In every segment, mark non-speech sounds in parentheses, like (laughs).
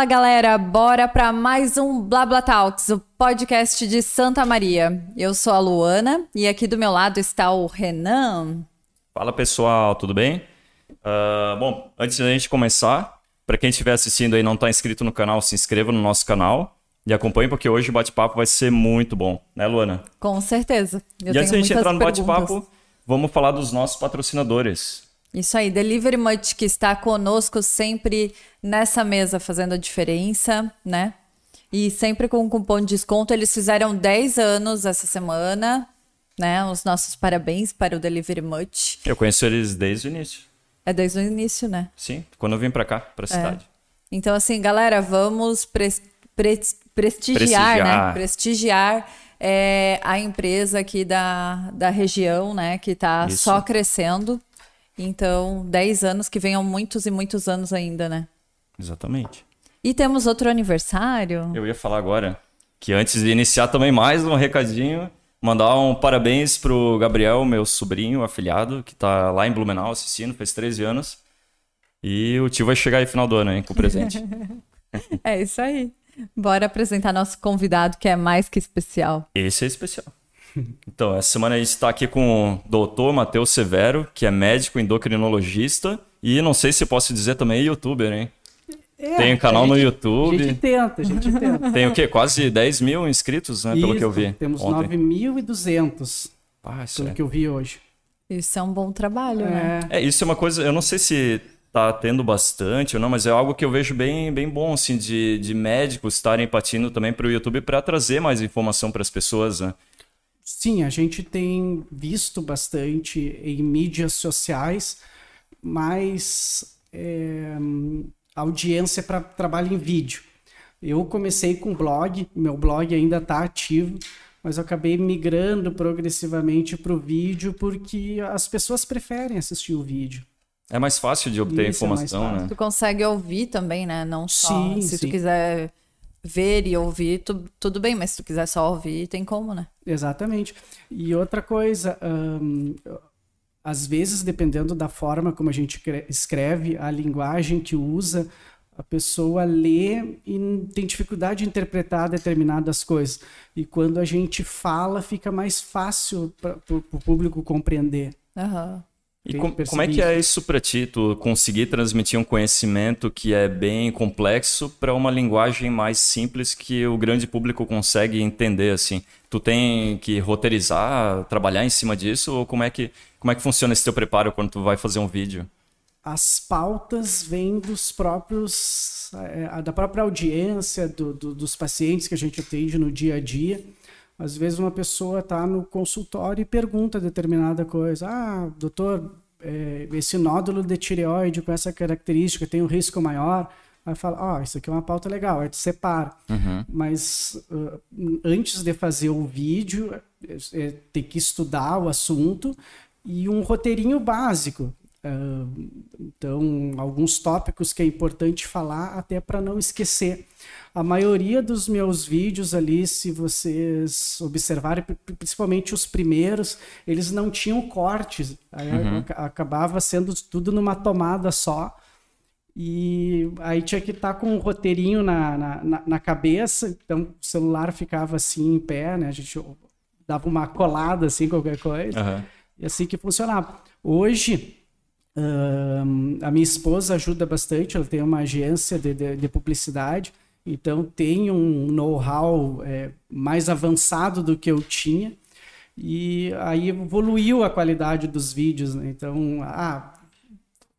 Fala galera, bora para mais um Blabla Talks, o podcast de Santa Maria. Eu sou a Luana e aqui do meu lado está o Renan. Fala pessoal, tudo bem? Uh, bom, antes da gente começar, para quem estiver assistindo aí e não está inscrito no canal, se inscreva no nosso canal e acompanhe porque hoje o bate-papo vai ser muito bom, né Luana? Com certeza. Eu e antes da gente entrar no bate-papo, vamos falar dos nossos patrocinadores. Isso aí, Delivery Much que está conosco sempre nessa mesa fazendo a diferença, né? E sempre com um cupom de desconto. Eles fizeram 10 anos essa semana, né? Os nossos parabéns para o Delivery Much. Eu conheço eles desde o início. É desde o início, né? Sim, quando eu vim para cá, para a é. cidade. Então, assim, galera, vamos pre pre prestigiar, prestigiar, né? Prestigiar é, a empresa aqui da, da região, né? Que está só crescendo. Então, 10 anos que venham muitos e muitos anos ainda, né? Exatamente. E temos outro aniversário. Eu ia falar agora que antes de iniciar também mais um recadinho, mandar um parabéns pro Gabriel, meu sobrinho afilhado, que tá lá em Blumenau assistindo, fez 13 anos. E o tio vai chegar aí no final do ano, hein, com o presente. (laughs) é isso aí. Bora apresentar nosso convidado, que é mais que especial. Esse é especial. Então, essa semana a gente está aqui com o doutor Matheus Severo, que é médico endocrinologista e não sei se posso dizer também youtuber, hein? É, tem um canal gente, no YouTube. A gente tenta, a gente tenta. Tem o quê? Quase 10 mil inscritos, né? Isso, pelo que eu vi. Temos 9.200. Ah, pelo é. que eu vi hoje. Isso é um bom trabalho, é. né? É, isso é uma coisa, eu não sei se tá tendo bastante ou não, mas é algo que eu vejo bem, bem bom, assim, de, de médicos estarem partindo também para o YouTube para trazer mais informação para as pessoas, né? Sim, a gente tem visto bastante em mídias sociais, mas é, audiência para trabalho em vídeo. Eu comecei com blog, meu blog ainda está ativo, mas eu acabei migrando progressivamente para o vídeo porque as pessoas preferem assistir o vídeo. É mais fácil de obter Isso é informação, é né? Tu consegue ouvir também, né? Não só. Sim, se sim. tu quiser ver e ouvir, tu, tudo bem, mas se tu quiser só ouvir, tem como, né? Exatamente. E outra coisa, às vezes, dependendo da forma como a gente escreve, a linguagem que usa, a pessoa lê e tem dificuldade de interpretar determinadas coisas. E quando a gente fala, fica mais fácil para o público compreender. Uhum. E com, como é que é isso para ti, tu conseguir transmitir um conhecimento que é bem complexo para uma linguagem mais simples que o grande público consegue entender assim? Tu tem que roteirizar, trabalhar em cima disso ou como é que como é que funciona esse teu preparo quando tu vai fazer um vídeo? As pautas vêm dos próprios é, da própria audiência, do, do, dos pacientes que a gente atende no dia a dia. Às vezes uma pessoa está no consultório e pergunta determinada coisa. Ah, doutor, é, esse nódulo de tireoide com essa característica tem um risco maior. Aí fala, ó, oh, isso aqui é uma pauta legal, aí te separa. Uhum. Mas uh, antes de fazer o vídeo, é, é, tem que estudar o assunto e um roteirinho básico. Então, alguns tópicos que é importante falar até para não esquecer. A maioria dos meus vídeos ali, se vocês observarem, principalmente os primeiros, eles não tinham cortes. Uhum. Acabava sendo tudo numa tomada só. E aí tinha que estar tá com um roteirinho na, na, na, cabeça, então o celular ficava assim em pé, né? A gente dava uma colada assim, qualquer coisa. Uhum. E assim que funcionava. Hoje, a minha esposa ajuda bastante, ela tem uma agência de, de, de publicidade. Então tem um know-how é, mais avançado do que eu tinha e aí evoluiu a qualidade dos vídeos. Né? Então, ah,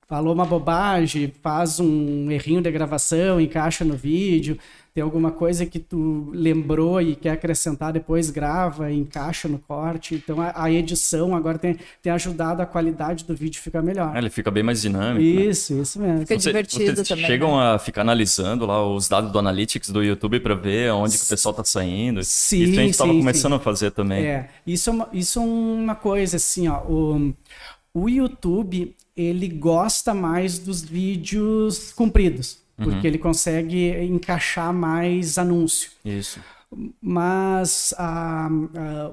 falou uma bobagem, faz um errinho de gravação, encaixa no vídeo tem alguma coisa que tu lembrou e quer acrescentar, depois grava, encaixa no corte. Então a, a edição agora tem, tem ajudado a qualidade do vídeo ficar melhor. É, ele fica bem mais dinâmico. Né? Isso, né? isso mesmo. Fica Você, divertido vocês também. Chegam né? a ficar analisando lá os dados do Analytics do YouTube para ver onde que o pessoal tá saindo. Sim, isso a gente estava começando sim. a fazer também. É, isso é uma, isso é uma coisa assim, ó. O, o YouTube ele gosta mais dos vídeos compridos porque uhum. ele consegue encaixar mais anúncio. Isso. Mas ah, ah,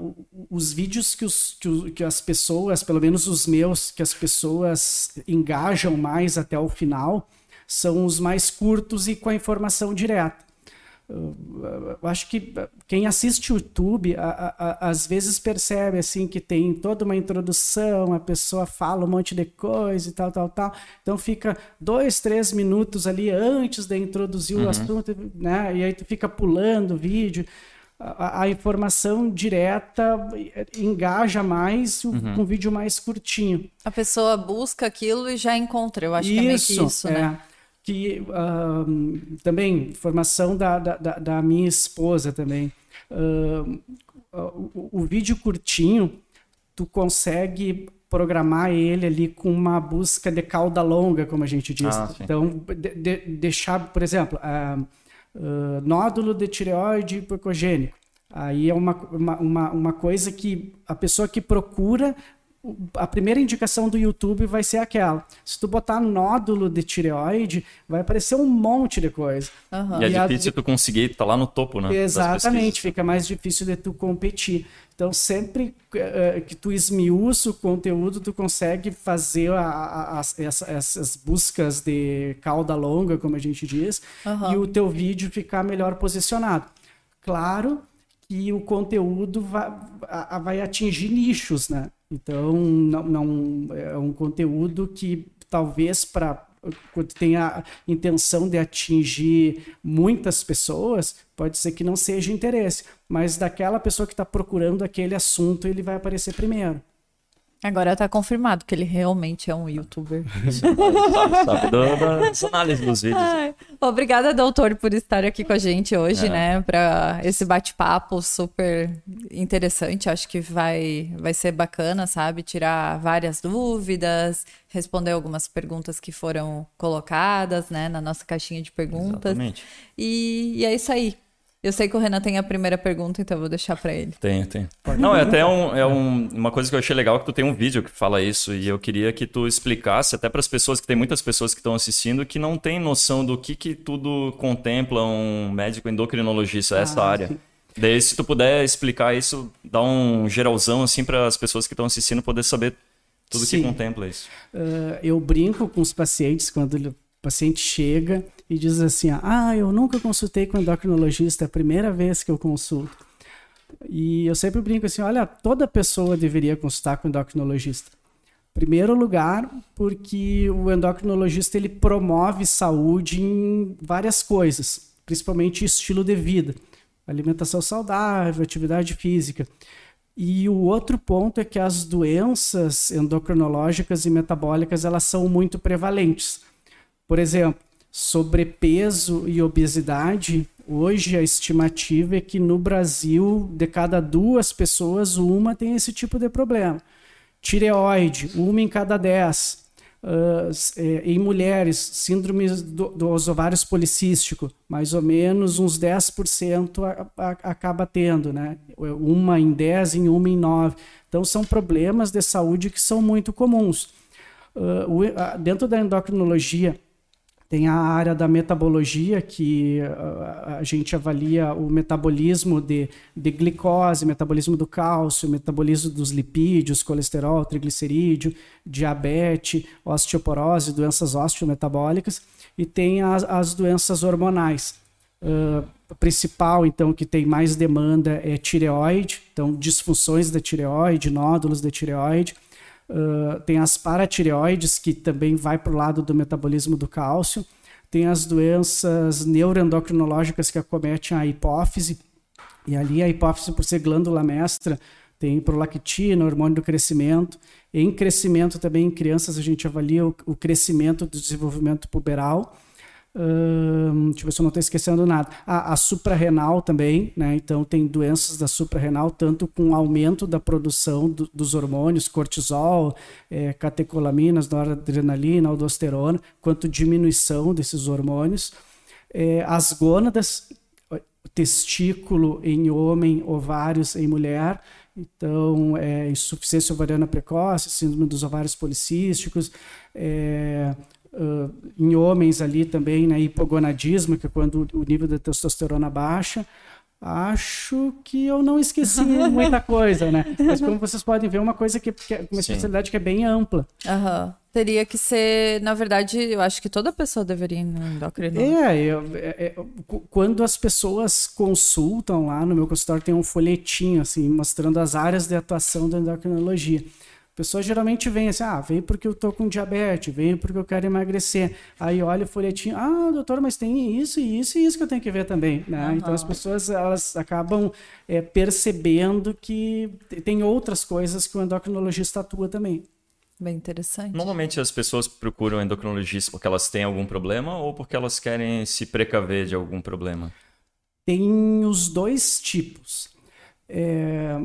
os vídeos que, os, que, que, as pessoas, pelo menos os meus, que as pessoas engajam mais até o final, são os mais curtos e com a informação direta. Eu acho que quem assiste o YouTube a, a, a, às vezes percebe assim que tem toda uma introdução, a pessoa fala um monte de coisa e tal, tal, tal. Então fica dois, três minutos ali antes de introduzir uhum. o assunto, né? E aí tu fica pulando o vídeo. A, a, informação direta engaja mais uhum. com um vídeo mais curtinho. A pessoa busca aquilo e já encontra. Eu acho isso, que é meio que isso, né? Que uh, também formação da, da, da, minha esposa também. Uh, o, o, vídeo curtinho tu consegue programar ele ali com uma busca de cauda longa como a gente diz. Ah, então de, de, deixar por exemplo uh, nódulo de tireoide hipocogênico aí é uma, uma, uma, uma coisa que a pessoa que procura a primeira indicação do YouTube vai ser aquela. Se tu botar nódulo de tireoide, vai aparecer um monte de coisa. Uhum. E é e difícil a... tu conseguir, tá lá no topo, né? Exatamente, fica mais difícil de tu competir. Então, sempre uh, que tu esmiuça o conteúdo, tu consegue fazer a, a, a, essa, essas buscas de cauda longa, como a gente diz, uhum. e o teu vídeo ficar melhor posicionado. Claro que o conteúdo vai, vai atingir nichos, né? Então, não, não é um conteúdo que talvez para quando tem a intenção de atingir muitas pessoas, pode ser que não seja interesse, mas daquela pessoa que está procurando aquele assunto, ele vai aparecer primeiro. Agora tá confirmado que ele realmente é um youtuber. sabe, das análises dos vídeos. Ai, obrigada, doutor, por estar aqui com a gente hoje, é. né? Para esse bate-papo super interessante. Acho que vai, vai ser bacana, sabe? Tirar várias dúvidas, responder algumas perguntas que foram colocadas, né? Na nossa caixinha de perguntas. Exatamente. E, e é isso aí. Eu sei que o Renan tem a primeira pergunta, então eu vou deixar para ele. Tem, tem. Não, é até um, é um, uma coisa que eu achei legal que tu tem um vídeo que fala isso e eu queria que tu explicasse até para as pessoas que tem muitas pessoas que estão assistindo que não tem noção do que que tudo contempla um médico endocrinologista ah, essa área. Sim. Daí se tu puder explicar isso, dá um geralzão assim para as pessoas que estão assistindo poder saber tudo sim. que contempla isso. Uh, eu brinco com os pacientes quando o paciente chega e diz assim: Ah, eu nunca consultei com endocrinologista, é a primeira vez que eu consulto. E eu sempre brinco assim: olha, toda pessoa deveria consultar com endocrinologista. Primeiro lugar, porque o endocrinologista ele promove saúde em várias coisas, principalmente estilo de vida, alimentação saudável, atividade física. E o outro ponto é que as doenças endocrinológicas e metabólicas elas são muito prevalentes. Por exemplo, sobrepeso e obesidade, hoje a estimativa é que no Brasil, de cada duas pessoas, uma tem esse tipo de problema. Tireoide, uma em cada dez. Uh, em mulheres, síndrome do, dos ovários policísticos, mais ou menos uns 10% a, a, acaba tendo, né? Uma em 10, em uma em 9. Então, são problemas de saúde que são muito comuns. Uh, o, dentro da endocrinologia, tem a área da metabologia, que a, a gente avalia o metabolismo de, de glicose, metabolismo do cálcio, metabolismo dos lipídios, colesterol, triglicerídeo, diabetes, osteoporose, doenças osteometabólicas. E tem as, as doenças hormonais. Uh, principal, então, que tem mais demanda é tireoide, então disfunções da tireoide, nódulos da tireoide, Uh, tem as paratireoides, que também vai para o lado do metabolismo do cálcio. Tem as doenças neuroendocrinológicas que acometem a hipófise. E ali a hipófise, por ser glândula mestra, tem prolactina, hormônio do crescimento. Em crescimento também em crianças a gente avalia o, o crescimento do desenvolvimento puberal deixa eu ver se eu não estou esquecendo nada. A, a suprarrenal também, né? Então tem doenças da suprarrenal, tanto com aumento da produção do, dos hormônios, cortisol, é, catecolaminas, noradrenalina, aldosterona, quanto diminuição desses hormônios. É, as gônadas, testículo em homem, ovários em mulher, então, é, insuficiência ovariana precoce, síndrome dos ovários policísticos, é, uh, em homens ali também, né, hipogonadismo, que é quando o nível de testosterona baixa. Acho que eu não esqueci (laughs) muita coisa, né? Mas como vocês podem ver, uma coisa que, que é uma Sim. especialidade que é bem ampla. Uhum. teria que ser, na verdade, eu acho que toda pessoa deveria ir no endocrinólogo. É, é, é, quando as pessoas consultam lá no meu consultório, tem um folhetinho, assim, mostrando as áreas de atuação da endocrinologia pessoa geralmente vem assim, ah, vem porque eu tô com diabetes, vem porque eu quero emagrecer. Aí olha o folhetinho, ah, doutor, mas tem isso, isso e isso que eu tenho que ver também, né? Uhum. Então as pessoas, elas acabam é, percebendo que tem outras coisas que o endocrinologista atua também. Bem interessante. Normalmente as pessoas procuram endocrinologista porque elas têm algum problema ou porque elas querem se precaver de algum problema? Tem os dois tipos. É,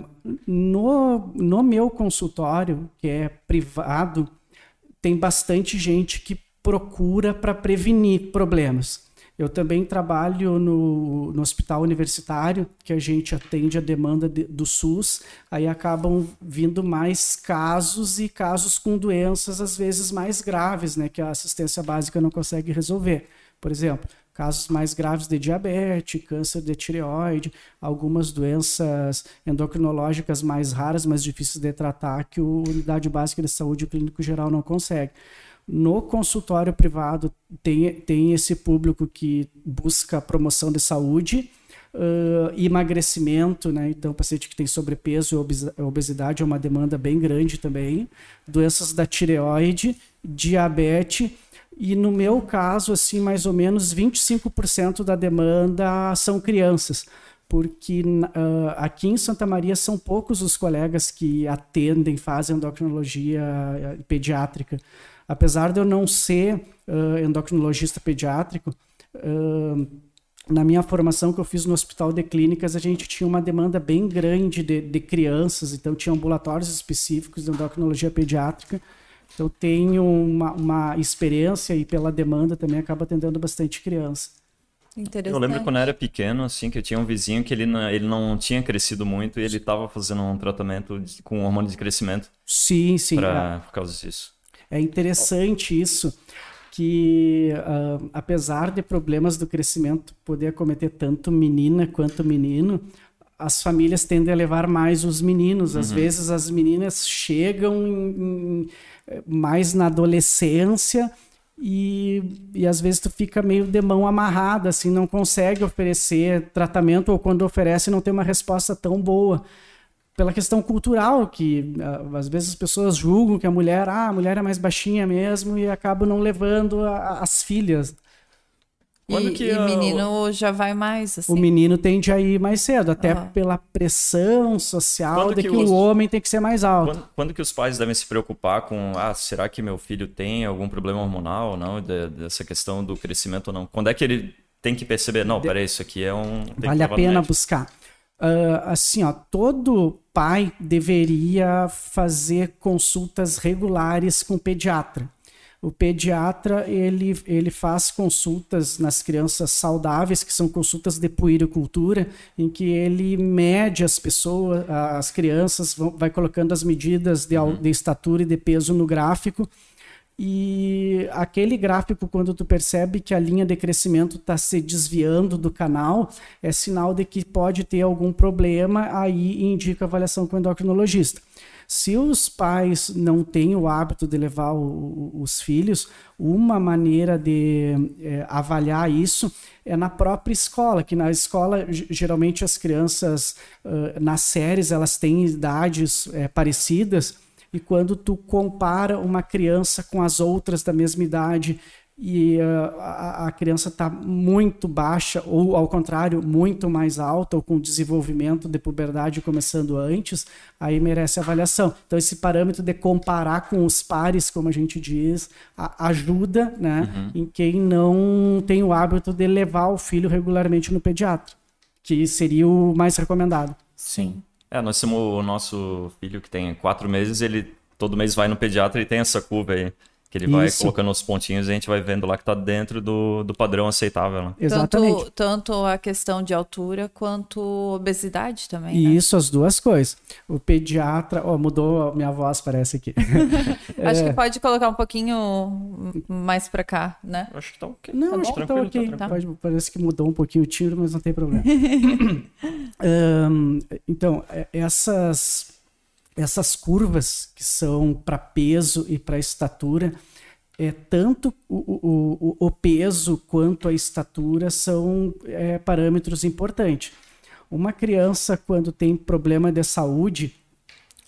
no, no meu consultório, que é privado, tem bastante gente que procura para prevenir problemas. Eu também trabalho no, no, hospital universitário, que a gente atende a demanda de, do SUS, aí acabam vindo mais casos e casos com doenças, às vezes mais graves, né, que a assistência básica não consegue resolver. Por exemplo, casos mais graves de diabetes, câncer de tireoide, algumas doenças endocrinológicas mais raras, mais difíceis de tratar, que a unidade básica de saúde clínico geral não consegue. No consultório privado tem, tem esse público que busca promoção de saúde, uh, emagrecimento, né? Então, paciente que tem sobrepeso e obesidade é uma demanda bem grande também. Doenças da tireoide, diabetes e no meu caso, assim, mais ou menos 25% da demanda são crianças, porque uh, aqui em Santa Maria são poucos os colegas que atendem, fazem endocrinologia eh, pediátrica. Apesar de eu não ser uh, endocrinologista pediátrico, uh, na minha formação que eu fiz no Hospital de Clínicas, a gente tinha uma demanda bem grande de, de crianças, então tinha ambulatórios específicos de endocrinologia pediátrica. Então tenho uma, uma experiência e pela demanda também acaba atendendo bastante criança. Eu lembro quando eu era pequeno, assim, que eu tinha um vizinho que ele não, ele não tinha crescido muito e ele estava fazendo um tratamento de, com hormônio de crescimento. Sim, sim. Pra, é. Por causa disso. É interessante isso, que uh, apesar de problemas do crescimento poder acometer tanto menina quanto menino, as famílias tendem a levar mais os meninos. Às uhum. vezes as meninas chegam em, em, mais na adolescência e, e às vezes tu fica meio de mão amarrada, assim, não consegue oferecer tratamento ou quando oferece não tem uma resposta tão boa. Pela questão cultural, que às vezes as pessoas julgam que a mulher, ah, a mulher é mais baixinha mesmo e acabam não levando a, as filhas. Quando e, que e menino já vai mais, assim. O menino tende a ir mais cedo, até uhum. pela pressão social quando de que, que os... o homem tem que ser mais alto. Quando, quando, que os pais devem se preocupar com, ah, será que meu filho tem algum problema hormonal ou não, de, dessa questão do crescimento ou não? Quando é que ele tem que perceber, não, de... peraí, isso aqui é um... Vale a pena buscar. Uh, assim, ó, todo pai deveria fazer consultas regulares com o pediatra. O pediatra ele, ele faz consultas nas crianças saudáveis, que são consultas de puericultura, em que ele mede as pessoas, as crianças, vão, vai colocando as medidas de, uhum. de estatura e de peso no gráfico. E aquele gráfico, quando tu percebe que a linha de crescimento está se desviando do canal, é sinal de que pode ter algum problema, aí indica avaliação com o endocrinologista. Se os pais não têm o hábito de levar o, os filhos, uma maneira de é, avaliar isso é na própria escola, que na escola geralmente as crianças uh, nas séries elas têm idades é, parecidas e quando tu compara uma criança com as outras da mesma idade e uh, a, a, criança está muito baixa, ou ao contrário, muito mais alta, ou com desenvolvimento de puberdade começando antes, aí merece avaliação. Então, esse parâmetro de comparar com os pares, como a gente diz, a, ajuda né, uhum. em quem não tem o hábito de levar o filho regularmente no pediatra, que seria o mais recomendado. Sim. É, nós temos o nosso filho que tem quatro meses, ele todo mês vai no pediatra e tem essa curva aí que ele vai Isso. colocando os pontinhos e a gente vai vendo lá que está dentro do, do padrão aceitável. Né? Exatamente. Tanto, tanto, a questão de altura quanto obesidade também. Né? Isso, as duas coisas. O pediatra. Oh, mudou a minha voz, parece aqui. (laughs) Acho é... que pode colocar um pouquinho mais para cá, né? Acho que tá ok. Não, tá acho que tá ok. Tá pode, parece que mudou um pouquinho o tiro, mas não tem problema. (laughs) um, então, é, essas essas curvas que são para peso e para estatura, é tanto o, o, o, peso quanto a estatura são é, parâmetros importantes. Uma criança, quando tem problema de saúde,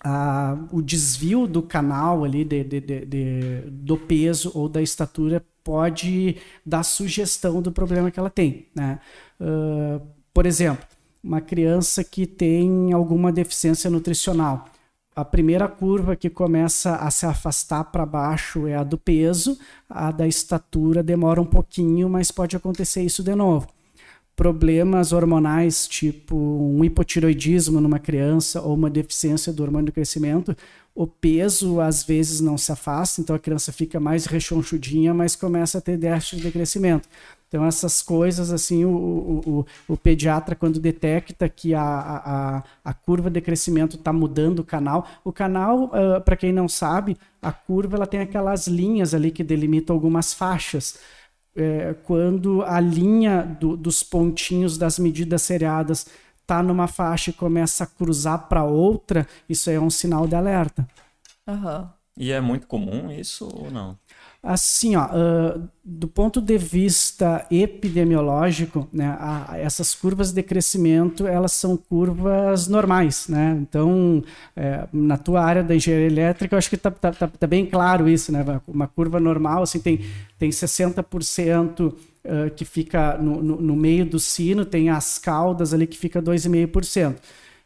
a, o desvio do canal ali de, de, de, do peso ou da estatura pode dar sugestão do problema que ela tem. Né? Uh, por exemplo, uma criança que tem alguma deficiência nutricional. A primeira curva que começa a se afastar para baixo é a do peso, a da estatura demora um pouquinho, mas pode acontecer isso de novo problemas hormonais, tipo um hipotiroidismo numa criança ou uma deficiência do hormônio do crescimento, o peso às vezes não se afasta, então a criança fica mais rechonchudinha, mas começa a ter déficit de crescimento. Então, essas coisas, assim, o, o, o, o pediatra, quando detecta que a, a, a curva de crescimento está mudando o canal, o canal, uh, para quem não sabe, a curva ela tem aquelas linhas ali que delimitam algumas faixas é, quando a linha do, dos pontinhos das medidas seriadas está numa faixa e começa a cruzar para outra, isso é um sinal de alerta. Uhum. E é muito comum isso ou não? Assim, ó, uh, do ponto de vista epidemiológico, né, a, essas curvas de crescimento elas são curvas normais, né? Então, é, na tua área da engenharia elétrica, eu acho que está tá, tá, tá, bem claro isso, né? Uma curva normal, assim, tem, tem 60% uh, que fica no, no, no, meio do sino, tem as caudas ali que fica 2,5%.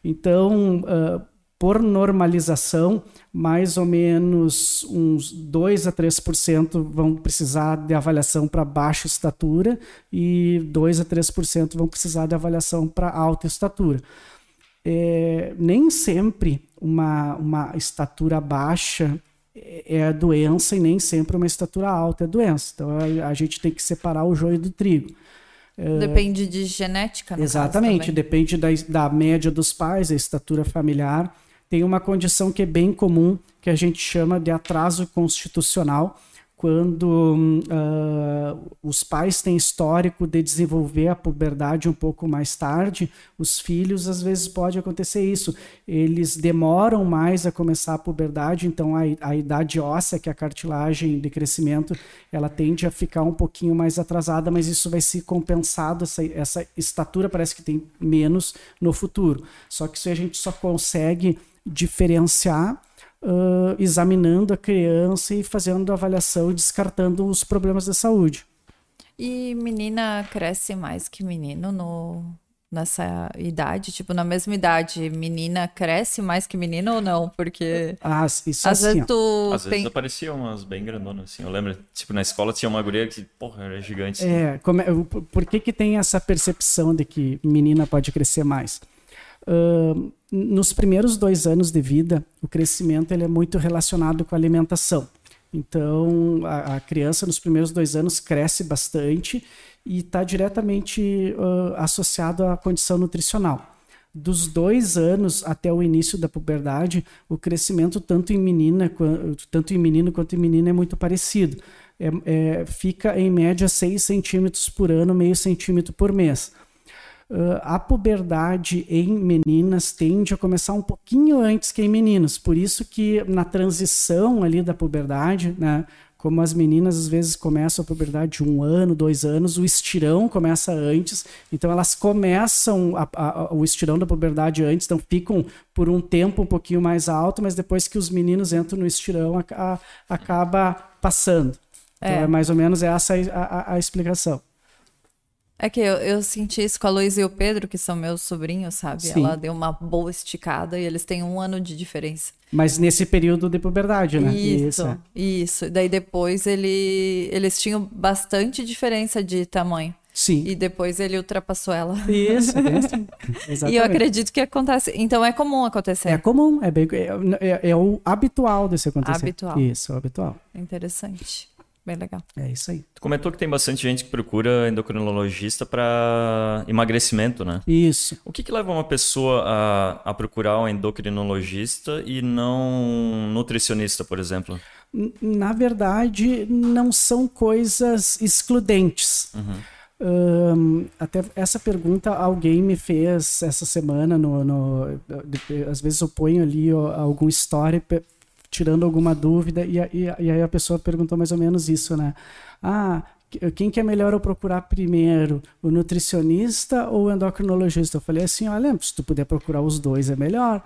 Então, uh, por normalização, mais ou menos uns 2 a 3% vão precisar de avaliação para baixa estatura e 2 a 3% vão precisar de avaliação para alta estatura. É, nem sempre uma, uma estatura baixa é, é a doença e nem sempre uma estatura alta é doença. Então a, a gente tem que separar o joio do trigo. É, depende de genética, Exatamente, depende da, da média dos pais, a estatura familiar tem uma condição que é bem comum, que a gente chama de atraso constitucional, quando uh, os pais têm histórico de desenvolver a puberdade um pouco mais tarde, os filhos às vezes pode acontecer isso. Eles demoram mais a começar a puberdade, então a, a idade óssea, que é a cartilagem de crescimento, ela tende a ficar um pouquinho mais atrasada, mas isso vai ser compensado, essa, essa estatura parece que tem menos no futuro. Só que isso a gente só consegue diferenciar uh, examinando a criança e fazendo a avaliação e descartando os problemas de saúde. E menina cresce mais que menino no, nessa idade? Tipo, na mesma idade, menina cresce mais que menino ou não? Porque. Ah, isso às assim, vezes tu. Às tem... vezes apareciam umas bem grandonas, assim. Eu lembro, tipo, na escola tinha uma guria que, porra, era gigante. Assim. É, como é, por que, que tem essa percepção de que menina pode crescer mais? Nos primeiros dois anos de vida, o crescimento ele é muito relacionado com a alimentação. Então, a, a criança nos primeiros dois anos cresce bastante e está diretamente uh, associado à condição nutricional. Dos dois anos até o início da puberdade, o crescimento tanto em menina, tanto em menino quanto em menina é muito parecido. É, é, fica em média 6 centímetros por ano, meio centímetro por mês. Uh, a puberdade em meninas tende a começar um pouquinho antes que em meninos. Por isso que na transição ali da puberdade, né, como as meninas às vezes começam a puberdade de um ano, dois anos, o estirão começa antes, então elas começam a, a, o estirão da puberdade antes, então ficam por um tempo um pouquinho mais alto, mas depois que os meninos entram no estirão, a, acaba passando. Então é. é mais ou menos essa a, a explicação. É que eu, eu senti isso com a Luísa e o Pedro, que são meus sobrinhos, sabe? Sim. Ela deu uma boa esticada e eles têm um ano de diferença. Mas nesse período de puberdade, né? Isso, isso. isso. Daí depois ele, eles tinham bastante diferença de tamanho. Sim. E depois ele ultrapassou ela. Isso, isso. (laughs) e eu acredito que acontece. Então é comum acontecer. É comum, é, bem, é, é, é o habitual desse acontecer. Habitual. Isso, habitual. Interessante. Bem legal. É isso aí. Tu comentou que tem bastante gente que procura endocrinologista para emagrecimento, né? Isso. O que, que leva uma pessoa a, a procurar um endocrinologista e não nutricionista, por exemplo? Na verdade, não são coisas excludentes. Uhum. Um, até essa pergunta alguém me fez essa semana no, no às vezes eu ponho ali ó, alguma história tirando alguma dúvida e, e, e, aí a pessoa perguntou mais ou menos isso né ah quem que é melhor eu procurar primeiro o nutricionista ou o endocrinologista eu falei assim olha se tu puder procurar os dois é melhor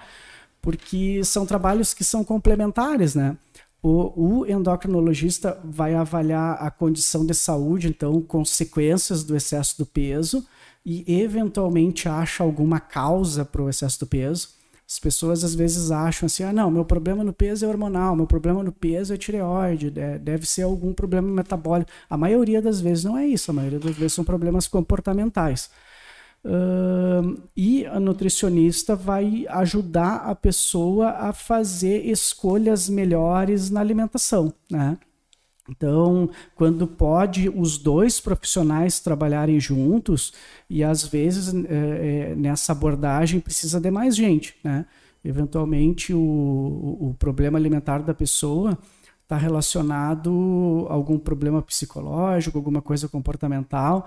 porque são trabalhos que são complementares né o, o, endocrinologista vai avaliar a condição de saúde, então, consequências do excesso do peso e, eventualmente, acha alguma causa para o excesso do peso. As pessoas às vezes acham assim: ah, não, meu problema no peso é hormonal, meu problema no peso é tireoide, deve ser algum problema metabólico. A maioria das vezes não é isso, a maioria das vezes são problemas comportamentais. Uh, e a nutricionista vai ajudar a pessoa a fazer escolhas melhores na alimentação, né? Então, quando pode os dois profissionais trabalharem juntos, e às vezes é, nessa abordagem precisa de mais gente, né? Eventualmente o, o problema alimentar da pessoa está relacionado a algum problema psicológico, alguma coisa comportamental,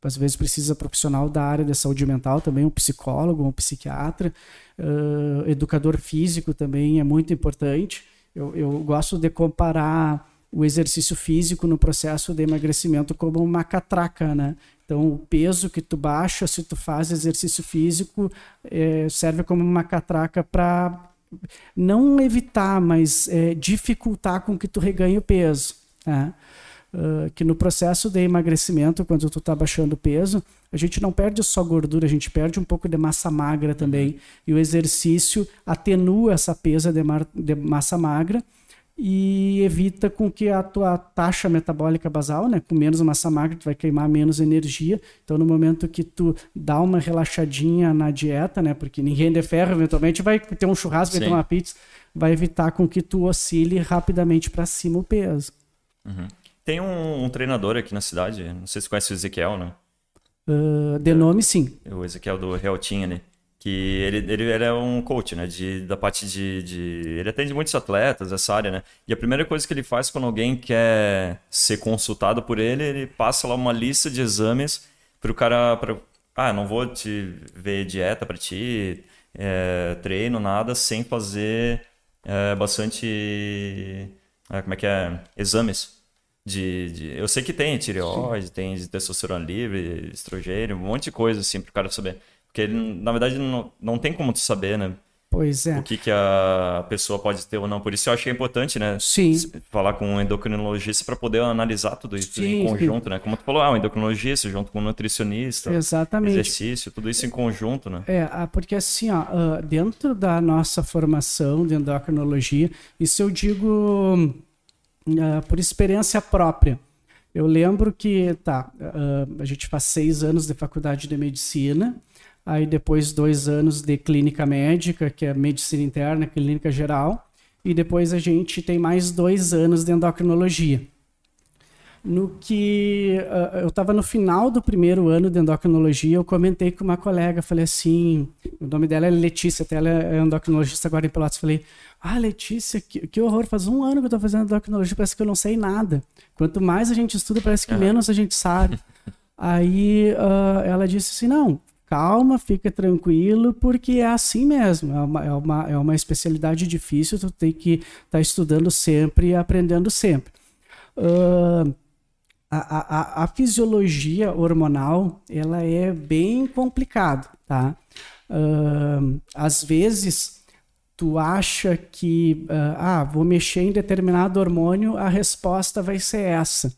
às vezes precisa profissional da área da saúde mental também, um psicólogo, um psiquiatra, uh, educador físico também é muito importante. Eu, eu gosto de comparar o exercício físico no processo de emagrecimento como uma catraca, né? Então, o peso que tu baixa se tu faz exercício físico é, serve como uma catraca para não evitar, mas é, dificultar com que tu reganhe o peso. Né? Uh, que no processo de emagrecimento, quando tu está baixando peso, a gente não perde só gordura, a gente perde um pouco de massa magra também. Uhum. E o exercício atenua essa pesa de, de, massa magra e evita com que a tua taxa metabólica basal, né, com menos massa magra, tu vai queimar menos energia. Então, no momento que tu dá uma relaxadinha na dieta, né, porque ninguém de ferro, eventualmente vai ter um churrasco, vai ter uma pizza, vai evitar com que tu oscile rapidamente para cima o peso. Uhum. Tem um, um, treinador aqui na cidade, não sei se conhece o Ezequiel, né? Uh, de nome, sim. O Ezequiel do Realtinha, né? Que ele, ele, ele é um coach, né? De, da parte de, de... Ele atende muitos atletas, essa área, né? E a primeira coisa que ele faz quando alguém quer ser consultado por ele, ele passa lá uma lista de exames para o cara... Pra... Ah, não vou te ver dieta para ti, é, treino, nada, sem fazer é, bastante... É, como é que é? Exames de, de, eu sei que tem tireoide, Sim. tem testosterona livre, estrogênio, um monte de coisa assim pro cara saber. Porque na verdade não, não tem como tu saber, né? Pois é. O que, que a pessoa pode ter ou não. Por isso eu acho que é importante, né? Sim. Falar com um endocrinologista para poder analisar tudo isso sim, em conjunto, sim. né? Como tu falou, ah, um endocrinologista junto com um nutricionista. Exatamente. Exercício, tudo isso em conjunto, né? É, ah, porque assim, ó, ah, dentro da nossa formação de endocrinologia, isso eu digo uh, por experiência própria. Eu lembro que, tá, a gente faz seis anos de faculdade de medicina, aí depois dois anos de clínica médica, que é medicina interna, clínica geral, e depois a gente tem mais dois anos de endocrinologia no que uh, eu estava no final do primeiro ano de endocrinologia, eu comentei com uma colega, falei assim, o nome dela é Letícia, até ela é endocrinologista agora em Pelotas, falei, ah, Letícia, que, que horror, faz um ano que eu estou fazendo endocrinologia, parece que eu não sei nada. Quanto mais a gente estuda, parece que menos a gente sabe. (laughs) Aí uh, ela disse assim, não, calma, fica tranquilo, porque é assim mesmo, é uma, é uma, é uma especialidade difícil, tu tem que estar tá estudando sempre e aprendendo sempre. Uh, a, a, a, fisiologia hormonal ela é bem complicada, tá? Uh, às vezes tu acha que uh, ah vou mexer em determinado hormônio, a resposta vai ser essa.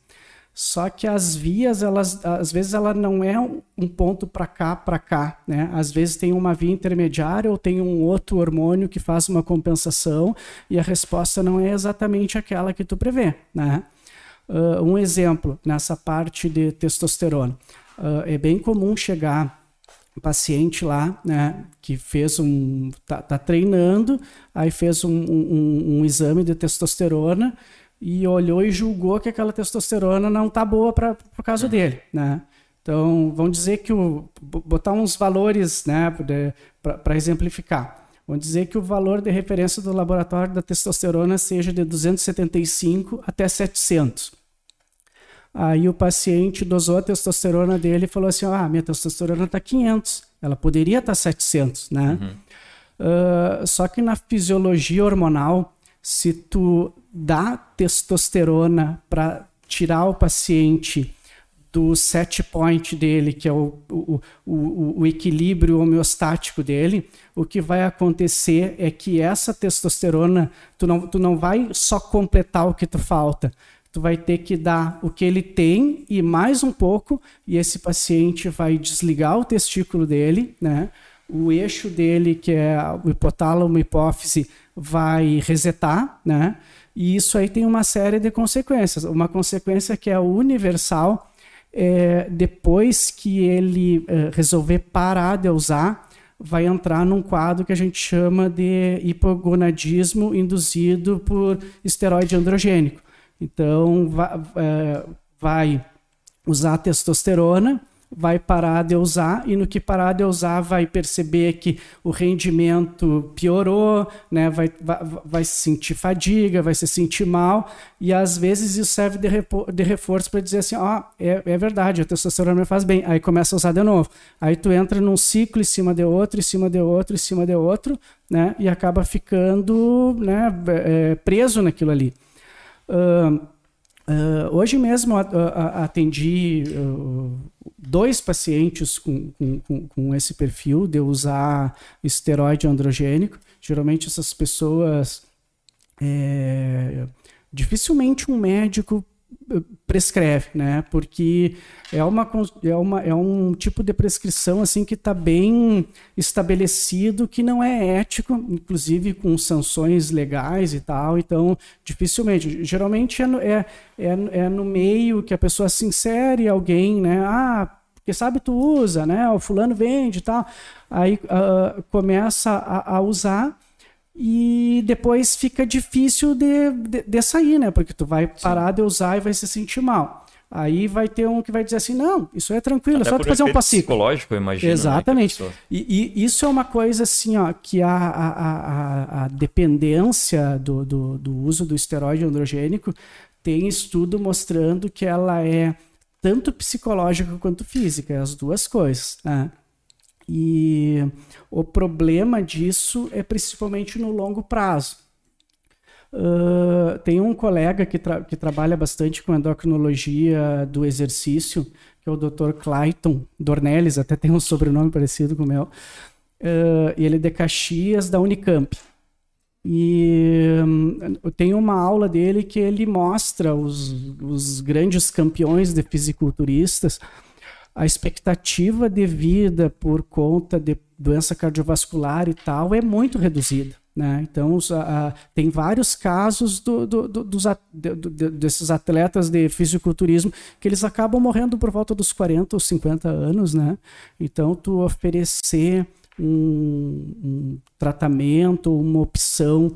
Só que as vias, elas, às vezes ela não é um ponto para cá, para cá, né? Às vezes tem uma via intermediária ou tem um outro hormônio que faz uma compensação e a resposta não é exatamente aquela que tu prevê, né? Uh, um exemplo nessa parte de testosterona. Uh, é bem comum chegar um paciente lá, né, que fez um, tá, tá treinando, aí fez um, um, um, exame de testosterona e olhou e julgou que aquela testosterona não tá boa para o caso dele, né? Então, vamos dizer que o botar uns valores, né, para exemplificar. Vamos dizer que o valor de referência do laboratório da testosterona seja de 275 até 700. Aí o paciente dosou a testosterona dele e falou assim: ah, minha testosterona está 500, ela poderia estar tá 700, né? Uhum. Uh, só que na fisiologia hormonal, se tu dá testosterona para tirar o paciente do set point dele, que é o, o, o, o, equilíbrio homeostático dele, o que vai acontecer é que essa testosterona, tu não, tu não vai só completar o que tu falta, tu vai ter que dar o que ele tem e mais um pouco, e esse paciente vai desligar o testículo dele, né? O eixo dele, que é o hipotálamo hipófise, vai resetar, né? E isso aí tem uma série de consequências. Uma consequência que é universal, é, depois que ele é, resolver parar de usar, vai entrar num quadro que a gente chama de hipogonadismo induzido por esteroide androgênico. Então, vai, é, vai usar testosterona, vai parar de usar e no que parar de usar vai perceber que o rendimento piorou, né? vai, vai, vai se sentir fadiga, vai se sentir mal e às vezes isso serve de, de reforço para dizer assim, ó, oh, é, é verdade, a testosterona me faz bem, aí começa a usar de novo. Aí tu entra num ciclo em cima de outro, em cima de outro, em cima de outro, né? E acaba ficando né, é, preso naquilo ali. Uh, Uh, hoje mesmo atendi uh, dois pacientes com, com, com, esse perfil de usar esteroide androgênico. Geralmente essas pessoas. É, dificilmente um médico prescreve, né? Porque é, uma, é, uma, é um tipo de prescrição assim que está bem estabelecido, que não é ético, inclusive com sanções legais e tal. Então, dificilmente. Geralmente é no, é, é, é no meio que a pessoa se insere alguém, né? Ah, porque sabe tu usa, né? O fulano vende e tal. Aí uh, começa a, a usar e depois fica difícil de, de, de, sair, né? Porque tu vai parar Sim. de usar e vai se sentir mal. Aí vai ter um que vai dizer assim, não, isso é tranquilo, Até é só tu fazer um passinho. psicológico, eu imagino. Né, Exatamente. Né, e, e, isso é uma coisa assim, ó, que a, a, a, a dependência do, do, do uso do esteroide androgênico tem estudo mostrando que ela é tanto psicológica quanto física, as duas coisas, né? E o problema disso é principalmente no longo prazo. Uh, tem um colega que, tra que trabalha bastante com endocrinologia do exercício, que é o Dr. Clayton Dornelles, até tem um sobrenome parecido com o meu. Uh, ele é de Caxias, da Unicamp. E um, tem uma aula dele que ele mostra os, os grandes campeões de fisiculturistas a expectativa de vida por conta de doença cardiovascular e tal é muito reduzida. Né? Então, os, a, tem vários casos do, do, do, dos, desses atletas de fisiculturismo que eles acabam morrendo por volta dos 40 ou 50 anos. Né? Então, tu oferecer um, um tratamento, uma opção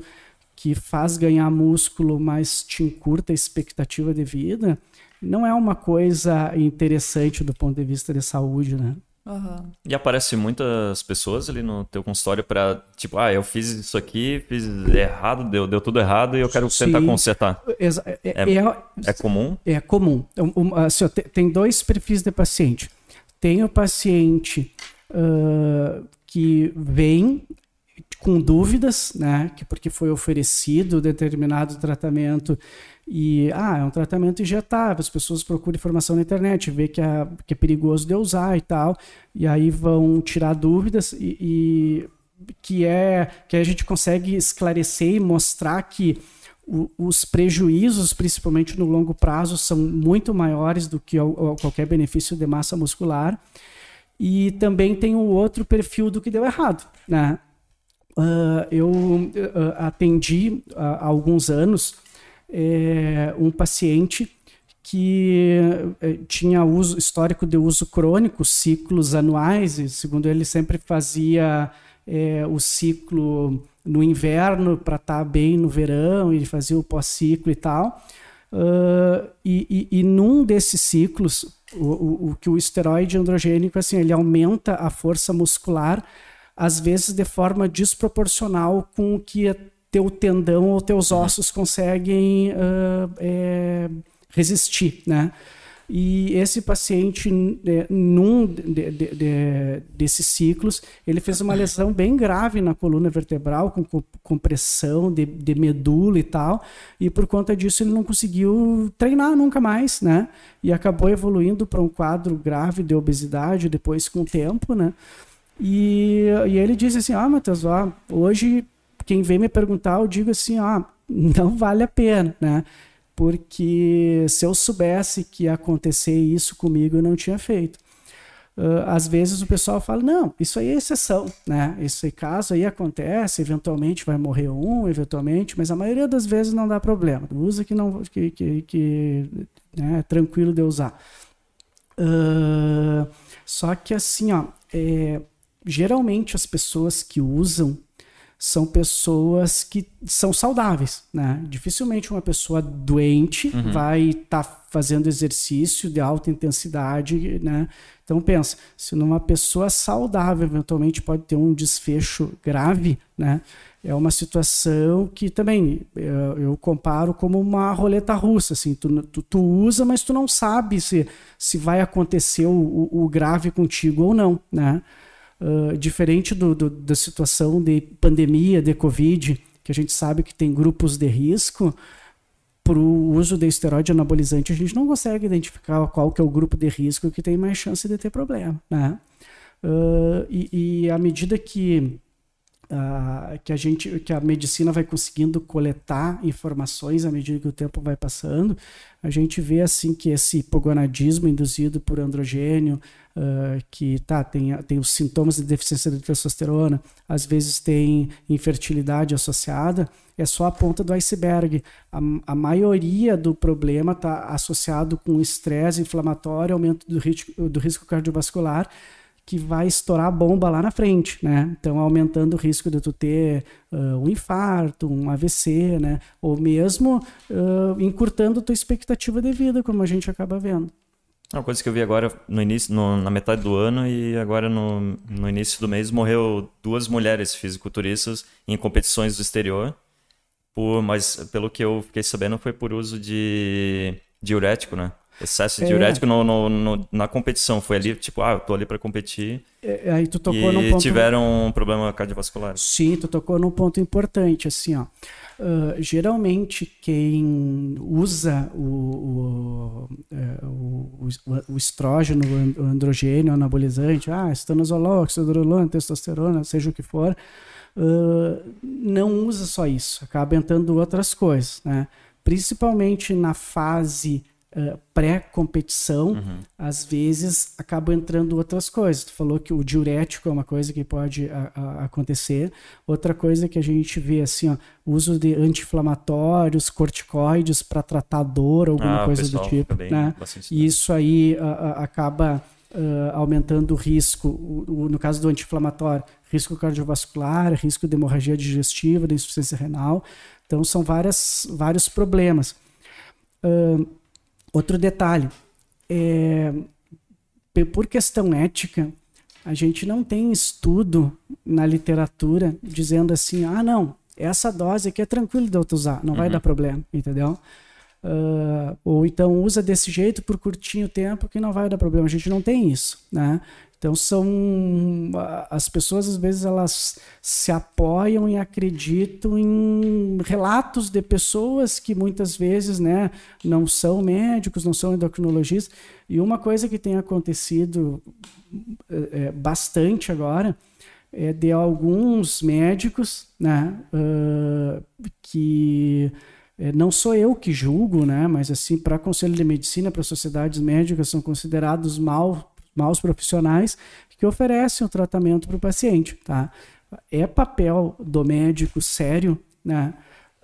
que faz ganhar músculo, mas te encurta a expectativa de vida, não é uma coisa interessante do ponto de vista de saúde, né? Uhum. E aparece muitas pessoas ali no teu consultório para tipo, ah, eu fiz isso aqui, fiz errado, deu, deu tudo errado e eu quero Sim. tentar consertar. É, é, é, é, comum? É comum. Assim, tem dois perfis de paciente. Tem o paciente uh, que vem com dúvidas, né, que porque foi oferecido determinado tratamento e, ah, é um tratamento injetável, as pessoas procuram informação na internet, vê que é, que é perigoso de usar e tal, e aí vão tirar dúvidas e, e que é que a gente consegue esclarecer e mostrar que os prejuízos, principalmente no longo prazo, são muito maiores do que qualquer benefício de massa muscular. E também tem o outro perfil do que deu errado, né? Uh, eu uh, atendi uh, há alguns anos é, um paciente que é, tinha uso histórico de uso crônico, ciclos anuais, e segundo ele sempre fazia é, o ciclo no inverno para estar tá bem no verão, ele fazia o pós-ciclo e tal. Uh, e, e, e, num desses ciclos, o, o, o, que o esteroide androgênico assim, ele aumenta a força muscular, às vezes de forma desproporcional com o que teu tendão ou teus uhum. ossos conseguem uh, é, resistir, né? E esse paciente, é, num de, de, de, desses ciclos, ele fez uma lesão bem grave na coluna vertebral, com compressão de, de medula e tal, e por conta disso ele não conseguiu treinar nunca mais, né? E acabou evoluindo para um quadro grave de obesidade depois com o tempo, né? E, e ele disse assim: Ah, Matheus, ó, hoje quem vem me perguntar, eu digo assim: Ah, (laughs) não vale a pena, né? porque se eu soubesse que ia acontecer isso comigo, eu não tinha feito. Uh, às vezes o pessoal fala, não, isso aí é exceção, né? Esse caso aí acontece, eventualmente vai morrer um, eventualmente, mas a maioria das vezes não dá problema. Usa que não que, que, que né, é tranquilo de usar. Uh, só que assim, ó, é, geralmente as pessoas que usam são pessoas que são saudáveis, né? Dificilmente uma pessoa doente uhum. vai estar tá fazendo exercício de alta intensidade, né? Então pensa, se numa pessoa saudável eventualmente pode ter um desfecho grave, né? É uma situação que também eu, eu comparo como uma roleta russa, assim, tu, tu, tu, usa, mas tu não sabe se, se vai acontecer o, o grave contigo ou não, né? Uh, diferente do, do, da situação de pandemia, de Covid, que a gente sabe que tem grupos de risco, para o uso de esteroide anabolizante, a gente não consegue identificar qual que é o grupo de risco que tem mais chance de ter problema. Né? Uh, e, e à medida que Uh, que a gente que a medicina vai conseguindo coletar informações à medida que o tempo vai passando a gente vê assim que esse hipogonadismo induzido por androgênio uh, que tá tem, tem os sintomas de deficiência de testosterona às vezes tem infertilidade associada é só a ponta do iceberg. A, a maioria do problema está associado com estresse inflamatório aumento do risco, do risco cardiovascular que vai estourar a bomba lá na frente, né? Então, aumentando o risco de tu ter uh, um infarto, um AVC, né? Ou mesmo uh, encurtando tua expectativa de vida, como a gente acaba vendo. Uma coisa que eu vi agora no início, no, na metade do ano e agora no, no início do mês, morreu duas mulheres fisiculturistas em competições do exterior. Por, mas pelo que eu fiquei sabendo foi por uso de diurético, né? Excesso é. diurético no, no, no, na competição. Foi ali, tipo, ah, eu tô ali para competir. É, aí tu tocou e num ponto... tiveram um problema cardiovascular. Sim, tu tocou num ponto importante, assim, ó. Uh, geralmente quem usa o, o, é, o, o, estrógeno, o androgênio, o anabolizante, ah, estanozolol, oxidrolona, testosterona, seja o que for, uh, não usa só isso, acaba entrando outras coisas, né? Principalmente na fase Uh, pré-competição, uhum. às vezes acabam entrando outras coisas. Tu falou que o diurético é uma coisa que pode a, a, acontecer. Outra coisa que a gente vê assim, ó, uso de anti-inflamatórios, corticoides para tratar dor, alguma ah, coisa do tipo. Né? E isso aí a, acaba uh, aumentando o risco, o, o, no caso do anti-inflamatório, risco cardiovascular, risco de hemorragia digestiva, de insuficiência renal. Então são várias, vários problemas. Uh, Outro detalhe, é, por questão ética, a gente não tem estudo na literatura dizendo assim, ah, não, essa dose aqui é tranquilo de eu usar, não uhum. vai dar problema, entendeu? Uh, ou então usa desse jeito por curtinho tempo que não vai dar problema. A gente não tem isso, né? Então são as pessoas às vezes elas se apoiam e acreditam em relatos de pessoas que muitas vezes, né, não são médicos, não são endocrinologistas. E uma coisa que tem acontecido é, bastante agora é de alguns médicos, né, uh, que não sou eu que julgo, né, mas assim para conselho de medicina, para sociedades médicas são considerados mal maus profissionais que oferecem o tratamento para o paciente, tá? É papel do médico sério, né?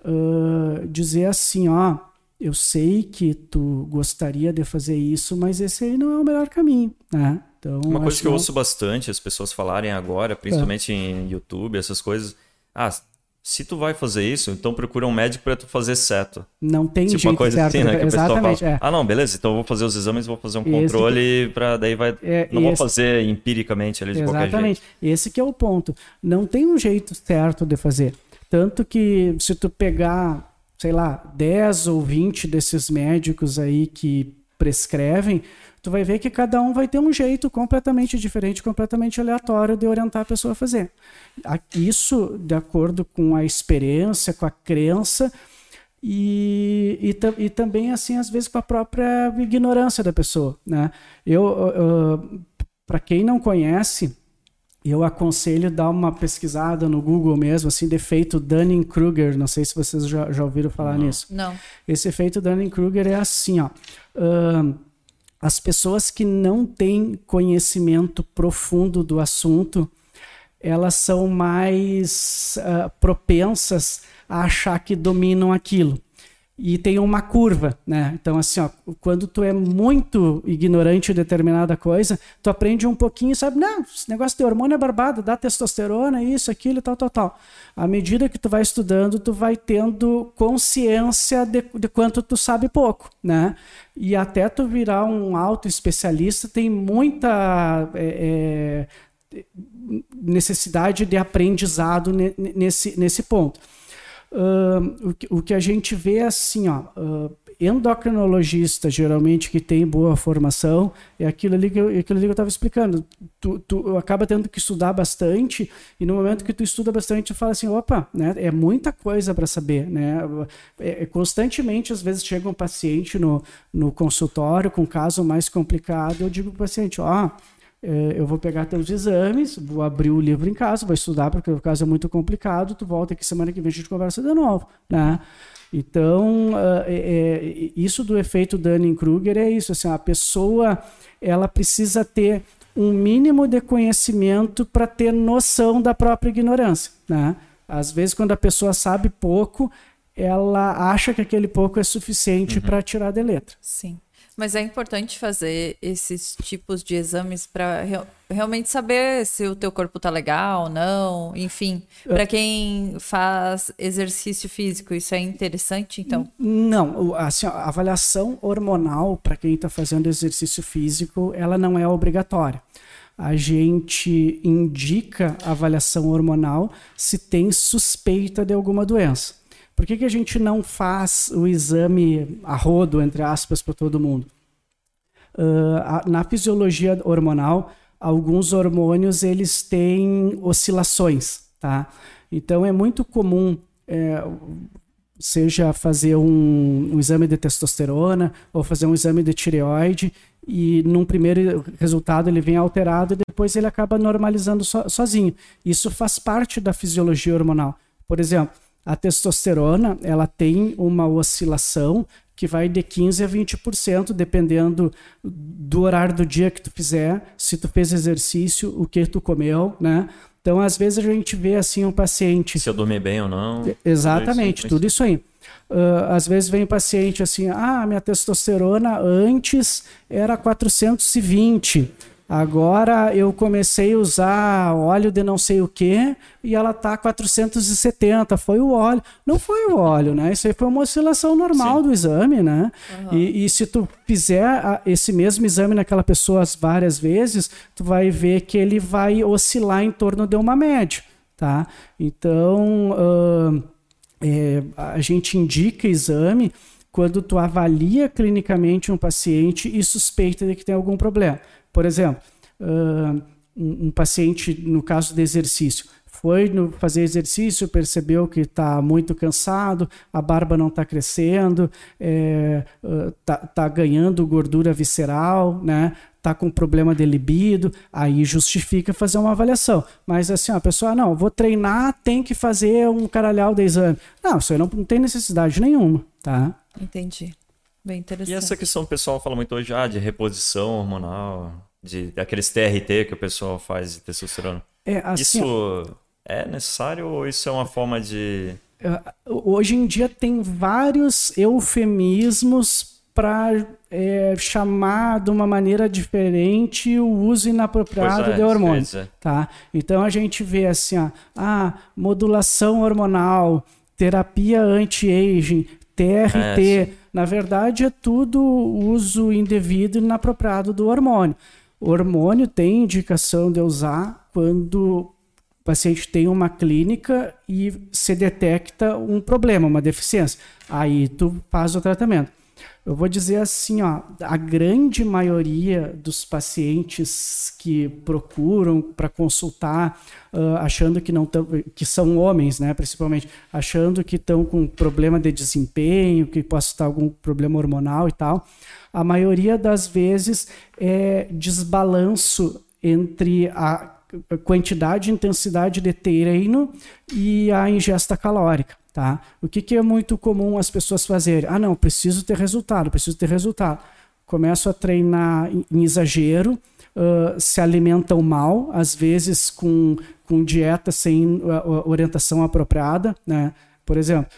Uh, dizer assim, ó, eu sei que tu gostaria de fazer isso, mas esse aí não é o melhor caminho, né? Então, Uma coisa que eu ouço bastante as pessoas falarem agora, principalmente é. em YouTube, essas coisas, ah, se tu vai fazer isso, então procura um médico para tu fazer certo. Não tem tipo jeito uma coisa certo, assim, né? Que exatamente, fala, é. ah não, beleza, então eu vou fazer os exames, vou fazer um controle para daí vai, é, não esse... vou fazer empiricamente ali de exatamente. qualquer jeito. Exatamente, esse que é o ponto. Não tem um jeito certo de fazer. Tanto que se tu pegar, sei lá, 10 ou 20 desses médicos aí que prescrevem, tu vai ver que cada um vai ter um jeito completamente diferente, completamente aleatório de orientar a pessoa a fazer. Isso de acordo com a experiência, com a crença e, e, e também, assim, às vezes com a própria ignorância da pessoa, né? Eu, uh, para quem não conhece, eu aconselho dar uma pesquisada no Google mesmo, assim, defeito Dunning-Kruger. Não sei se vocês já, já ouviram falar não. nisso. Não. Esse efeito Dunning-Kruger é assim, ó. Uh, as pessoas que não têm conhecimento profundo do assunto, elas são mais uh, propensas a achar que dominam aquilo e tem uma curva, né? Então, assim, ó, quando tu é muito ignorante de determinada coisa, tu aprende um pouquinho sabe, não, esse negócio de hormônio é barbado, dá testosterona, isso, aquilo, tal, tal, tal. À medida que tu vai estudando, tu vai tendo consciência de, de quanto tu sabe pouco, né? E até tu virar um auto especialista, tem muita é, é, necessidade de aprendizado nesse, nesse ponto. O, que, que, a gente vê é assim, ó, uh, endocrinologista, geralmente, que tem boa formação, é aquilo ali que eu estava explicando. Tu, tu acaba tendo que estudar bastante, e no momento que tu estuda bastante, tu fala assim, opa, né, é muita coisa para saber. Né? É, é, constantemente, às vezes, chega um paciente no, no consultório com um caso mais complicado, eu digo para o paciente, ó, oh, é, eu vou pegar teus exames, vou abrir o livro em casa, vou estudar, porque o caso é muito complicado, tu volta aqui semana que vem a gente conversa de novo, né? Então, uh, é, é, isso do efeito Dunning-Kruger é isso, assim, a pessoa, ela precisa ter um mínimo de conhecimento para ter noção da própria ignorância, né? Às vezes, quando a pessoa sabe pouco, ela acha que aquele pouco é suficiente uhum. para tirar de letra. Sim. Mas é importante fazer esses tipos de exames para re realmente saber se o teu corpo tá legal ou não, enfim. Para quem faz exercício físico, isso é interessante, então? Não, assim, a avaliação hormonal para quem está fazendo exercício físico, ela não é obrigatória. A gente indica a avaliação hormonal se tem suspeita de alguma doença. Por que, que a gente não faz o exame a rodo, entre aspas, para todo mundo? Uh, na fisiologia hormonal, alguns hormônios eles têm oscilações, tá? Então é muito comum, é, seja fazer um, um, exame de testosterona ou fazer um exame de tireoide e num primeiro resultado ele vem alterado e depois ele acaba normalizando so, sozinho. Isso faz parte da fisiologia hormonal. Por exemplo, a testosterona, ela tem uma oscilação que vai de 15 a 20%, dependendo do horário do dia que tu fizer, se tu fez exercício, o que tu comeu, né? Então, às vezes a gente vê assim um paciente. Se eu dormir bem ou não. Exatamente, tudo isso, tudo isso aí. Uh, às vezes vem um paciente assim, ah, minha testosterona antes era 420. Agora eu comecei a usar óleo de não sei o que e ela tá 470. Foi o óleo. Não foi o óleo, né? Isso aí foi uma oscilação normal Sim. do exame, né? Uhum. E, e, se tu fizer a, esse mesmo exame naquela pessoa várias vezes, tu vai ver que ele vai oscilar em torno de uma média, tá? Então, uh, é, a gente indica exame quando tu avalia clinicamente um paciente e suspeita de que tem algum problema. Por exemplo, uh, um, um, paciente, no caso de exercício, foi no, fazer exercício, percebeu que está muito cansado, a barba não está crescendo, está é, tá, tá ganhando gordura visceral, né? Está com problema de libido, aí justifica fazer uma avaliação. Mas assim, a pessoa, não, vou treinar, tem que fazer um caralhau de exame. Não, isso aí não, não tem necessidade nenhuma, tá? Entendi. Bem interessante. E essa questão o pessoal fala muito hoje ah, de reposição hormonal, de aqueles TRT que o pessoal faz de testosterona. É, assim, isso é necessário ou isso é uma forma de. É, hoje em dia tem vários eufemismos para é, chamar de uma maneira diferente o uso inapropriado é, de hormônios. Tá? Então a gente vê assim, ó, ah, modulação hormonal, terapia anti-aging, TRT. É, Na verdade, é tudo uso indevido e inapropriado do hormônio. O hormônio tem indicação de usar quando o paciente tem uma clínica e se detecta um problema, uma deficiência. Aí tu faz o tratamento. Eu vou dizer assim, ó, a grande maioria dos pacientes que procuram para consultar, uh, achando que não tão, que são homens, né, principalmente, achando que estão com problema de desempenho, que possa estar algum problema hormonal e tal, a maioria das vezes é desbalanço entre a quantidade e intensidade de treino e a ingesta calórica. Tá? O que, que é muito comum as pessoas fazerem? Ah, não, preciso ter resultado, preciso ter resultado. Começo a treinar em, exagero, uh, se alimentam mal, às vezes com, com dieta sem uh, orientação apropriada, né? Por exemplo,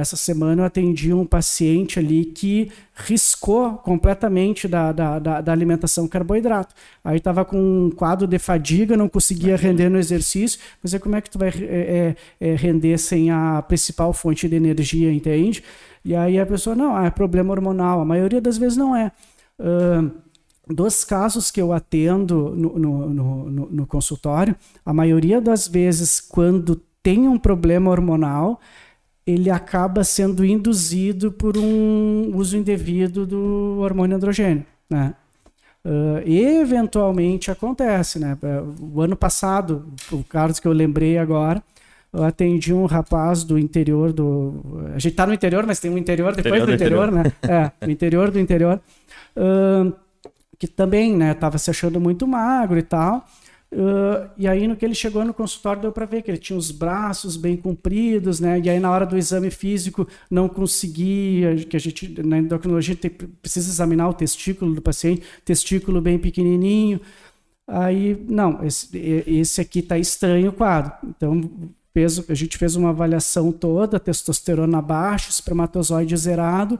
essa semana eu atendi um paciente ali que riscou completamente da, da, da, da alimentação carboidrato. Aí estava com um quadro de fadiga, não conseguia render no exercício. Mas é como é que tu vai é, é, render sem a principal fonte de energia, entende? E aí a pessoa, não, é problema hormonal. A maioria das vezes não é. Uh, dos casos que eu atendo no, no, no, no, consultório, a maioria das vezes, quando tem um problema hormonal, ele acaba sendo induzido por um uso indevido do hormônio androgênio, né? Uh, eventualmente acontece, né? O ano passado, o caso que eu lembrei agora, eu atendi um rapaz do interior do. A gente tá no interior, mas tem um interior depois interior do, interior, interior, né? É, o interior do interior. Uh, que também, né, tava se achando muito magro e tal. Uh, e aí, no que ele chegou no consultório, deu para ver que ele tinha os braços bem compridos, né? E aí, na hora do exame físico, não conseguia, que a gente, na endocrinologia, tem, precisa examinar o testículo do paciente, testículo bem pequenininho. Aí, não, esse, esse aqui tá estranho o quadro. Então, fez, a gente fez uma avaliação toda, testosterona baixa, espermatozoide zerado.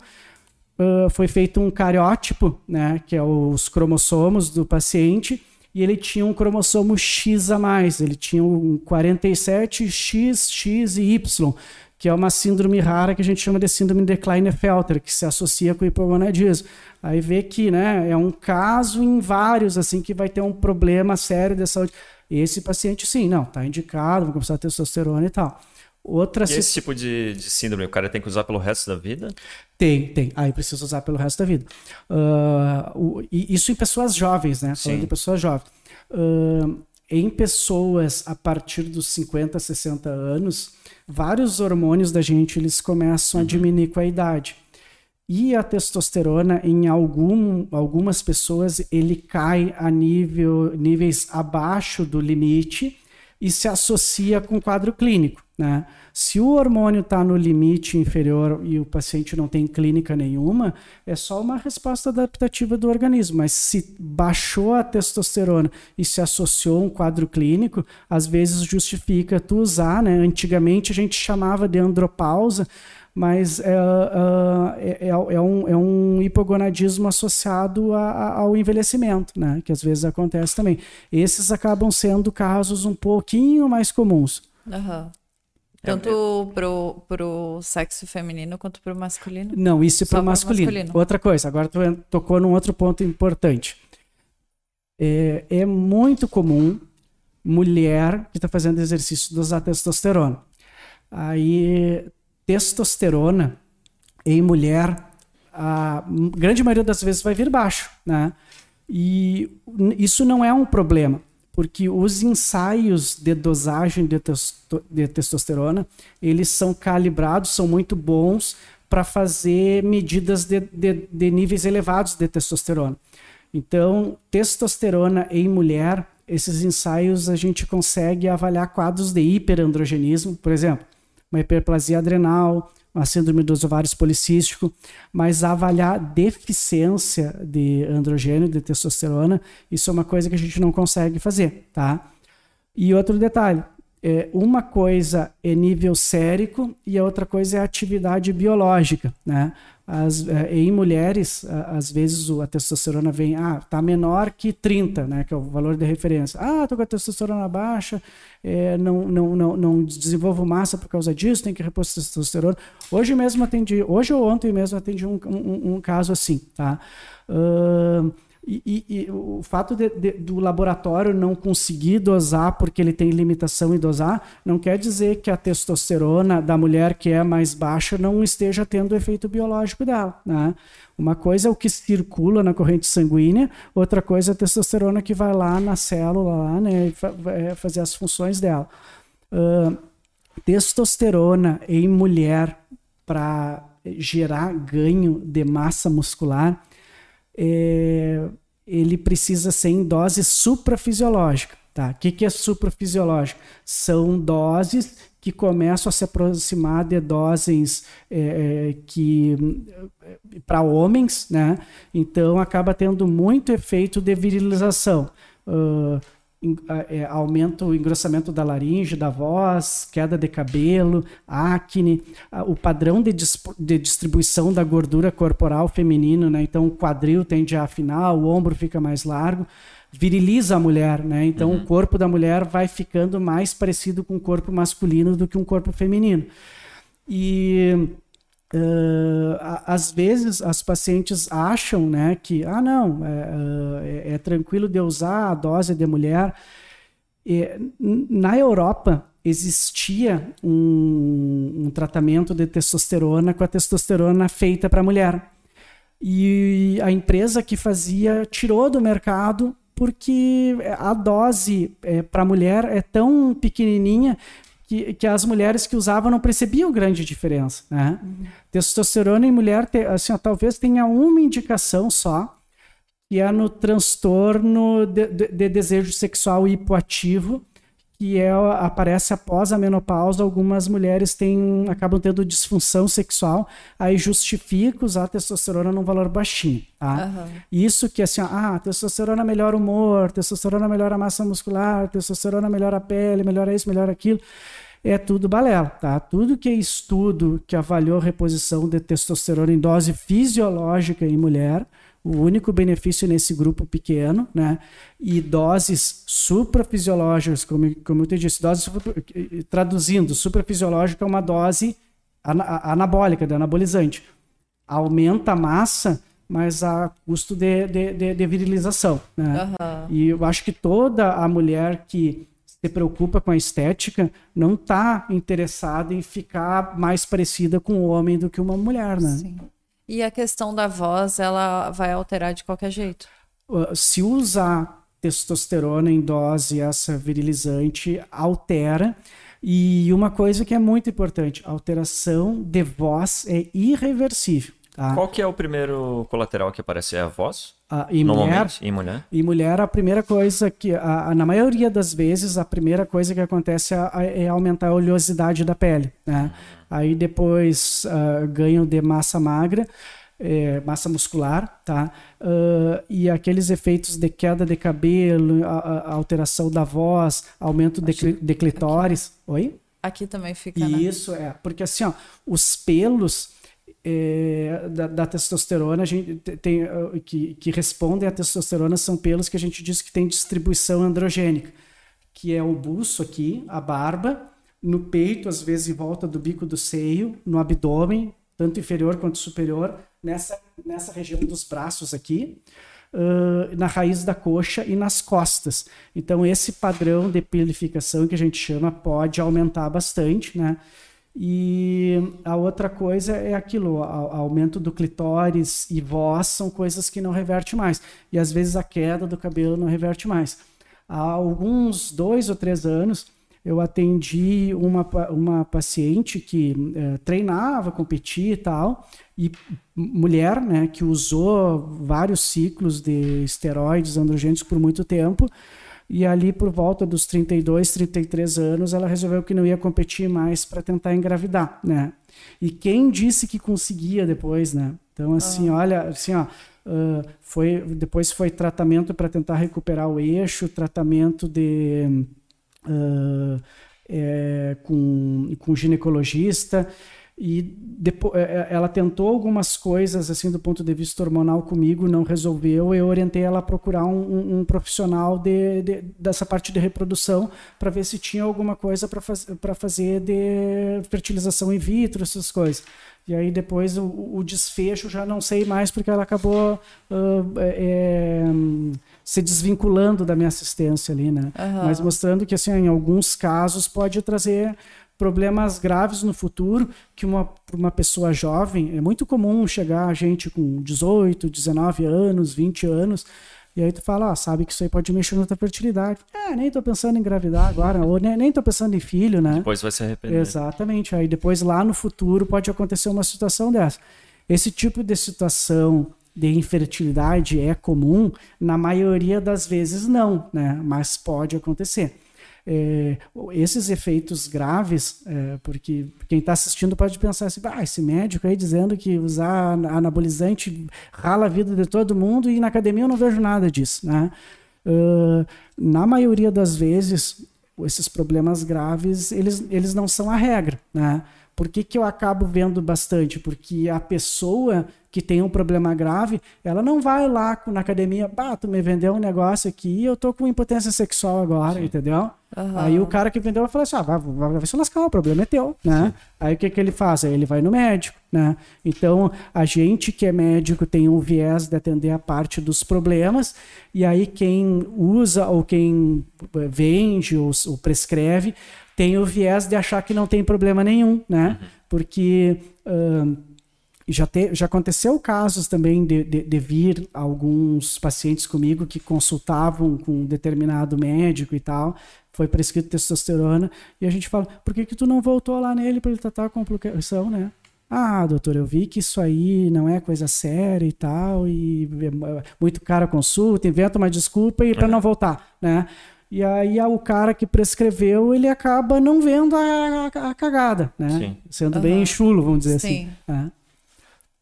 Uh, foi feito um cariótipo, né? Que é os cromossomos do paciente e ele tinha um cromossomo X a mais, ele tinha um 47X, X e Y, que é uma síndrome rara que a gente chama de síndrome de Klinefelter, que se associa com hipogonadismo. Aí vê que né, é um caso em vários assim que vai ter um problema sério de saúde. Esse paciente, sim, não, está indicado, vai começar a testosterona e tal. Outra... E esse tipo de, de, síndrome o cara tem que usar pelo resto da vida? Tem, tem. Aí precisa usar pelo resto da vida. Uh, o, isso em pessoas jovens, né? Falando de pessoas jovens. Uh, em pessoas a partir dos 50, 60 anos, vários hormônios da gente eles começam uhum. a diminuir com a idade. E a testosterona, em algum, algumas pessoas, ele cai a nível, níveis abaixo do limite e se associa com quadro clínico. Né? Se o hormônio está no limite inferior e o paciente não tem clínica nenhuma, é só uma resposta adaptativa do organismo. Mas se baixou a testosterona e se associou a um quadro clínico, às vezes justifica tu usar. Né? Antigamente a gente chamava de andropausa, mas é, é, é, é, um, é um hipogonadismo associado a, a, ao envelhecimento, né? que às vezes acontece também. Esses acabam sendo casos um pouquinho mais comuns. Uhum. Tanto pro, pro sexo feminino quanto pro masculino? Não, isso é pro masculino. masculino. Outra coisa, agora tu tocou num outro ponto importante. É, é muito comum mulher que está fazendo exercício usar testosterona. Aí, testosterona em mulher, a grande maioria das vezes vai vir baixo, né? E isso não é um problema porque os ensaios de dosagem de, testo de testosterona eles são calibrados, são muito bons para fazer medidas de, de, de, níveis elevados de testosterona. Então, testosterona em mulher, esses ensaios a gente consegue avaliar quadros de hiperandrogenismo, por exemplo, uma hiperplasia adrenal, a síndrome dos ovários policístico, mas avaliar deficiência de androgênio, de testosterona, isso é uma coisa que a gente não consegue fazer, tá? E outro detalhe, é, uma coisa é nível sérico e a outra coisa é atividade biológica, né? As, é, em mulheres, às vezes a testosterona vem, ah, tá menor que 30, né, que é o valor de referência. Ah, tô com a testosterona baixa, é, não, não, não, não desenvolvo massa por causa disso, tem que repor testosterona. Hoje mesmo atendi, hoje ou ontem mesmo atendi um, um, um caso assim, tá? Uh, E, e, e o fato de, de, do laboratório não conseguir dosar porque ele tem limitação em dosar, não quer dizer que a testosterona da mulher que é mais baixa não esteja tendo o efeito biológico dela. Né? Uma coisa é o que circula na corrente sanguínea, outra coisa é a testosterona que vai lá na célula lá, né, é, fazer as funções dela. Uh, testosterona em mulher para gerar ganho de massa muscular é, ele precisa ser em dose suprafisiológica. Tá? O que, que é suprafisiológico? São doses que começam a se aproximar de doses é, é que para homens, né? Então acaba tendo muito efeito de virilização. Uh, é, aumenta o engrossamento da laringe, da voz, queda de cabelo, acne, o padrão de, de distribuição da gordura corporal feminino, né? Então o quadril tende a afinar, o ombro fica mais largo, viriliza a mulher, né? Então uhum. o corpo da mulher vai ficando mais parecido com o corpo masculino do que um corpo feminino. E Uh, às vezes as pacientes acham né, que ah não é, é, é tranquilo de usar a dose de mulher. Na Europa existia um, um, tratamento de testosterona com a testosterona feita para mulher. E a empresa que fazia tirou do mercado porque a dose é, para mulher é tão pequenininha que, que as mulheres que usavam não percebiam grande diferença. Né? Uhum. Testosterona em mulher, te, assim, ó, talvez tenha uma indicação só, que é no transtorno de, de, de desejo sexual hipoativo, que é, aparece após a menopausa. Algumas mulheres têm, acabam tendo disfunção sexual, aí justifica usar testosterona num valor baixinho. Tá? Uhum. Isso que assim, ah, testosterona melhora o humor, testosterona melhora a massa muscular, testosterona melhora a pele, melhora isso, melhora aquilo é tudo balela, tá? Tudo que é estudo que avaliou reposição de testosterona em dose fisiológica em mulher, o único benefício nesse grupo pequeno, né? E doses suprafisiológicas, como, como eu te disse, doses, traduzindo, suprafisiológica é uma dose anabólica, de anabolizante. Aumenta a massa, mas a custo de, de, de, de virilização, né? Uhum. E eu acho que toda a mulher que se preocupa com a estética não está interessada em ficar mais parecida com um homem do que uma mulher, né? Sim. E a questão da voz, ela vai alterar de qualquer jeito? Se usar testosterona em dose essa virilizante, altera. E uma coisa que é muito importante, a alteração de voz é irreversível. Tá? Qual que é o primeiro colateral que aparece? É a voz? Ah, em, mulher, em mulher? Em mulher, a primeira coisa que, a, a, na maioria das vezes, a primeira coisa que acontece é, é aumentar a oleosidade da pele. Né? Aí depois uh, ganho de massa magra, é, massa muscular, tá? Uh, e aqueles efeitos de queda de cabelo, a, a alteração da voz, aumento de, de clitóris. Aqui. Oi? Aqui também fica. Né? Isso, né? é. Porque assim, ó, os pelos é, da, da, testosterona a gente tem, uh, que, que respondem à testosterona são pelos que a gente diz que tem distribuição androgênica, que é o buço aqui, a barba, no peito, às vezes em volta do bico do seio, no abdômen, tanto inferior quanto superior, nessa, nessa região dos braços aqui, uh, na raiz da coxa e nas costas. Então, esse padrão de pilificação que a gente chama pode aumentar bastante, né? E a outra coisa é aquilo, aumento do clitóris e voz são coisas que não reverte mais. E às vezes a queda do cabelo não reverte mais. Há alguns dois ou três anos, eu atendi uma, uma paciente que é, treinava, competia e tal, e mulher, né, que usou vários ciclos de esteroides androgênicos por muito tempo, e ali, por volta dos 32, 33 anos, ela resolveu que não ia competir mais para tentar engravidar, né? E quem disse que conseguia depois, né? Então, assim, ah. olha, assim, ó, uh, foi, depois foi tratamento para tentar recuperar o eixo, tratamento de... Uh, é, com, com ginecologista, E depois, é, é, ela tentou algumas coisas assim do ponto de vista hormonal comigo, não resolveu. Eu orientei ela a procurar um, um, profissional de, de, dessa parte de reprodução para ver se tinha alguma coisa para faz, fazer de fertilização in vitro, essas coisas. E aí depois o, o desfecho já não sei mais porque ela acabou uh, é, se desvinculando da minha assistência ali, né? Uhum. Mas mostrando que assim, em alguns casos pode trazer problemas graves no futuro que uma, uma pessoa jovem, é muito comum chegar a gente com 18, 19 anos, 20 anos, e aí tu fala, ah, sabe que isso aí pode mexer na tua fertilidade. É, nem tô pensando em engravidar agora, ou nem, nem tô pensando em filho, né? Depois vai se arrepender. Exatamente, aí depois lá no futuro pode acontecer uma situação dessa. Esse tipo de situação de infertilidade é comum? Na maioria das vezes não, né? Mas pode acontecer é, esses efeitos graves, é, porque quem está assistindo pode pensar assim, ah, esse médico aí dizendo que usar anabolizante rala a vida de todo mundo e na academia eu não vejo nada disso, né? Uh, na maioria das vezes, esses problemas graves, eles, eles não são a regra, né? Por que, que eu acabo vendo bastante? Porque a pessoa que tem um problema grave, ela não vai lá na academia, bah, tu me vendeu um negócio aqui e eu tô com impotência sexual agora, Sim. entendeu? Uhum. Aí o cara que vendeu vai falar assim, ah, vai, vai, vai se lascar, o problema é teu, né? Sim. Aí o que, que ele faz? Aí ele vai no médico, né? Então, a gente que é médico tem um viés de atender a parte dos problemas, e aí quem usa ou quem vende ou, ou prescreve tem o viés de achar que não tem problema nenhum, né? Uhum. Porque... Uh, já, te, já aconteceu casos também de, de, de, vir alguns pacientes comigo que consultavam com um determinado médico e tal, foi prescrito testosterona, e a gente fala, por que, que tu não voltou lá nele para ele tratar a complicação, né? Ah, doutor, eu vi que isso aí não é coisa séria e tal, e é muito cara consulta, inventa uma desculpa e para não voltar, né? E aí o cara que prescreveu, ele acaba não vendo a, a, a cagada, né? Sim. Sendo uhum. bem chulo, vamos dizer assim, Sim. assim. Né?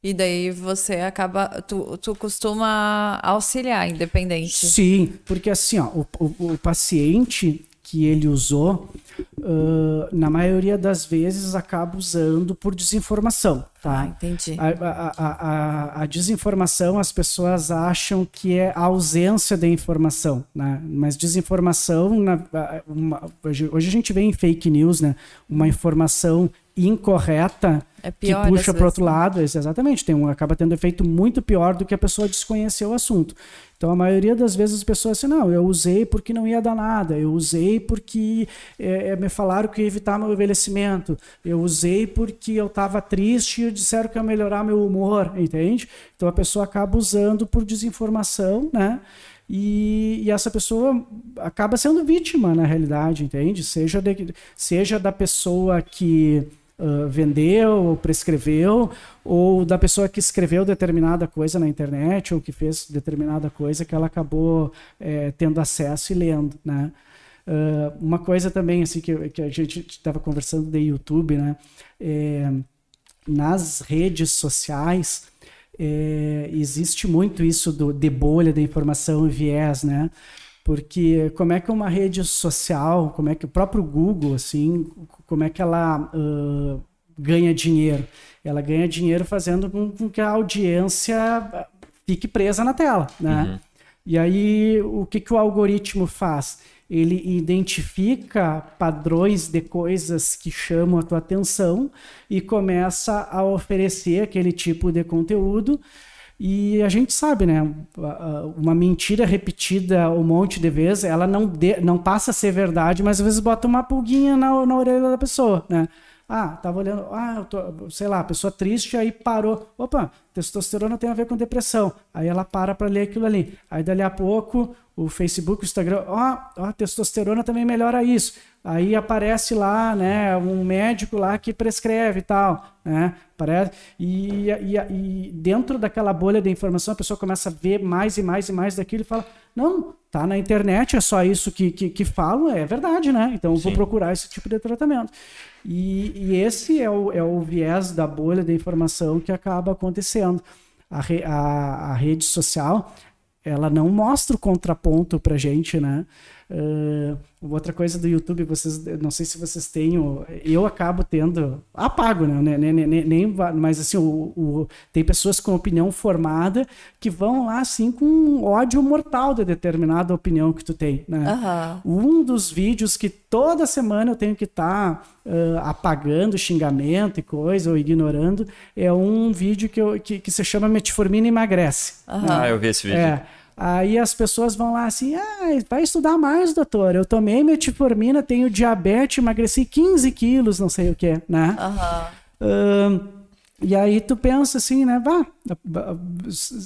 E daí você acaba. Tu, tu costuma auxiliar, independente. Sim, porque assim, ó, o, o, o paciente que ele usou, uh, na maioria das vezes acaba usando por desinformação. Tá? Ah, entendi. A, a, a, a, desinformação, as pessoas acham que é a ausência de informação, né? Mas desinformação, na, uma, hoje, hoje a gente vê em fake news, né? Uma informação incorreta é que puxa para outro lado. Exatamente, tem um, acaba tendo efeito muito pior do que a pessoa desconhecer o assunto. Então, a maioria das vezes as pessoas assim, não, eu usei porque não ia dar nada, eu usei porque é, é me falaram que ia evitar meu envelhecimento, eu usei porque eu estava triste e disseram que ia melhorar meu humor, entende? Então, a pessoa acaba usando por desinformação, né? E, e, essa pessoa acaba sendo vítima na realidade, entende? Seja, de, seja da pessoa que vendeu prescreveu, ou da pessoa que escreveu determinada coisa na internet, ou que fez determinada coisa que ela acabou é, tendo acesso e lendo, né? Uh, uma coisa também assim que, que a gente estava conversando de YouTube, né? É, nas redes sociais é, existe muito isso do, de bolha da informação e viés, né? Porque como é que uma rede social, como é que o próprio Google, assim, como é que ela uh, ganha dinheiro? Ela ganha dinheiro fazendo com, que a audiência fique presa na tela, né? Uhum. E aí, o que, que o algoritmo faz? ele identifica padrões de coisas que chamam a tua atenção e começa a oferecer aquele tipo de conteúdo. E a gente sabe, né? Uma mentira repetida um monte de vezes, ela não, de, não passa a ser verdade, mas às vezes bota uma pulguinha na, na orelha da pessoa, né? Ah, tava olhando, ah, tô, sei lá, pessoa triste, aí parou. Opa, testosterona tem a ver com depressão. Aí ela para para ler aquilo ali. Aí dali a pouco o Facebook, o Instagram, ó, oh, testosterona também melhora isso. Aí aparece lá, né, um médico lá que prescreve e tal, né, parece. E, e, e, dentro daquela bolha de informação, a pessoa começa a ver mais e mais e mais daquilo e fala, não, tá na internet, é só isso que, que, que falam, é verdade, né, então vou procurar esse tipo de tratamento. E, e esse é o, é o viés da bolha de informação que acaba acontecendo. A, a, a rede social ela não mostra o contraponto pra gente, né? Uh, outra coisa do YouTube, vocês, não sei se vocês têm, eu acabo tendo, apago, né? Nem, nem, nem, mas assim, o, o, tem pessoas com opinião formada que vão lá assim com ódio mortal de determinada opinião que tu tem, né? Uhum. Um dos vídeos que toda semana eu tenho que estar tá, uh, apagando xingamento e coisa ou ignorando é um vídeo que, eu, que, que se chama Metformina Emagrece. Uhum. Né? Ah, eu vi esse vídeo. É. Aí as pessoas vão lá assim, ah, vai estudar mais, doutor. Eu tomei metformina, tenho diabetes, emagreci 15 quilos, não sei o que, né? Uhum. Uh, e aí tu pensa assim, né? Vá,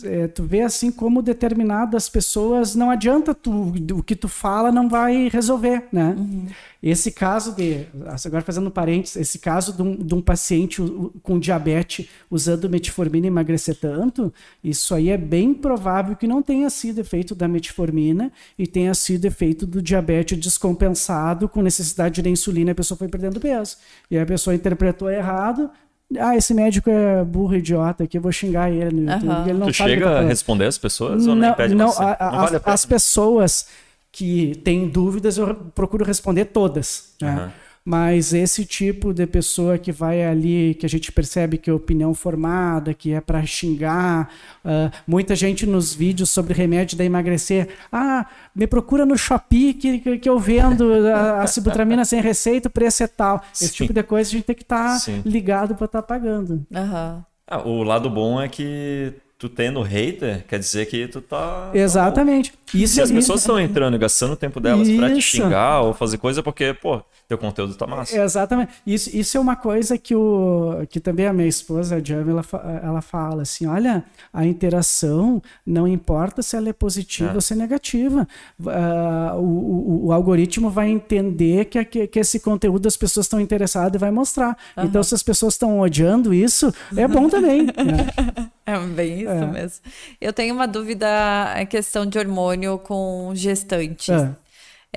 é, tu vê assim como determinadas pessoas não adianta tu o que tu fala não vai resolver, né? Uhum. Esse caso de agora fazendo parênteses, esse caso de um, de um, paciente com diabetes usando metformina emagrecer tanto, isso aí é bem provável que não tenha sido efeito da metformina e tenha sido efeito do diabetes descompensado com necessidade de insulina, a pessoa foi perdendo peso. E a pessoa interpretou errado, ah, esse médico é burro, idiota, aqui eu vou xingar ele no YouTube. Uhum. Ele não tu chega tá a responder as pessoas não, ou não impede não, a, a, não vale a as, pessoas que têm dúvidas eu procuro responder todas. Né? Uhum. Mas esse tipo de pessoa que vai ali, que a gente percebe que é opinião formada, que é para xingar, uh, muita gente nos vídeos sobre remédio da emagrecer, ah, me procura no Shopee que, que, eu vendo a, a sibutramina sem receita, o preço é tal. Esse tipo de coisa a gente tem que estar tá ligado para estar tá pagando. Uhum. Ah, o lado bom é que tu tendo hater, quer dizer que tu tá. Exatamente. Isso, e as pessoas estão entrando e gastando o tempo delas para te xingar ou fazer coisa porque, pô, teu conteúdo tá massa. Exatamente. Isso, isso é uma coisa que, o, que também a minha esposa, a Jamie, ela, ela fala assim: olha, a interação não importa se ela é positiva é. ou se é negativa. Uh, o, o, o, algoritmo vai entender que, que, que, esse conteúdo as pessoas estão interessadas e vai mostrar. Uhum. Então, se as pessoas estão odiando isso, é bom também. né? (laughs) É bem isso é. mesmo. Eu tenho uma dúvida, a questão de hormônio com gestantes. É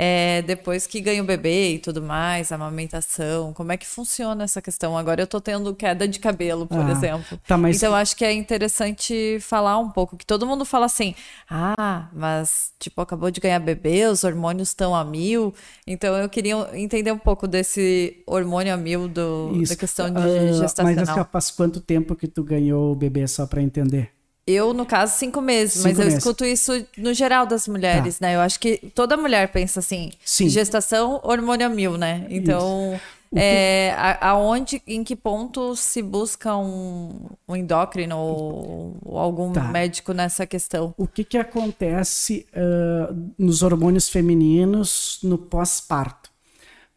é, depois que ganha o bebê e tudo mais, a amamentação, como é que funciona essa questão? Agora eu tô tendo queda de cabelo, por ah, exemplo. Tá, mas... Então eu acho que é interessante falar um pouco, que todo mundo fala assim, ah, mas tipo, acabou de ganhar bebê, os hormônios estão a mil. Então eu queria entender um pouco desse hormônio a mil do, da questão de uh, gestacional. Mas faz quanto tempo que tu ganhou o bebê, só para entender? Eu, no caso, cinco meses, cinco mas eu meses. escuto isso no geral das mulheres, tá. né? Eu acho que toda mulher pensa assim, Sim. gestação, hormônio mil, né? Então, é, aonde, em que ponto se busca um, um endócrino ou, ou algum tá. médico nessa questão? O que, que acontece uh, nos hormônios femininos no pós-parto?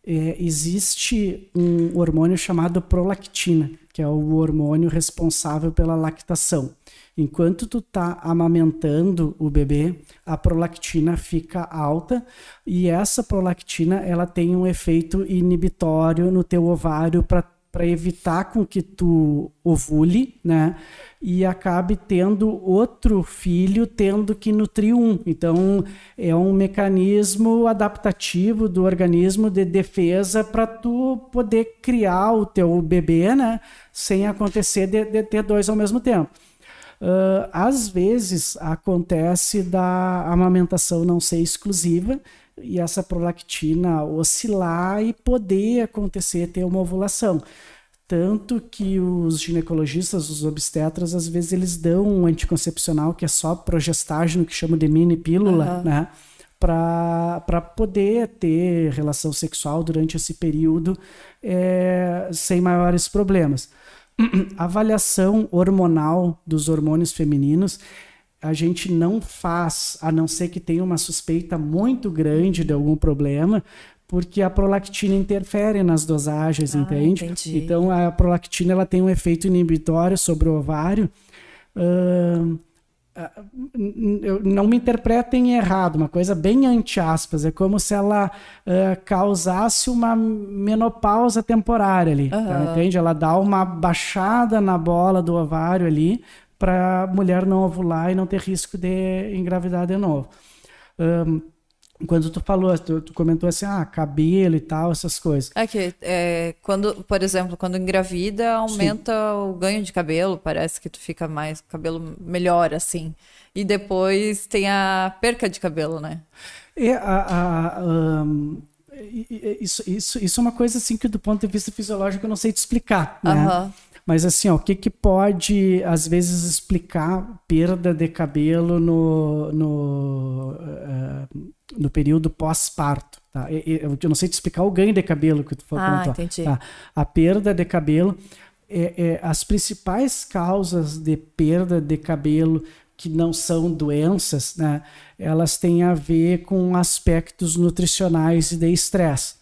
É, existe um hormônio chamado prolactina, que é o hormônio responsável pela lactação. Enquanto tu tá amamentando o bebê, a prolactina fica alta e essa prolactina ela tem um efeito inibitório no teu ovário para para evitar com que tu ovule, né? E acabe tendo outro filho tendo que nutrir um. Então é um mecanismo adaptativo do organismo de defesa para tu poder criar o teu bebê, né? Sem acontecer de, de ter dois ao mesmo tempo. Uh, às vezes acontece da amamentação não ser exclusiva e essa prolactina oscilar e poder acontecer ter uma ovulação. Tanto que os ginecologistas, os obstetras, às vezes eles dão um anticoncepcional que é só progestágeno, que chamam de mini pílula, uhum. né? Para poder ter relação sexual durante esse período é, sem maiores problemas. Avaliação hormonal dos hormônios femininos a gente não faz, a não ser que tenha uma suspeita muito grande de algum problema, porque a prolactina interfere nas dosagens, ah, entende? Entendi. Então a prolactina ela tem um efeito inibitório sobre o ovário. Uh, ah, não me interpretem errado, uma coisa bem anti aspas, é como se ela uh, causasse uma menopausa temporária ali, uhum. tá, entende? Ela dá uma baixada na bola do ovário ali para a mulher não ovular e não ter risco de engravidar de novo. Um, quando tu falou, tu, tu, comentou assim, ah, cabelo e tal, essas coisas. É que, é, quando, por exemplo, quando engravida, aumenta Sim. o ganho de cabelo, parece que tu fica mais, cabelo melhor, assim. E depois tem a perca de cabelo, né? É, a, a um, isso, isso, isso é uma coisa, assim, que do ponto de vista fisiológico eu não sei te explicar, né? Uhum. Mas assim, ó, o que, que pode, às vezes, explicar perda de cabelo no, no, uh, no período pós-parto? Tá? Eu, não sei te explicar o ganho de cabelo que tu falou. Ah, entendi. Tá? A perda de cabelo, é, é, as principais causas de perda de cabelo que não são doenças, né, elas têm a ver com aspectos nutricionais e de estresse.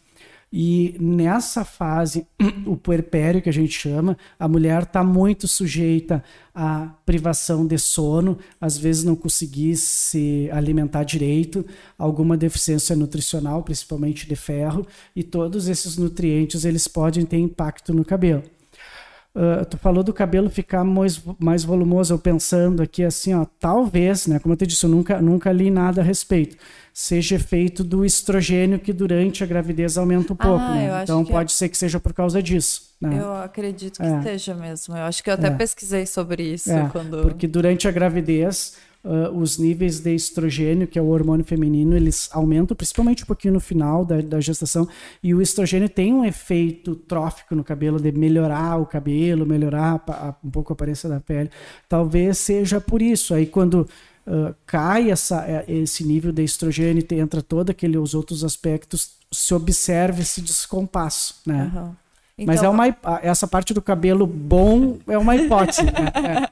E nessa fase, (clears throat) o puerpério que a gente chama, a mulher está muito sujeita à privação de sono, às vezes não conseguir se alimentar direito, alguma deficiência nutricional, principalmente de ferro, e todos esses nutrientes eles podem ter impacto no cabelo. Uh, tu falou do cabelo ficar mais, mais volumoso, eu pensando aqui assim, ó, talvez, né, como eu te disse, eu nunca, nunca li nada a respeito, seja efeito do estrogênio que durante a gravidez aumenta um ah, pouco, né? Então pode é... ser que seja por causa disso. Né? Eu acredito que é. seja mesmo. Eu acho que eu até é. pesquisei sobre isso é, quando. Porque durante a gravidez uh, os níveis de estrogênio, que é o hormônio feminino, eles aumentam, principalmente um pouquinho no final da, da gestação. E o estrogênio tem um efeito trófico no cabelo, de melhorar o cabelo, melhorar a, a, um pouco a aparência da pele. Talvez seja por isso. Aí quando Uh, cai essa, é, esse nível de estrogênio entra todos aqueles outros aspectos, se observa esse descompasso, né? Uhum. Então, Mas é uma, essa parte do cabelo bom é uma hipótese. né?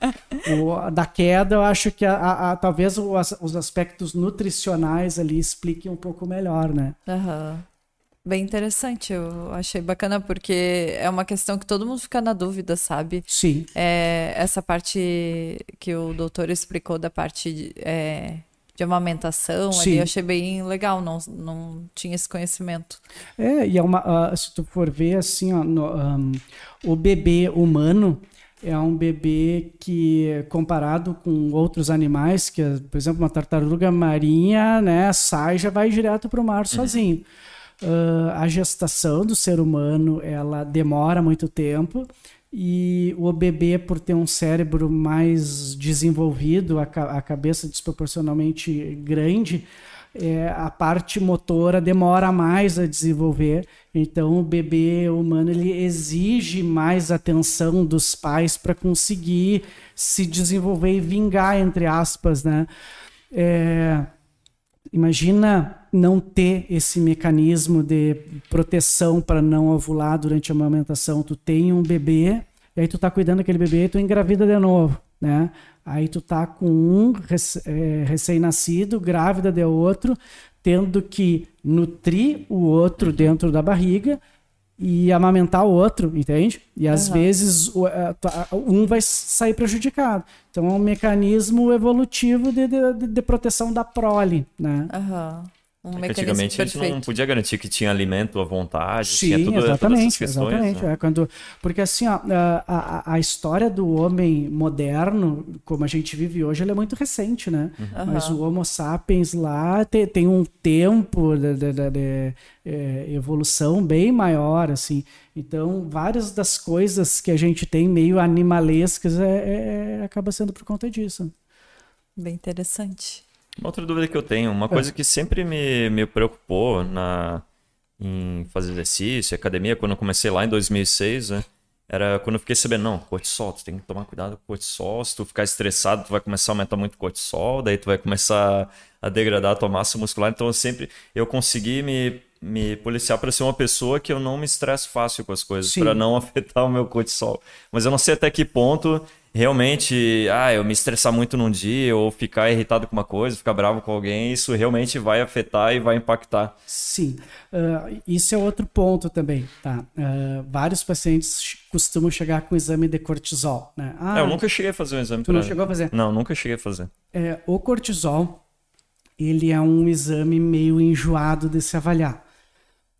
é. o, da queda, eu acho que a, a, a, talvez os, os, aspectos nutricionais ali expliquem um pouco melhor, né? Uhum. Bem interessante, eu achei bacana porque é uma questão que todo mundo fica na dúvida, sabe? Sim. É, essa parte que o doutor explicou da parte de, é, de amamentação Sim. ali, eu achei bem legal, não, não tinha esse conhecimento. É, e é uma, uh, se tu for ver assim, ó, no, um, o bebê humano é um bebê que, comparado com outros animais, que, por exemplo, uma tartaruga marinha, né, sai já vai direto para o mar uhum. sozinho. Uh, a gestação do ser humano ela demora muito tempo e o bebê, por ter um cérebro mais desenvolvido, a, a cabeça desproporcionalmente grande, é, a parte motora demora mais a desenvolver. Então, o bebê humano ele exige mais atenção dos pais para conseguir se desenvolver e vingar, entre aspas, né? É, imagina não ter esse mecanismo de proteção para não ovular durante a amamentação. Tu tem um bebê, e aí tu tá cuidando daquele bebê e tu engravida de novo, né? Aí tu tá com um é, recém-nascido, grávida de outro, tendo que nutrir o outro dentro da barriga e amamentar o outro, entende? E às uhum. vezes um vai sair prejudicado. Então é um mecanismo evolutivo de, de, de proteção da prole, né? Uhum. Um é antigamente a gente não podia garantir que tinha alimento à vontade, Sim, tinha tudo, exatamente, questões, exatamente. Né? É quando, porque assim, ó, a, a, a, história do homem moderno, como a gente vive hoje, ela é muito recente, né? Uhum. Mas o Homo sapiens lá tem, tem um tempo de, de, de, de é, evolução bem maior, assim. Então, várias das coisas que a gente tem meio animalescas é, é, é acaba sendo por conta disso. Bem interessante. Uma outra dúvida que eu tenho, uma é. coisa que sempre me, me preocupou na, em fazer exercício, academia, quando eu comecei lá em 2006, né? Era quando eu fiquei sabendo, não, cortisol, tu tem que tomar cuidado com cortisol, se tu ficar estressado, tu vai começar a aumentar muito cortisol, daí tu vai começar a degradar a tua massa muscular. Então eu sempre, eu consegui me, me policiar para ser uma pessoa que eu não me estresso fácil com as coisas, para não (laughs) afetar o meu cortisol. Mas eu não sei até que ponto realmente, ah, eu me estressar muito num dia ou ficar irritado com uma coisa, ficar bravo com alguém, isso realmente vai afetar e vai impactar. Sim, uh, isso é outro ponto também, tá? Uh, vários pacientes costumam chegar com exame de cortisol, né? Ah, é, eu nunca cheguei a fazer um exame. Tu não chegou a fazer? Não, nunca cheguei a fazer. É, o cortisol, ele é um exame meio enjoado de se avaliar.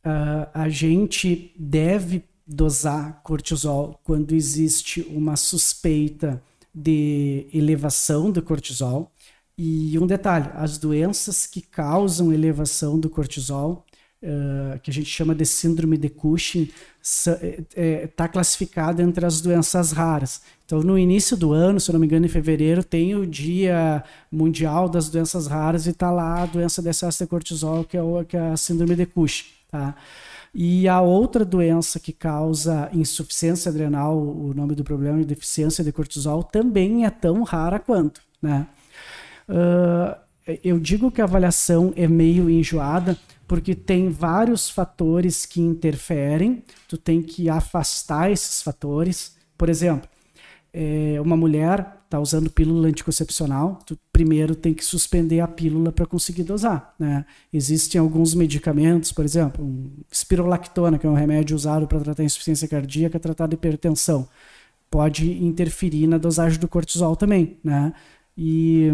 Uh, a gente deve dosar cortisol quando existe uma suspeita de elevação do cortisol E um detalhe: as doenças que causam elevação do cortisol, uh, que a gente chama de síndrome de Cushing, está é, é, tá classificada entre as doenças raras. Então, no início do ano, se não me engano, em fevereiro, tem o Dia Mundial das Doenças Raras e está lá a doença de excesso de cortisol, que é, o, que é a síndrome de Cushing. Tá? E a outra doença que causa insuficiência adrenal, o nome do problema é deficiência de cortisol, também é tão rara quanto. Né? Uh, eu digo que a avaliação é meio enjoada, porque tem vários fatores que interferem, tu tem que afastar esses fatores. Por exemplo, é, uma mulher está usando pílula anticoncepcional, tu primeiro tem que suspender a pílula para conseguir dosar. Né? Existem alguns medicamentos, por exemplo, um espirolactona, que é um remédio usado para tratar insuficiência cardíaca, tratar hipertensão. Pode interferir na dosagem do cortisol também. Né? E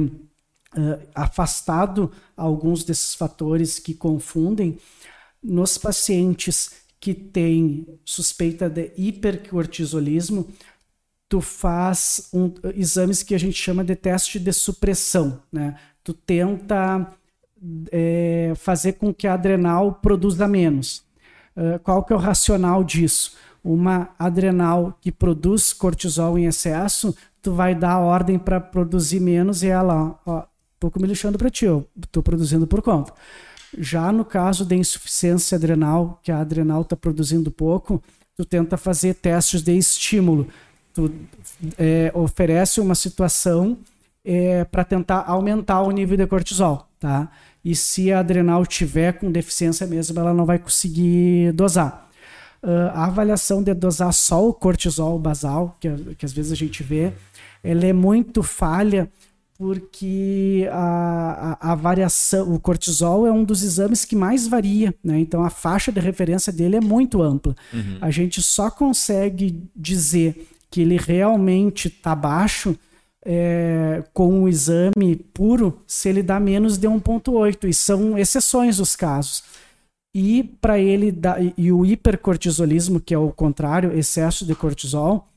uh, afastado alguns desses fatores que confundem, nos pacientes que têm suspeita de hipercortisolismo, tu faz um, exames que a gente chama de teste de supressão, né? Tu tenta é, fazer com que a adrenal produza menos. Uh, qual que é o racional disso? Uma adrenal que produz cortisol em excesso, tu vai dar a ordem para produzir menos e ela, ó, pouco me lixando para ti, eu estou produzindo por conta. Já no caso de insuficiência adrenal, que a adrenal está produzindo pouco, tu tenta fazer testes de estímulo. Tu é, oferece uma situação é, para tentar aumentar o nível de cortisol, tá? E se a adrenal tiver com deficiência mesmo, ela não vai conseguir dosar. Uh, a avaliação de dosar só o cortisol basal, que, que às vezes a gente vê, ela é muito falha porque a, a, a, variação, o cortisol é um dos exames que mais varia, né? Então a faixa de referência dele é muito ampla. Uhum. A gente só consegue dizer que ele realmente está baixo é, com o exame puro se ele dá menos de 1,8, e são exceções os casos. E para ele dar, e o hipercortisolismo, que é o contrário, excesso de cortisol,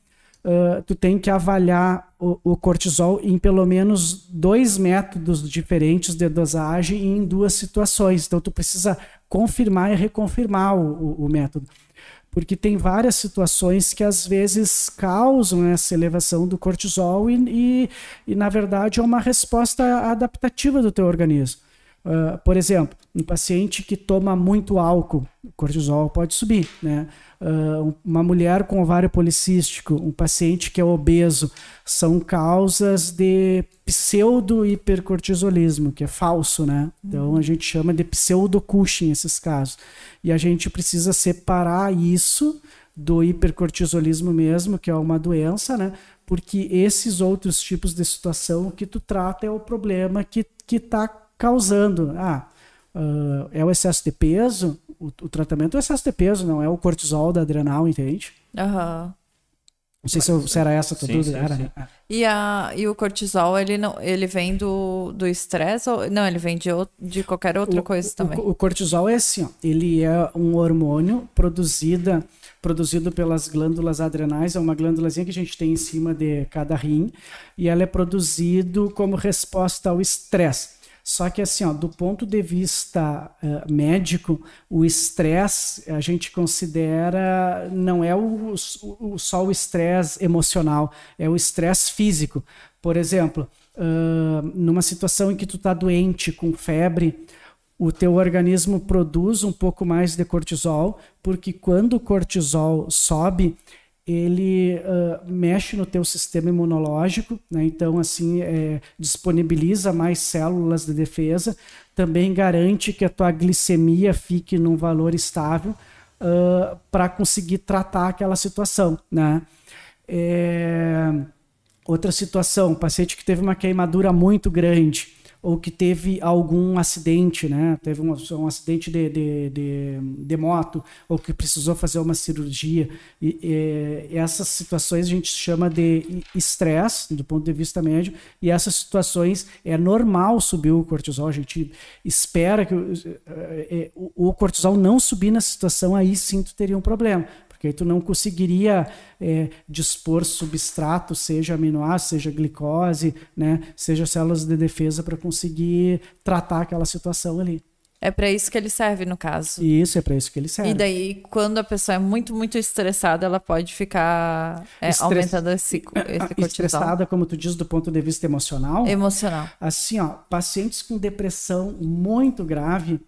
uh, tu tem que avaliar o, o, cortisol em pelo menos dois métodos diferentes de dosagem em duas situações. Então, tu precisa confirmar e reconfirmar o, o, o método. Porque tem várias situações que às vezes causam essa elevação do cortisol e, e, e na verdade, é uma resposta adaptativa do teu organismo. Uh, por exemplo, um paciente que toma muito álcool, o cortisol pode subir, né? Uh, uma mulher com ovário policístico, um paciente que é obeso, são causas de pseudo-hipercortisolismo, que é falso, né? Então a gente chama de pseudo-Cushing esses casos. E a gente precisa separar isso do hipercortisolismo mesmo, que é uma doença, né? Porque esses outros tipos de situação que tu trata é o problema que está causando. Ah, uh, é o excesso de peso, o, o, tratamento é o excesso de peso, não é o cortisol da adrenal, entende? Aham. Uhum. Não sei se, eu, se era essa a tua dúvida. Era, sim. Né? E, a, e o cortisol, ele, não, ele vem do estresse? Ou, não, ele vem de, de qualquer outra o, coisa também. O, o, cortisol é assim, ó, ele é um hormônio produzida, produzido pelas glândulas adrenais, é uma glândulazinha que a gente tem em cima de cada rim, e ela é produzido como resposta ao estresse. Só que assim, ó, do ponto de vista uh, médico, o estresse a gente considera não é o, o só o estresse emocional, é o estresse físico. Por exemplo, uh, numa situação em que tu está doente com febre, o teu organismo produz um pouco mais de cortisol, porque quando o cortisol sobe, ele uh, mexe no teu sistema imunológico, né? então assim é, disponibiliza mais células de defesa, também garante que a tua glicemia fique num valor estável uh, para conseguir tratar aquela situação, né? É... Outra situação, paciente que teve uma queimadura muito grande, ou que teve algum acidente, né? Teve um, um acidente de, de, de, de, moto, ou que precisou fazer uma cirurgia. E, e, essas situações a gente chama de estresse, do ponto de vista médio, e essas situações é normal subir o cortisol. A gente espera que o, é, o cortisol não subir nessa situação, aí sim tu teria um problema porque tu não conseguiria é, dispor substrato, seja aminoácido, seja glicose, né, seja células de defesa para conseguir tratar aquela situação ali. É para isso que ele serve, no caso. Isso, é para isso que ele serve. E daí, quando a pessoa é muito, muito estressada, ela pode ficar é, Estress... aumentando esse, esse cortisol. Estressada, como tu diz, do ponto de vista emocional? Emocional. Assim, ó, pacientes com depressão muito grave,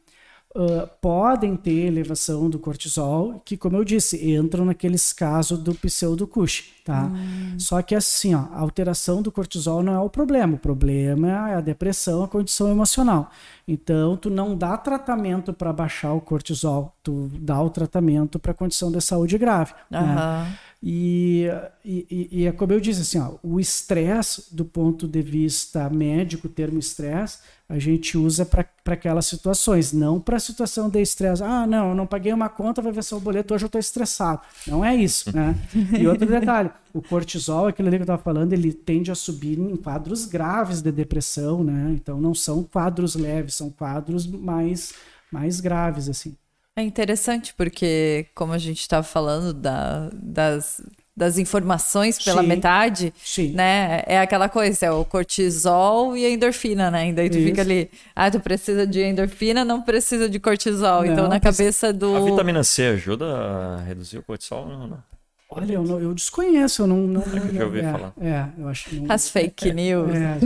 uh, podem ter elevação do cortisol, que, como eu disse, entram naqueles casos do pseudo-Cush, tá? Hum. Só que assim, ó, a alteração do cortisol não é o problema, o problema é a depressão, a condição emocional. Então, tu não dá tratamento para baixar o cortisol, tu dá o tratamento para condição de saúde grave, uhum. né? E, e, e, é como eu disse, assim, ó, o estresse, do ponto de vista médico, o termo estresse, a gente usa para aquelas situações, não para a situação de estresse. Ah, não, eu não paguei uma conta, vai vencer o boleto, hoje eu estou estressado. Não é isso, né? (laughs) E outro detalhe, o cortisol, aquilo ali que eu estava falando, ele tende a subir em quadros graves de depressão, né? Então não são quadros leves, são quadros mais, mais graves, assim. É interessante porque, como a gente estava falando da, das, das informações pela sim, metade, sim. né? É aquela coisa, é o cortisol e a endorfina, né? E daí tu Isso. fica ali, ah, tu precisa de endorfina, não precisa de cortisol. Então, não, então, na cabeça do... A vitamina C ajuda a reduzir o cortisol? Não, não. Olha, eu, não, eu desconheço, eu não. não (laughs) Já ouvi é, falar. É, eu acho que não, As fake é, news. É,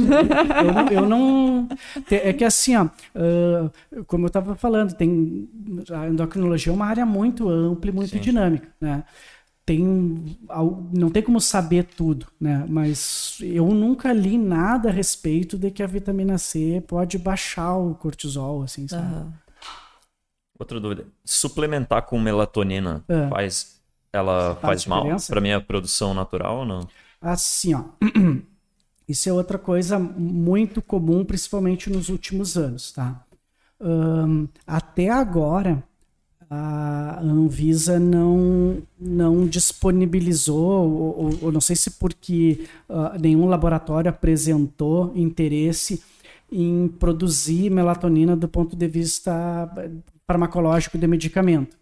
eu, não, eu não. É que assim, ó, uh, como eu estava falando, tem, a endocrinologia é uma área muito ampla e muito Sim. dinâmica, né? Tem, não tem como saber tudo, né? Mas eu nunca li nada a respeito de que a vitamina C pode baixar o cortisol, assim, sabe? Uhum. Outra dúvida. Suplementar com melatonina é. faz ela faz, mal para minha produção natural ou não? Assim, ó. (clears throat) Isso é outra coisa muito comum, principalmente nos últimos anos, tá? Um, até agora, a Anvisa não, não disponibilizou, ou, ou não sei se porque uh, nenhum laboratório apresentou interesse em produzir melatonina do ponto de vista farmacológico de medicamento.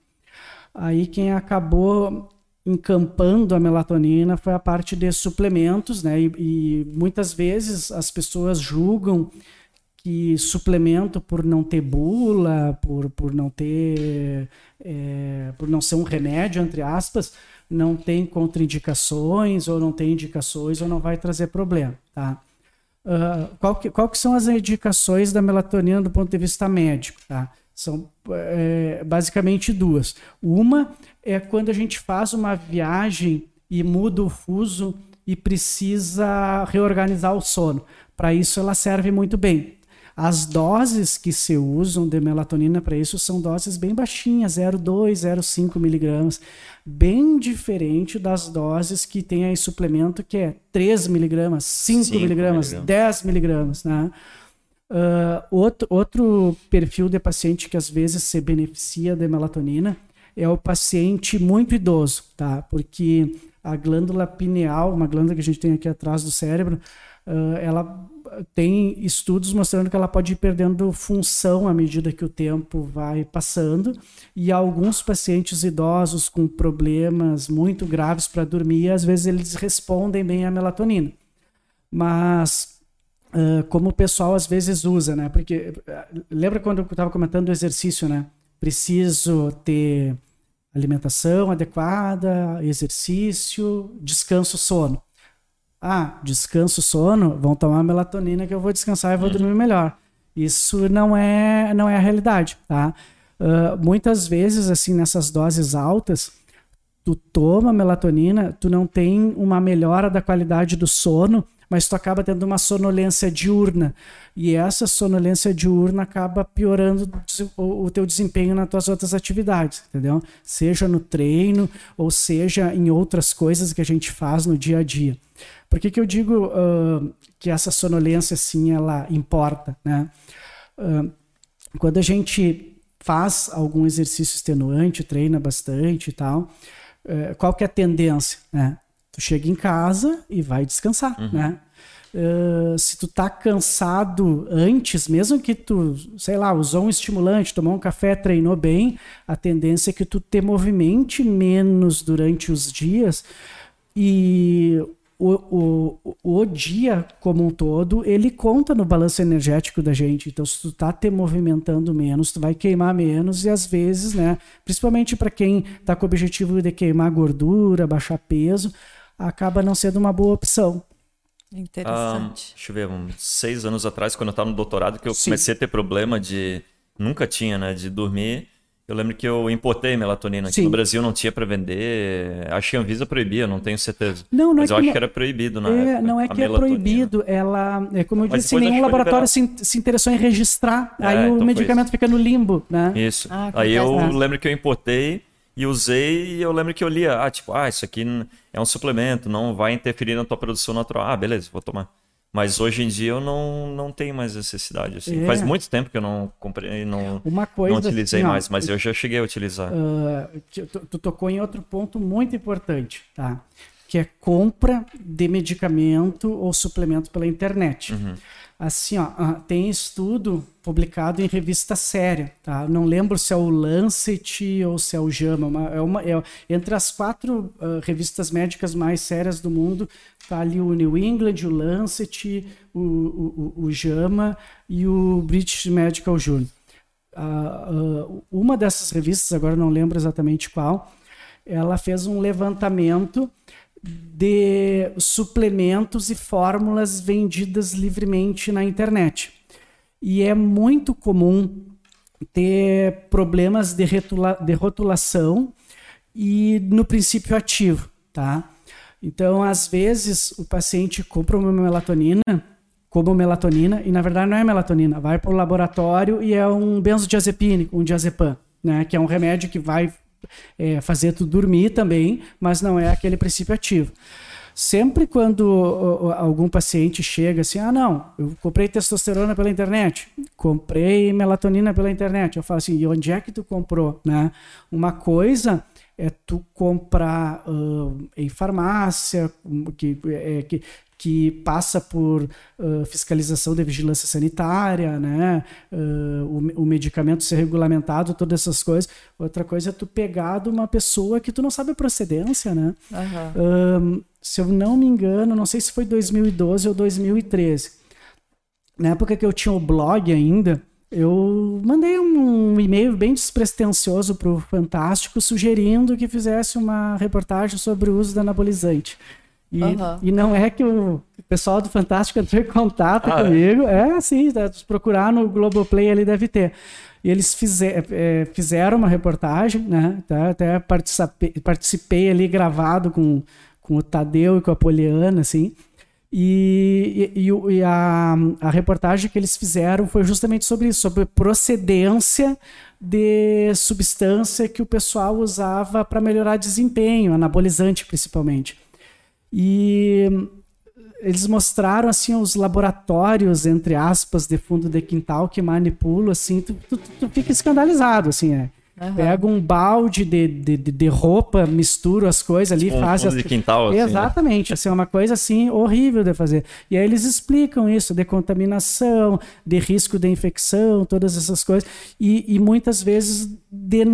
Aí quem acabou encampando a melatonina foi a parte de suplementos, né? E, e, muitas vezes as pessoas julgam que suplemento por não ter bula, por, por não ter, é, por não ser um remédio entre aspas, não tem contraindicações ou não tem indicações ou não vai trazer problema, tá? Uh, qual, que, qual que são as indicações da melatonina do ponto de vista médico, tá? São é, basicamente duas. Uma é quando a gente faz uma viagem e muda o fuso e precisa reorganizar o sono. Para isso, ela serve muito bem. As doses que se usam de melatonina para isso são doses bem baixinhas, 0,2, 0,5 miligramas, bem diferente das doses que tem aí suplemento, que é 3 miligramas, 5 miligramas, 10 miligramas, né? Uh, outro, outro perfil de paciente que às vezes se beneficia da melatonina é o paciente muito idoso, tá? Porque a glândula pineal, uma glândula que a gente tem aqui atrás do cérebro, uh, ela tem estudos mostrando que ela pode ir perdendo função à medida que o tempo vai passando, e alguns pacientes idosos com problemas muito graves para dormir, às vezes eles respondem bem à melatonina. Mas uh, como o pessoal às vezes usa, né? Porque lembra quando eu estava comentando do exercício, né? Preciso ter alimentação adequada, exercício, descanso, sono. Ah, descanso, sono, vão tomar melatonina que eu vou descansar e vou uhum. dormir melhor. Isso não é não é a realidade, tá? Uh, muitas vezes, assim, nessas doses altas, tu toma melatonina, tu não tem uma melhora da qualidade do sono, mas tu acaba tendo uma sonolência diurna. E essa sonolência diurna acaba piorando o, teu desempenho nas tuas outras atividades, entendeu? Seja no treino ou seja em outras coisas que a gente faz no dia a dia. Por que, que eu digo uh, que essa sonolência, sim, ela importa, né? Uh, quando a gente faz algum exercício extenuante, treina bastante e tal, qual que é a tendência, né? Tu chega em casa e vai descansar, uhum. né? Uh, se tu tá cansado antes, mesmo que tu, sei lá, usou um estimulante, tomou um café, treinou bem, a tendência é que tu te movimente menos durante os dias e o, o, o dia como um todo, ele conta no balanço energético da gente. Então, se tu tá te movimentando menos, tu vai queimar menos e às vezes, né, principalmente para quem tá com o objetivo de queimar gordura, baixar peso, acaba não sendo uma boa opção. Interessante. Um, deixa eu ver, uns seis anos atrás, quando eu estava no doutorado, que eu Sim. comecei a ter problema de. Nunca tinha, né? De dormir eu lembro que eu importei melatonina. Aqui no Brasil não tinha para vender. Acho que a Anvisa proibia, não tenho certeza. Não, não Mas é eu que acho não... que era proibido na é, época, Não é que é proibido, ela... É como eu Mas disse, nenhum laboratório se, se, interessou em registrar. É, aí então o medicamento fica no limbo, né? Isso. Ah, aí eu é. lembro que eu importei e usei e eu lembro que eu lia, ah, tipo, ah, isso aqui é um suplemento, não vai interferir na tua produção natural. Ah, beleza, vou tomar. Mas hoje em dia eu não, não tenho mais necessidade. Assim. É. Faz muito tempo que eu não comprei, não, Uma coisa, não utilizei assim, mais, mas eu já cheguei a utilizar. Uh, tu, tu, tocou em outro ponto muito importante, tá? Que é compra de medicamento ou suplemento pela internet. Uhum. Assim, ó, ah, tem estudo publicado em revista séria, tá? Não lembro se é o Lancet ou se é o JAMA, é uma, é, entre as quatro uh, revistas médicas mais sérias do mundo, tá ali o New England, o Lancet, o, o, o, JAMA e o British Medical Journal. Uh, uh, uma dessas revistas, agora não lembro exatamente qual, ela fez um levantamento de suplementos e fórmulas vendidas livremente na internet. E é muito comum ter problemas de, de rotulação e no princípio ativo, tá? Então, às vezes, o paciente compra uma melatonina, como melatonina, e na verdade não é melatonina, vai para o laboratório e é um benzodiazepínico, um diazepam, né? Que é um remédio que vai é, fazer tu dormir também, mas não é aquele princípio ativo. Sempre quando algum paciente chega assim, ah, não, eu comprei testosterona pela internet, comprei melatonina pela internet, eu falo assim, e onde é que tu comprou, né? Uma coisa é tu comprar uh, em farmácia, que, é, que, que passa por uh, fiscalização de vigilância sanitária, né? Uh, o, o, medicamento ser regulamentado, todas essas coisas. Outra coisa é tu pegar de uma pessoa que tu não sabe a procedência, né? Uhum. Uh, se eu não me engano, não sei se foi 2012 ou 2013. Na época que eu tinha o blog ainda, eu mandei um e-mail bem despretensioso para o Fantástico sugerindo que fizesse uma reportagem sobre o uso da anabolizante. E, uhum. e não é que o pessoal do Fantástico entrou em contato ah, é? comigo. É, é sim, procurar no Globoplay ele deve ter. E eles fizer, é, fizeram uma reportagem, né? Até, até participei, participei ali gravado com, com o Tadeu e com a Poliana, assim. E, e, e a, a, reportagem que eles fizeram foi justamente sobre isso, sobre procedência de substância que o pessoal usava para melhorar desempenho, anabolizante principalmente. E eles mostraram assim os laboratórios entre aspas de fundo de quintal que manipulam assim tu, tu, tu fica escandalizado assim é uhum. pega um balde de, de, de, roupa mistura as coisas ali tipo faz um as... de quintal assim, né? exatamente né? assim é uma coisa assim horrível de fazer e aí eles explicam isso de contaminação de risco de infecção todas essas coisas e, e muitas vezes de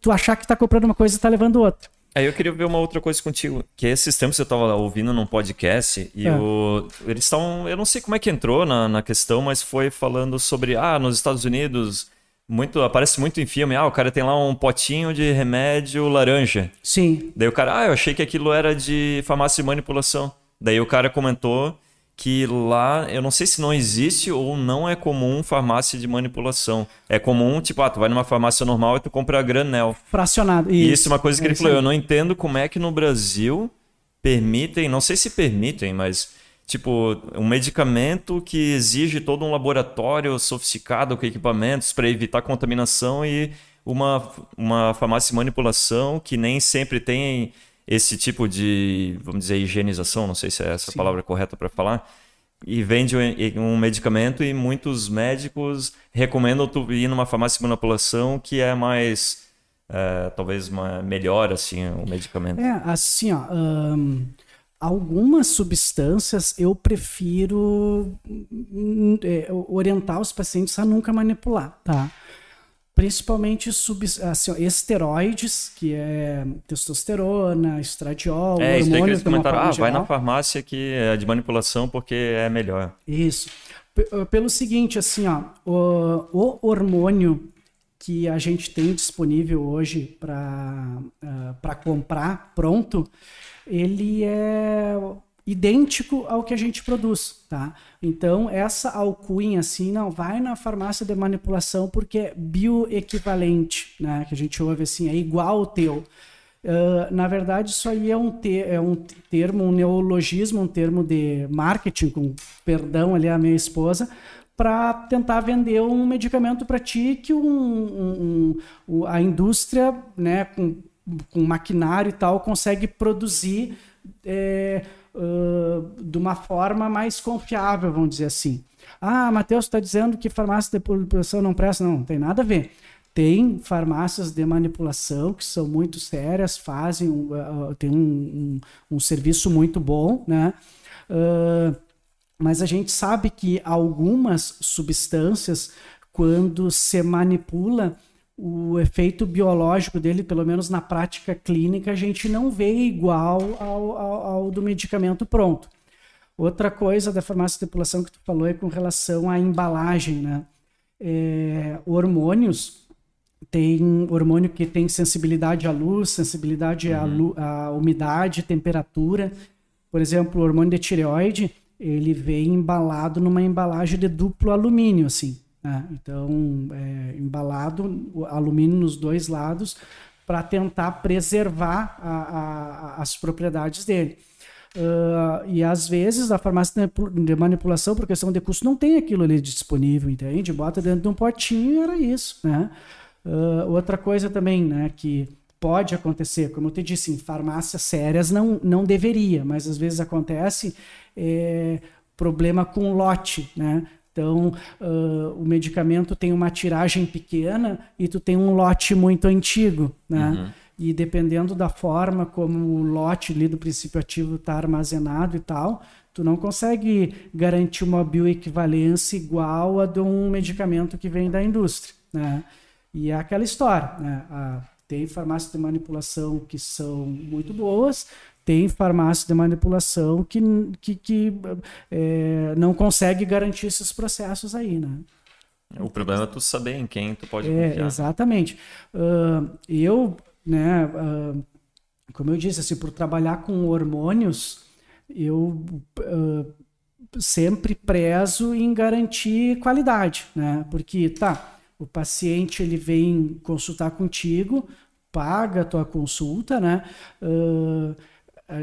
tu achar que está comprando uma coisa e está levando outra Aí eu queria ver uma outra coisa contigo, que esses tempos eu estava ouvindo num podcast e é. o, eles estão, eu não sei como é que entrou na, na questão, mas foi falando sobre, ah, nos Estados Unidos, muito aparece muito em filme, ah, o cara tem lá um potinho de remédio laranja. Sim. Daí o cara, ah, eu achei que aquilo era de farmácia de manipulação. Daí o cara comentou que lá, eu não sei se não existe ou não é comum farmácia de manipulação. É comum, tipo, ah, tu vai numa farmácia normal e tu compra granel. Fracionado. Isso, isso é uma coisa que é ele falou, eu não entendo como é que no Brasil permitem, não sei se permitem, mas tipo, um medicamento que exige todo um laboratório sofisticado com equipamentos para evitar contaminação e uma, uma farmácia de manipulação que nem sempre tem esse tipo de, vamos dizer, higienização, não sei se é essa Sim. palavra correta para falar, e vende um medicamento e muitos médicos recomendam tu ir numa farmácia de manipulação que é mais, é, talvez, uma, melhor, assim, o medicamento. É, assim, ó... algumas substâncias eu prefiro hum, é, orientar os pacientes a nunca manipular, tá? Principalmente sub, assim, esteroides, que é testosterona, estradiol, é, hormônios. Isso ah, vai na farmácia que é de manipulação porque é melhor. Isso. P pelo seguinte, assim, ó, o, o hormônio que a gente tem disponível hoje para uh, comprar pronto, ele é idêntico ao que a gente produz, tá? Então, essa alcunha, assim, não, vai na farmácia de manipulação porque é bioequivalente, né? Que a gente ouve assim, é igual ao teu. Uh, na verdade, isso aí é um, ter, é um termo, um neologismo, um termo de marketing, com perdão ali a minha esposa, para tentar vender um medicamento para ti que um, um, um, a indústria, né, com, com maquinário e tal, consegue produzir é, uh, de uma forma mais confiável, vamos dizer assim. Ah, Matheus está dizendo que farmácia de manipulação não presta. Não, não tem nada a ver. Tem farmácias de manipulação que são muito sérias, fazem, uh, tem um, um, um, serviço muito bom, né? Uh, mas a gente sabe que algumas substâncias, quando se manipula, o efeito biológico dele, pelo menos na prática clínica, a gente não vê igual ao, ao, ao do medicamento pronto. Outra coisa da farmácia de manipulação que tu falou é com relação à embalagem, né? É, hormônios, tem hormônio que tem sensibilidade à luz, sensibilidade uhum. à, à umidade, temperatura. Por exemplo, o hormônio de tireoide, ele vem embalado numa embalagem de duplo alumínio, assim. Né? Então, é, embalado alumínio nos dois lados para tentar preservar a, a, as propriedades dele. Uh, e às vezes a farmácia de manipulação, por questão de custo, não tem aquilo ali disponível, entende? Bota dentro de um potinho e era isso, né? Uh, outra coisa também, né, que pode acontecer, como eu te disse, em farmácias sérias não, não deveria, mas às vezes acontece, é, problema com lote, né? Então, uh, o medicamento tem uma tiragem pequena e tu tem um lote muito antigo, né? Uhum. E dependendo da forma como o lote ali do princípio ativo está armazenado e tal, tu não consegue garantir uma bioequivalência igual a de um medicamento que vem da indústria, né? E é aquela história, né? A, tem farmácias de manipulação que são muito boas, tem farmácia de manipulação que, que, que é, não consegue garantir esses processos aí, né? O problema é tu saber em quem tu pode é, confiar. Exatamente. Uh, eu, né, uh, como eu disse, assim, por trabalhar com hormônios, eu uh, sempre prezo em garantir qualidade, né? Porque, tá, o paciente ele vem consultar contigo, paga a tua consulta, né? Uh,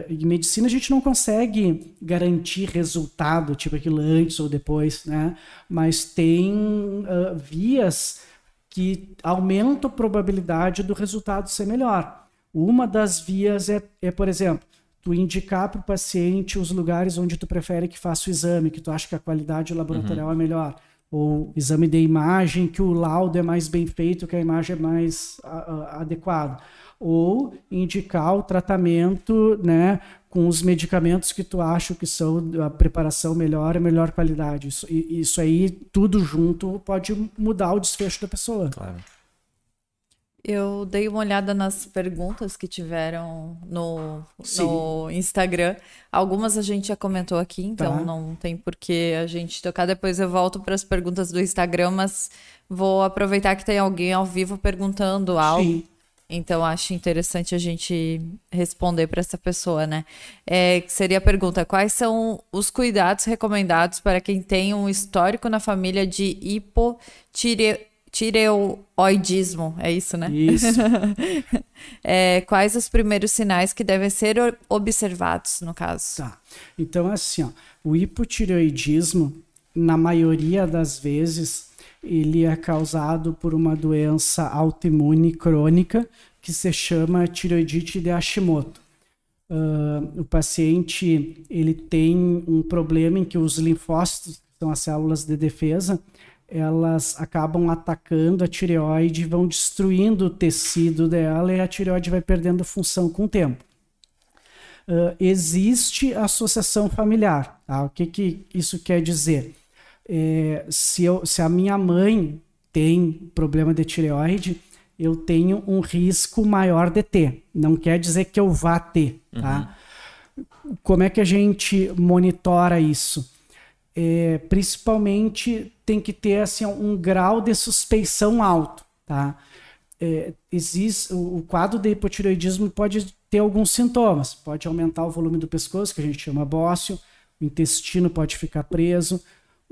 em medicina a gente não consegue garantir resultado, tipo aquilo antes ou depois, né? Mas tem uh, vias que aumentam a probabilidade do resultado ser melhor. Uma das vias é, é por exemplo, tu indicar para o paciente os lugares onde tu prefere que faça o exame, que tu acha que a qualidade laboratorial uhum. é melhor. Ou exame de imagem, que o laudo é mais bem feito, que a imagem é mais adequada ou indicar o tratamento, né, com os medicamentos que tu acha que são a preparação melhor e melhor qualidade. Isso, isso aí, tudo junto, pode mudar o desfecho da pessoa. Claro. Eu dei uma olhada nas perguntas que tiveram no, no Instagram. Algumas a gente já comentou aqui, então tá. não tem por que a gente tocar. Depois eu volto para as perguntas do Instagram, mas vou aproveitar que tem alguém ao vivo perguntando algo. Sim. Então acho interessante a gente responder para essa pessoa, né? É, seria a pergunta: quais são os cuidados recomendados para quem tem um histórico na família de hipotireoidismo? É isso, né? Isso. (laughs) é, quais os primeiros sinais que devem ser observados no caso? Tá. Então, assim, ó, o hipotireoidismo, na maioria das vezes, ele é causado por uma doença autoimune crônica que se chama tiroidite de Hashimoto. Uh, o paciente ele tem um problema em que os linfócitos, que são as células de defesa, elas acabam atacando a tireoide, vão destruindo o tecido dela e a tireoide vai perdendo função com o tempo. uh, existe associação familiar. Tá? O que, que isso quer dizer? É, se, eu, se a minha mãe tem problema de tireoide, eu tenho um risco maior de ter. Não quer dizer que eu vá ter. Tá? Uhum. Como é que a gente monitora isso? É, principalmente tem que ter assim, um grau de suspeição alto. Tá? É, existe, o, o quadro de hipotireoidismo pode ter alguns sintomas. Pode aumentar o volume do pescoço, que a gente chama bócio, o intestino pode ficar preso,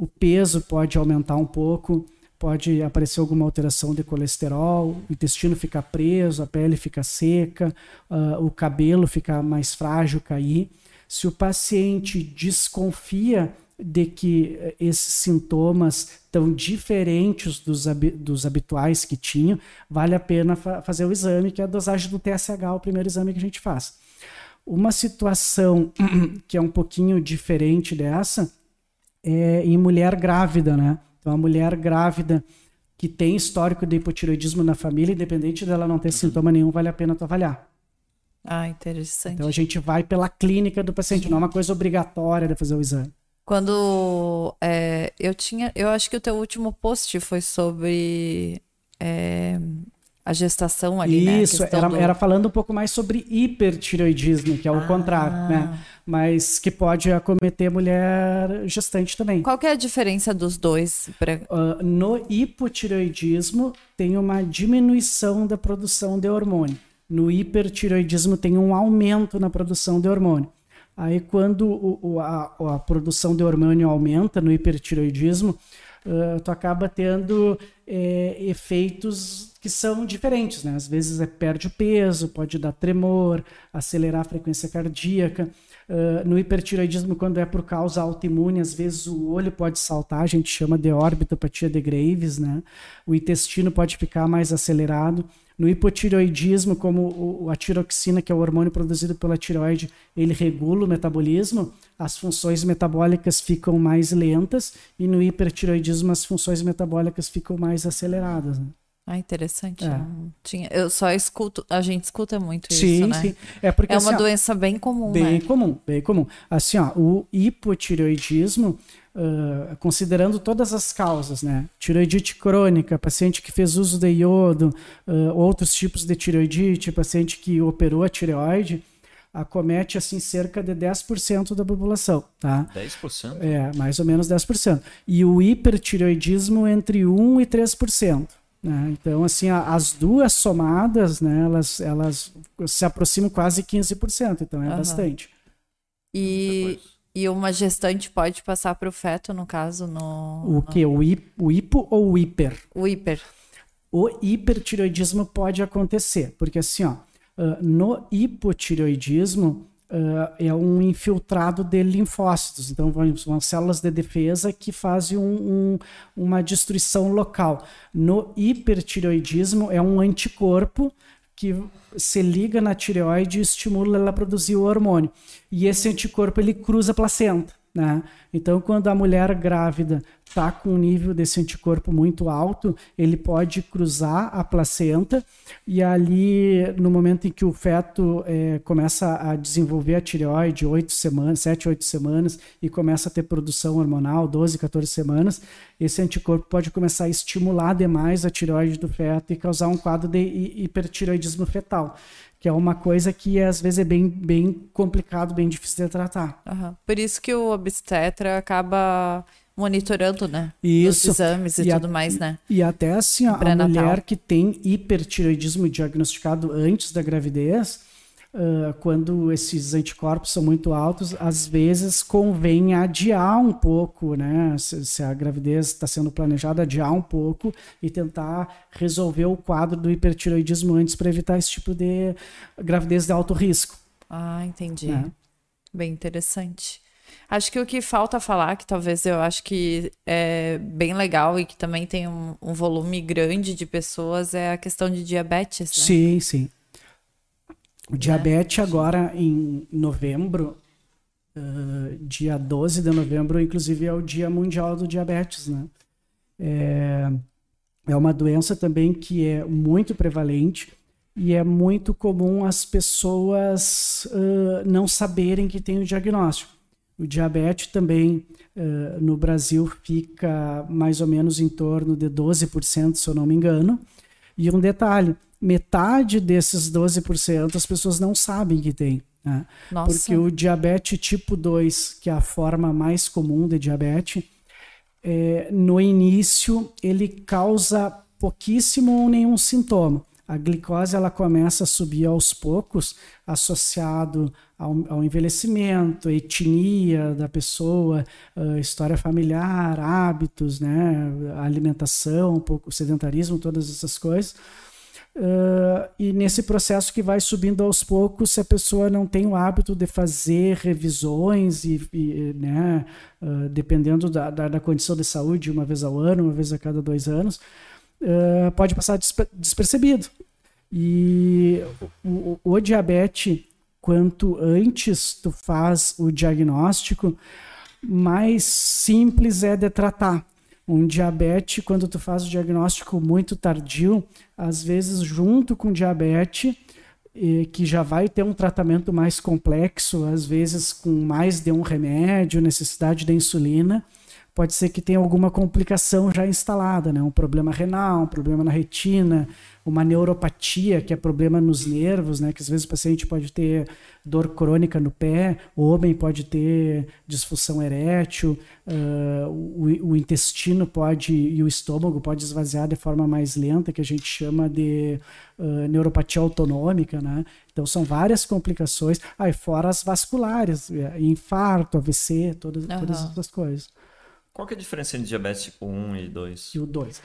o peso pode aumentar um pouco, pode aparecer alguma alteração de colesterol, o intestino ficar preso, a pele fica seca, uh, o cabelo ficar mais frágil, cair. Se o paciente desconfia de que eh, esses sintomas tão diferentes dos, dos habituais que tinham, vale a pena fa fazer o exame, que é a dosagem do TSH, o primeiro exame que a gente faz. Uma situação (clears throat) que é um pouquinho diferente dessa é em mulher grávida, né? Então, a mulher grávida que tem histórico de hipotiroidismo na família, independente dela não ter uhum. sintoma nenhum, vale a pena tu avaliar. Ah, interessante. Então a gente vai pela clínica do paciente, Sim. não é uma coisa obrigatória de fazer o exame. Quando é, eu tinha, eu acho que o teu último post foi sobre é, a gestação ali, né? Isso, era, do... era falando um pouco mais sobre hipertiroidismo, que é o ah. contrário, né? Mas que pode acometer mulher gestante também. Qual que é a diferença dos dois? Uh, no hipotiroidismo tem uma diminuição da produção de hormônio. No hipertiroidismo tem um aumento na produção de hormônio. Aí, quando o, a, a, produção de hormônio aumenta no hipertiroidismo, uh, tu acaba tendo é, efeitos que são diferentes, né? Às vezes é, perde o peso, pode dar tremor, acelerar a frequência cardíaca. Uh, no hipertiroidismo, quando é por causa autoimune, às vezes o olho pode saltar, a gente chama de orbitopatia de Graves, né? O intestino pode ficar mais acelerado. No hipotireoidismo, como a tiroxina, que é o hormônio produzido pela tireoide, ele regula o metabolismo, as funções metabólicas ficam mais lentas, e no hipertireoidismo as funções metabólicas ficam mais aceleradas. Né? Ah, interessante. É. tinha, eu só escuto, a gente escuta muito sim, isso, né? Sim, é porque é uma assim, doença bem comum, bem né? comum, bem comum. Assim, ó, o hipotireoidismo, uh, considerando todas as causas, né? Tiroidite crônica, paciente que fez uso de iodo, uh, outros tipos de tiroidite, paciente que operou a tireoide, acomete assim cerca de 10% da população, tá? 10%? É, mais ou menos 10%. E o hipertireoidismo entre 1 e 3%. Né? Então, assim, a, as duas somadas, né, elas, elas se aproximam quase 15%, então é uhum. bastante. E, e uma gestante pode passar para o feto, no caso, no... O no... que? O, o hipo ou o hiper? O hiper. O hipertiroidismo pode acontecer, porque assim, ó, no hipotiroidismo, é um infiltrado de linfócitos. Então, são células de defesa que fazem um, um, uma destruição local. No hipertireoidismo, é um anticorpo que se liga na tireoide e estimula ela a produzir o hormônio. E esse anticorpo ele cruza a placenta. Né? Então, quando a mulher grávida está com um nível desse anticorpo muito alto, ele pode cruzar a placenta e ali, no momento em que o feto é, começa a desenvolver a tireoide, 8 semanas, 7, 8 semanas, e começa a ter produção hormonal, 12, 14 semanas, esse anticorpo pode começar a estimular demais a tireoide do feto e causar um quadro de hipertireoidismo fetal que é uma coisa que às vezes é bem, bem complicado, bem difícil de tratar. Uhum. Por isso que o obstetra acaba monitorando, né? Isso. Os exames e, e tudo a, mais, né? E até assim, a, a mulher que tem hipertiroidismo diagnosticado antes da gravidez, uh, quando esses anticorpos são muito altos, às vezes convém adiar um pouco, né? Se, se a gravidez está sendo planejada, adiar um pouco e tentar resolver o quadro do hipertiroidismo antes para evitar esse tipo de gravidez de alto risco. Ah, entendi. Né? Bem interessante. Acho que o que falta falar, que talvez eu acho que é bem legal e que também tem um, um volume grande de pessoas, é a questão de diabetes. Né? Sim, sim. O diabetes é. agora em novembro, uh, dia 12 de novembro, inclusive é o Dia Mundial do Diabetes, né? É, é uma doença também que é muito prevalente e é muito comum as pessoas uh, não saberem que tem o diagnóstico. O diabetes também uh, no Brasil fica mais ou menos em torno de 12%, se eu não me engano. E um detalhe: metade desses 12% as pessoas não sabem que tem. Né? Porque o diabetes tipo 2, que é a forma mais comum de diabetes, é, no início ele causa pouquíssimo ou nenhum sintoma. A glicose ela começa a subir aos poucos, associado ao, ao envelhecimento, etnia da pessoa, história familiar, hábitos, né, alimentação, um pouco sedentarismo, todas essas coisas. Uh, e nesse processo que vai subindo aos poucos, se a pessoa não tem o hábito de fazer revisões e, e né, uh, dependendo da, da, da, condição de saúde, uma vez ao ano, uma vez a cada dois anos, uh, pode passar despercebido. E o, o, o diabetes, quanto antes tu faz o diagnóstico, mais simples é de tratar um diabetes, quando tu faz o diagnóstico muito tardio, às vezes junto com diabetes, que já vai ter um tratamento mais complexo, às vezes com mais de um remédio, necessidade de insulina, pode ser que tenha alguma complicação já instalada, né? Um problema renal, um problema na retina, uma neuropatia, que é problema nos nervos, né? Que às vezes o paciente pode ter dor crônica no pé, o homem pode ter disfunção erétil, uh, o, o, intestino pode e o estômago pode esvaziar de forma mais lenta, que a gente chama de uh, neuropatia autonômica, né? Então são várias complicações, aí ah, fora as vasculares, é, infarto, AVC, todas, uhum. todas essas coisas. Qual que é a diferença entre diabetes tipo 1 e 2? E o 2.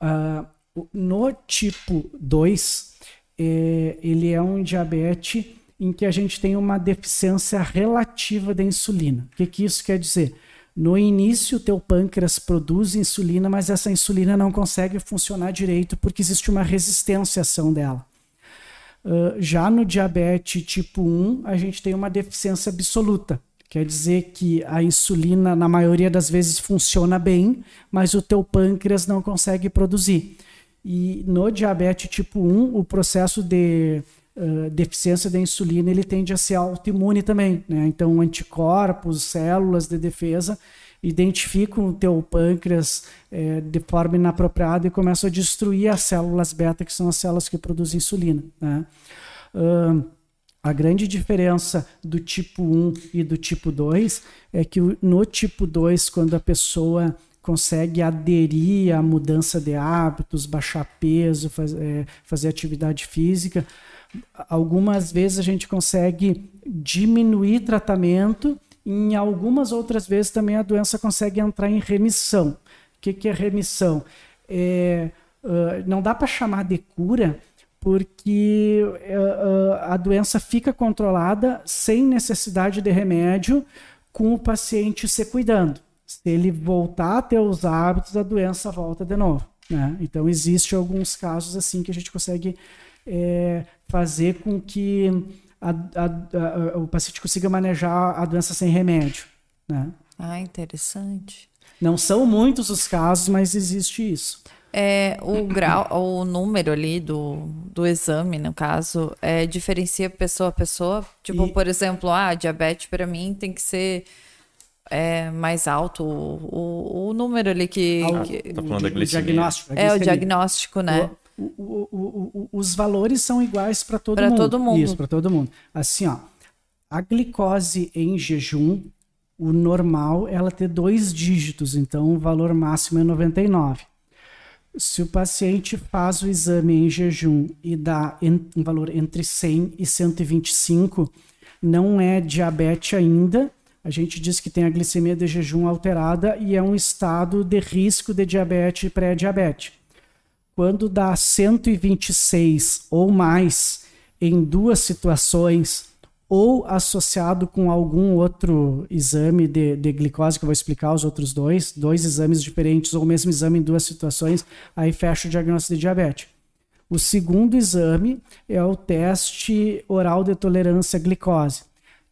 Uh, no tipo 2, é, ele é um diabetes em que a gente tem uma deficiência relativa da insulina. O que, que isso quer dizer? No início, o teu pâncreas produz insulina, mas essa insulina não consegue funcionar direito porque existe uma resistência à ação dela. Uh, já no diabetes tipo 1, a gente tem uma deficiência absoluta. Quer dizer que a insulina, na maioria das vezes, funciona bem, mas o teu pâncreas não consegue produzir. E no diabetes tipo 1, o processo de uh, deficiência da insulina ele tende a ser autoimune também. Né? Então, anticorpos, células de defesa identificam o teu pâncreas é, de forma inapropriada e começam a destruir as células beta, que são as células que produzem insulina. Né? Uh, a grande diferença do tipo 1 e do tipo 2 é que no tipo 2, quando a pessoa consegue aderir à mudança de hábitos, baixar peso, faz, é, fazer atividade física. Algumas vezes a gente consegue diminuir tratamento, em algumas outras vezes também a doença consegue entrar em remissão. O que, que é remissão? É, uh, não dá para chamar de cura, porque uh, uh, a doença fica controlada sem necessidade de remédio, com o paciente se cuidando se ele voltar a ter os hábitos, a doença volta de novo. Né? Então, existe alguns casos assim que a gente consegue é, fazer com que a, a, a, o paciente consiga manejar a doença sem remédio. Né? Ah, interessante. Não são muitos os casos, mas existe isso. É, o grau, o número ali do, do exame, no caso, é, diferencia pessoa a pessoa. Tipo, e... por exemplo, ah, diabetes para mim tem que ser é mais alto o, o, número ali que. Ah, que tá falando da glicemia. Diagnóstico, é, o diagnóstico, né? O, o, os valores são iguais para todo pra mundo. Para todo mundo. Isso, para todo mundo. Assim, ó, a glicose em jejum, o normal, ela ter dois dígitos, então o valor máximo é 99. Se o paciente faz o exame em jejum e dá um valor entre 100 e 125, não é diabetes ainda, a gente diz que tem a glicemia de jejum alterada e é um estado de risco de diabetes e pré-diabetes. Quando dá 126 ou mais em duas situações, ou associado com algum outro exame de, de glicose, que eu vou explicar os outros dois, dois exames diferentes, ou o mesmo exame em duas situações, aí fecha o diagnóstico de diabetes. O segundo exame é o teste oral de tolerância à glicose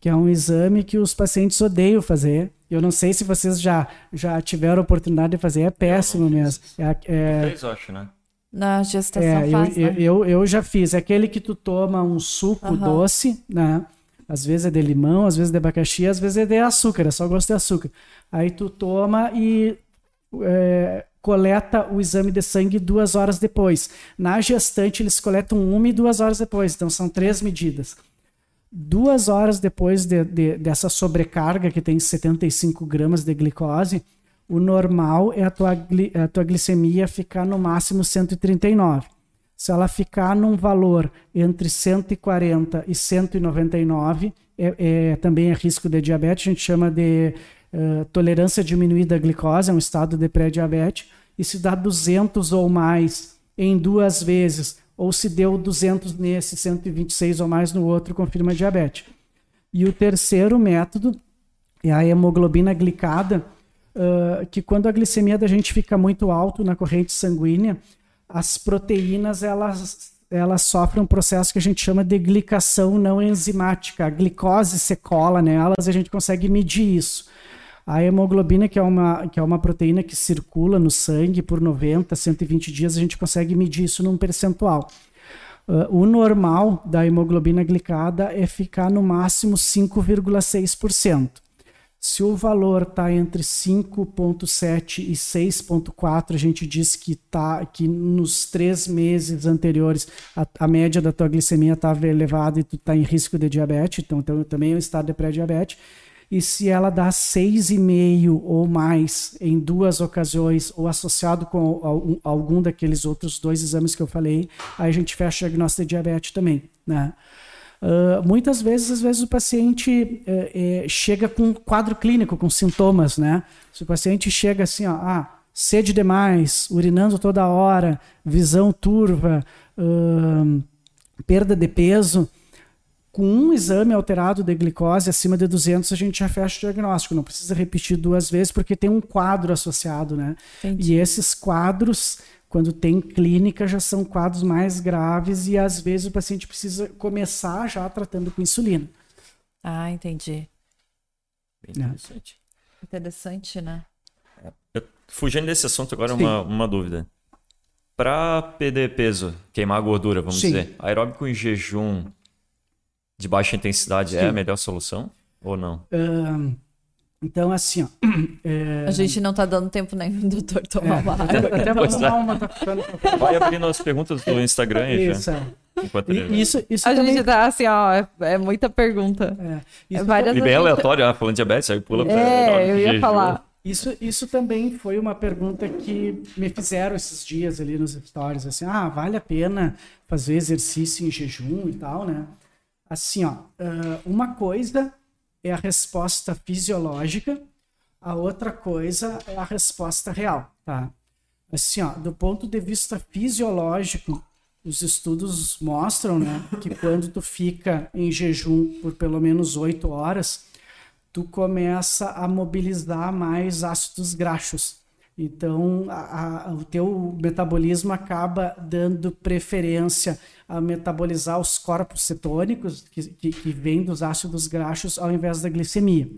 que é um exame que os pacientes odeiam fazer. Eu não sei se vocês já, já tiveram a oportunidade de fazer, é péssimo mesmo. É, é... Fez, acho, né? Na gestação é, faz, eu, né? eu, eu, já fiz. É aquele que tu toma um suco uhum. doce, né? Às vezes é de limão, às vezes é de abacaxi, às vezes é de açúcar, é só gosto de açúcar. Aí tu toma e é, coleta o exame de sangue duas horas depois. Na gestante, eles coletam uma e duas horas depois, então são três medidas. Duas horas depois de, de, dessa sobrecarga, que tem 75 gramas de glicose, o normal é a tua, a tua glicemia ficar no máximo 139. Se ela ficar num valor entre 140 e 199, é, é, também é risco de diabetes, a gente chama de uh, tolerância diminuída à glicose, é um estado de pré-diabetes. E se dá 200 ou mais em duas vezes, ou se deu 200 nesse, 126 ou mais no outro, confirma diabetes. E o terceiro método é a hemoglobina glicada, uh, que quando a glicemia da gente fica muito alto na corrente sanguínea, as proteínas elas, elas sofrem um processo que a gente chama de glicação não enzimática. A glicose se cola nelas e a gente consegue medir isso. A hemoglobina, que é uma, que é uma proteína que circula no sangue por 90, 120 dias, a gente consegue medir isso num percentual. Uh, o normal da hemoglobina glicada é ficar no máximo 5,6%. Se o valor está entre 5,7 e 6,4, a gente diz que, tá, que nos três meses anteriores a, a média da tua glicemia estava elevada e tu está em risco de diabetes, então, então também é um estado de pré-diabetes e se ela dá 6,5 ou mais em duas ocasiões, ou associado com algum daqueles outros dois exames que eu falei, aí a gente fecha o diagnóstico de diabetes também. Né? Uh, muitas vezes, às vezes o paciente uh, chega com quadro clínico, com sintomas, né? Se o paciente chega assim, ó, ah, sede demais, urinando toda hora, visão turva, uh, perda de peso, com um exame alterado de glicose acima de 200, a gente já fecha o diagnóstico. Não precisa repetir duas vezes, porque tem um quadro associado, né? Entendi. E esses quadros, quando tem clínica, já são quadros mais graves e às vezes o paciente precisa começar já tratando com insulina. Ah, entendi. Bem interessante. É. Interessante, né? Eu, fugindo desse assunto, agora uma, uma dúvida. Para perder peso, queimar gordura, vamos Sim. dizer, aeróbico em jejum de baixa intensidade Sim. é a melhor solução ou não? Uh, então, assim, ó. (clears throat) É... A gente não tá dando tempo nem do doutor tomar é. uma água. Até tomar uma, tá ficando... Vai abrindo as perguntas do Instagram aí isso, já. É. Enquanto ele... isso, isso a também... gente tá assim, ó, é, é muita pergunta. É, isso é várias e bem aleatório, ah, falando de diabetes, aí pula pra... É, eu ia jejum. falar. Isso, isso também foi uma pergunta que me fizeram esses dias ali nos stories, assim, ah, vale a pena fazer exercício em jejum e tal, né? Assim, ó, uma coisa é a resposta fisiológica, a outra coisa é a resposta real, tá? Assim, ó, do ponto de vista fisiológico, os estudos mostram, né, que quando tu fica em jejum por pelo menos oito horas, tu começa a mobilizar mais ácidos graxos. Então, a, a, o teu metabolismo acaba dando preferência a metabolizar os corpos cetônicos, que, que, que vêm dos ácidos graxos, ao invés da glicemia.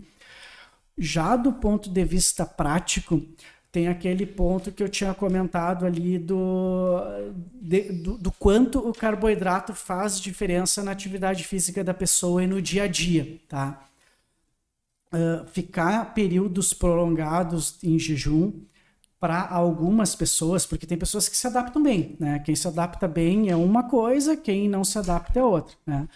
Já do ponto de vista prático, tem aquele ponto que eu tinha comentado ali do, de, do, do, quanto o carboidrato faz diferença na atividade física da pessoa e no dia a dia, tá? Uh, ficar períodos prolongados em jejum para algumas pessoas, porque tem pessoas que se adaptam bem, né? Quem se adapta bem é uma coisa, quem não se adapta é outra, né?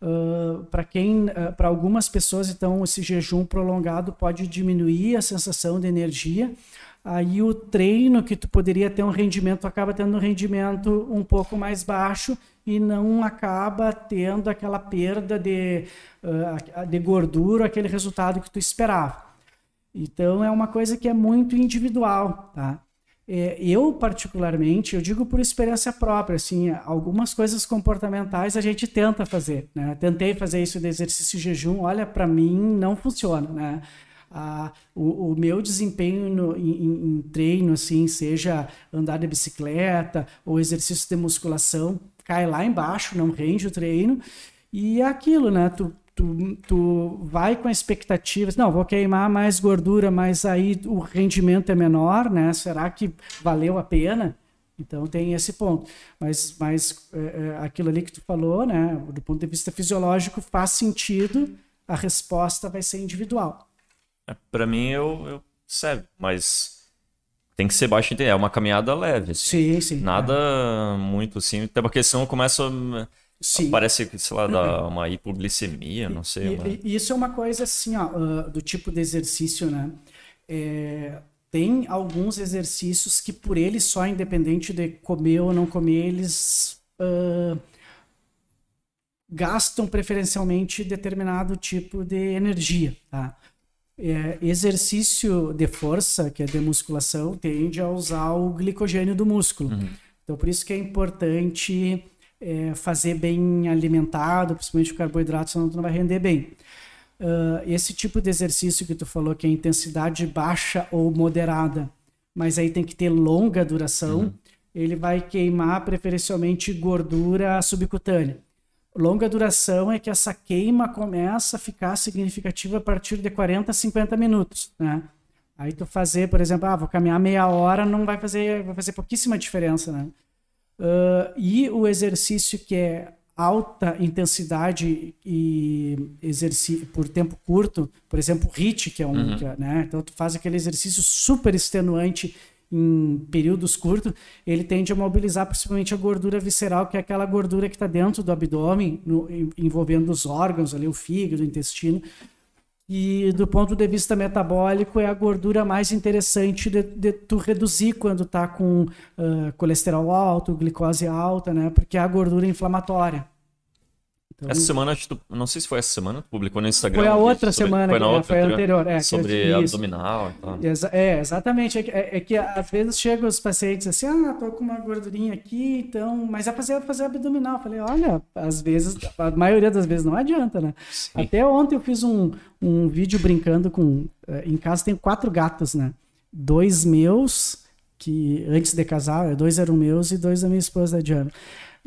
Uh, para quem, uh, para algumas pessoas, então esse jejum prolongado pode diminuir a sensação de energia. Aí o treino que tu poderia ter um rendimento acaba tendo um rendimento um pouco mais baixo e não acaba tendo aquela perda de, uh, de gordura, aquele resultado que tu esperava. Então é uma coisa que é muito individual, tá? É, eu particularmente, eu digo por experiência própria, assim, algumas coisas comportamentais a gente tenta fazer, né? Tentei fazer isso de exercício de jejum, olha, para mim não funciona, né? Ah, o, o, meu desempenho no, em, em, treino, assim, seja andar de bicicleta ou exercício de musculação, cai lá embaixo, não rende o treino. E é aquilo, né? Tu tu, tu vai com a expectativa, não, vou queimar mais gordura, mas aí o rendimento é menor, né? Será que valeu a pena? Então tem esse ponto. Mas, mas é, é, aquilo ali que tu falou, né, do ponto de vista fisiológico, faz sentido, a resposta vai ser individual. É, para mim, eu, eu serve, mas tem que ser baixo É uma caminhada leve. Assim. Sim, sim. Nada é. muito assim. Até porque senão começa. Sim. Parece, sei lá, dá uma hipoglicemia, não sei. E, e, isso é uma coisa assim, ó, uh, do tipo de exercício, né? É, tem alguns exercícios que por eles só, independente de comer ou não comer, eles uh, gastam preferencialmente determinado tipo de energia, tá? É, exercício de força, que é de musculação, tende a usar o glicogênio do músculo. Uhum. Então, por isso que é importante é, fazer bem alimentado, principalmente o carboidrato, senão tu não vai render bem. Uh, esse tipo de exercício que tu falou, que é intensidade baixa ou moderada, mas aí tem que ter longa duração, uhum. ele vai queimar preferencialmente gordura subcutânea. Longa duração é que essa queima começa a ficar significativa a partir de 40 a 50 minutos, né? Aí tu fazer, por exemplo, ah, vou caminhar meia hora, não vai fazer, vai fazer pouquíssima diferença, né? Uh, e o exercício que é alta intensidade e exercício por tempo curto, por exemplo, HIIT, que é um, uhum. que é, né? Então tu faz aquele exercício super extenuante em períodos curtos, ele tende a mobilizar principalmente a gordura visceral, que é aquela gordura que está dentro do abdômen, no, envolvendo os órgãos ali, o fígado, o intestino. E do ponto de vista metabólico, é a gordura mais interessante de, de tu reduzir quando está com uh, colesterol alto, glicose alta, né? Porque é a gordura inflamatória. Então, essa semana, tu, não sei se foi essa semana, tu publicou no Instagram. Foi a outra sobre, semana, foi, na outra, foi a anterior. É, sobre abdominal e tal. Exa é, exatamente. É, é, é, que às vezes chegam os pacientes assim, ah, tô com uma gordurinha aqui, então, mas é fazer, fazer abdominal. Eu falei, olha, às vezes, a maioria das vezes não adianta, né? Sim. Até ontem eu fiz um, um vídeo brincando com. Eh, em casa tem quatro gatos, né? Dois meus, que antes de casar, dois eram meus e dois da minha esposa, da Diana.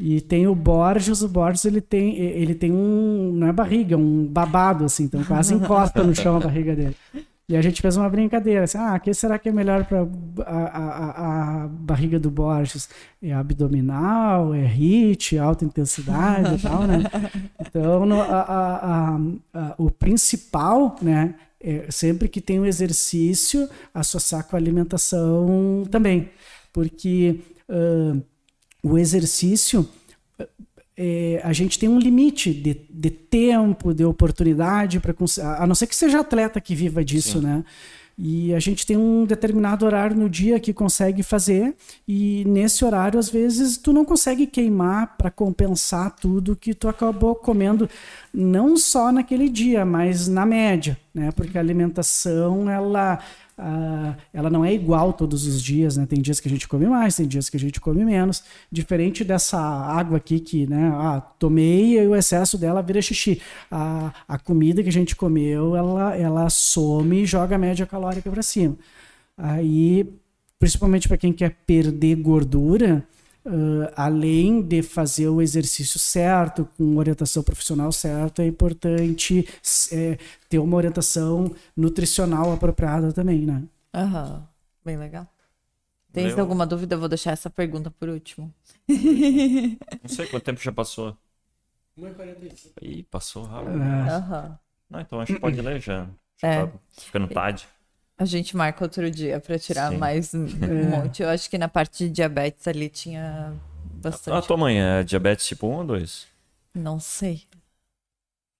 E tem o Borges, o Borges ele tem, ele tem um, não é barriga, um babado, assim, então quase encosta no chão a barriga dele. E a gente fez uma brincadeira, assim, ah, que será que é melhor para a, a, a, barriga do Borges? É abdominal, é HIIT, alta intensidade e tal, né? Então, no, a, o principal, né, é sempre que tem um exercício, associar com a alimentação também, porque... Uh, o exercício, é, a gente tem um limite de, de tempo, de oportunidade, para a não ser que seja atleta que viva disso, Sim. né? E a gente tem um determinado horário no dia que consegue fazer, e nesse horário, às vezes, tu não consegue queimar para compensar tudo que tu acabou comendo, não só naquele dia, mas na média, né? Porque a alimentação, ela Uh, ela não é igual todos os dias, né? Tem dias que a gente come mais, tem dias que a gente come menos. Diferente dessa água aqui que, né? Ah, tomei e o excesso dela vira xixi. A, a comida que a gente comeu, ela, ela some e joga a média calórica para cima. Aí, principalmente para quem quer perder gordura, Uh, além de fazer o exercício certo, com orientação profissional certa, é importante é, ter uma orientação nutricional apropriada também, né? Aham, uhum. bem legal. Tem Meu... alguma dúvida? Eu vou deixar essa pergunta por último. Não sei quanto tempo já passou. 1h45. Ih, passou rápido. Uhum. Não, então acho que pode ler já. É. Tá ficando tarde. A gente marca outro dia para tirar Sim. mais um é. monte. Eu acho que na parte de diabetes ali tinha bastante. A tua mãe é diabetes tipo 1 ou 2? Não sei.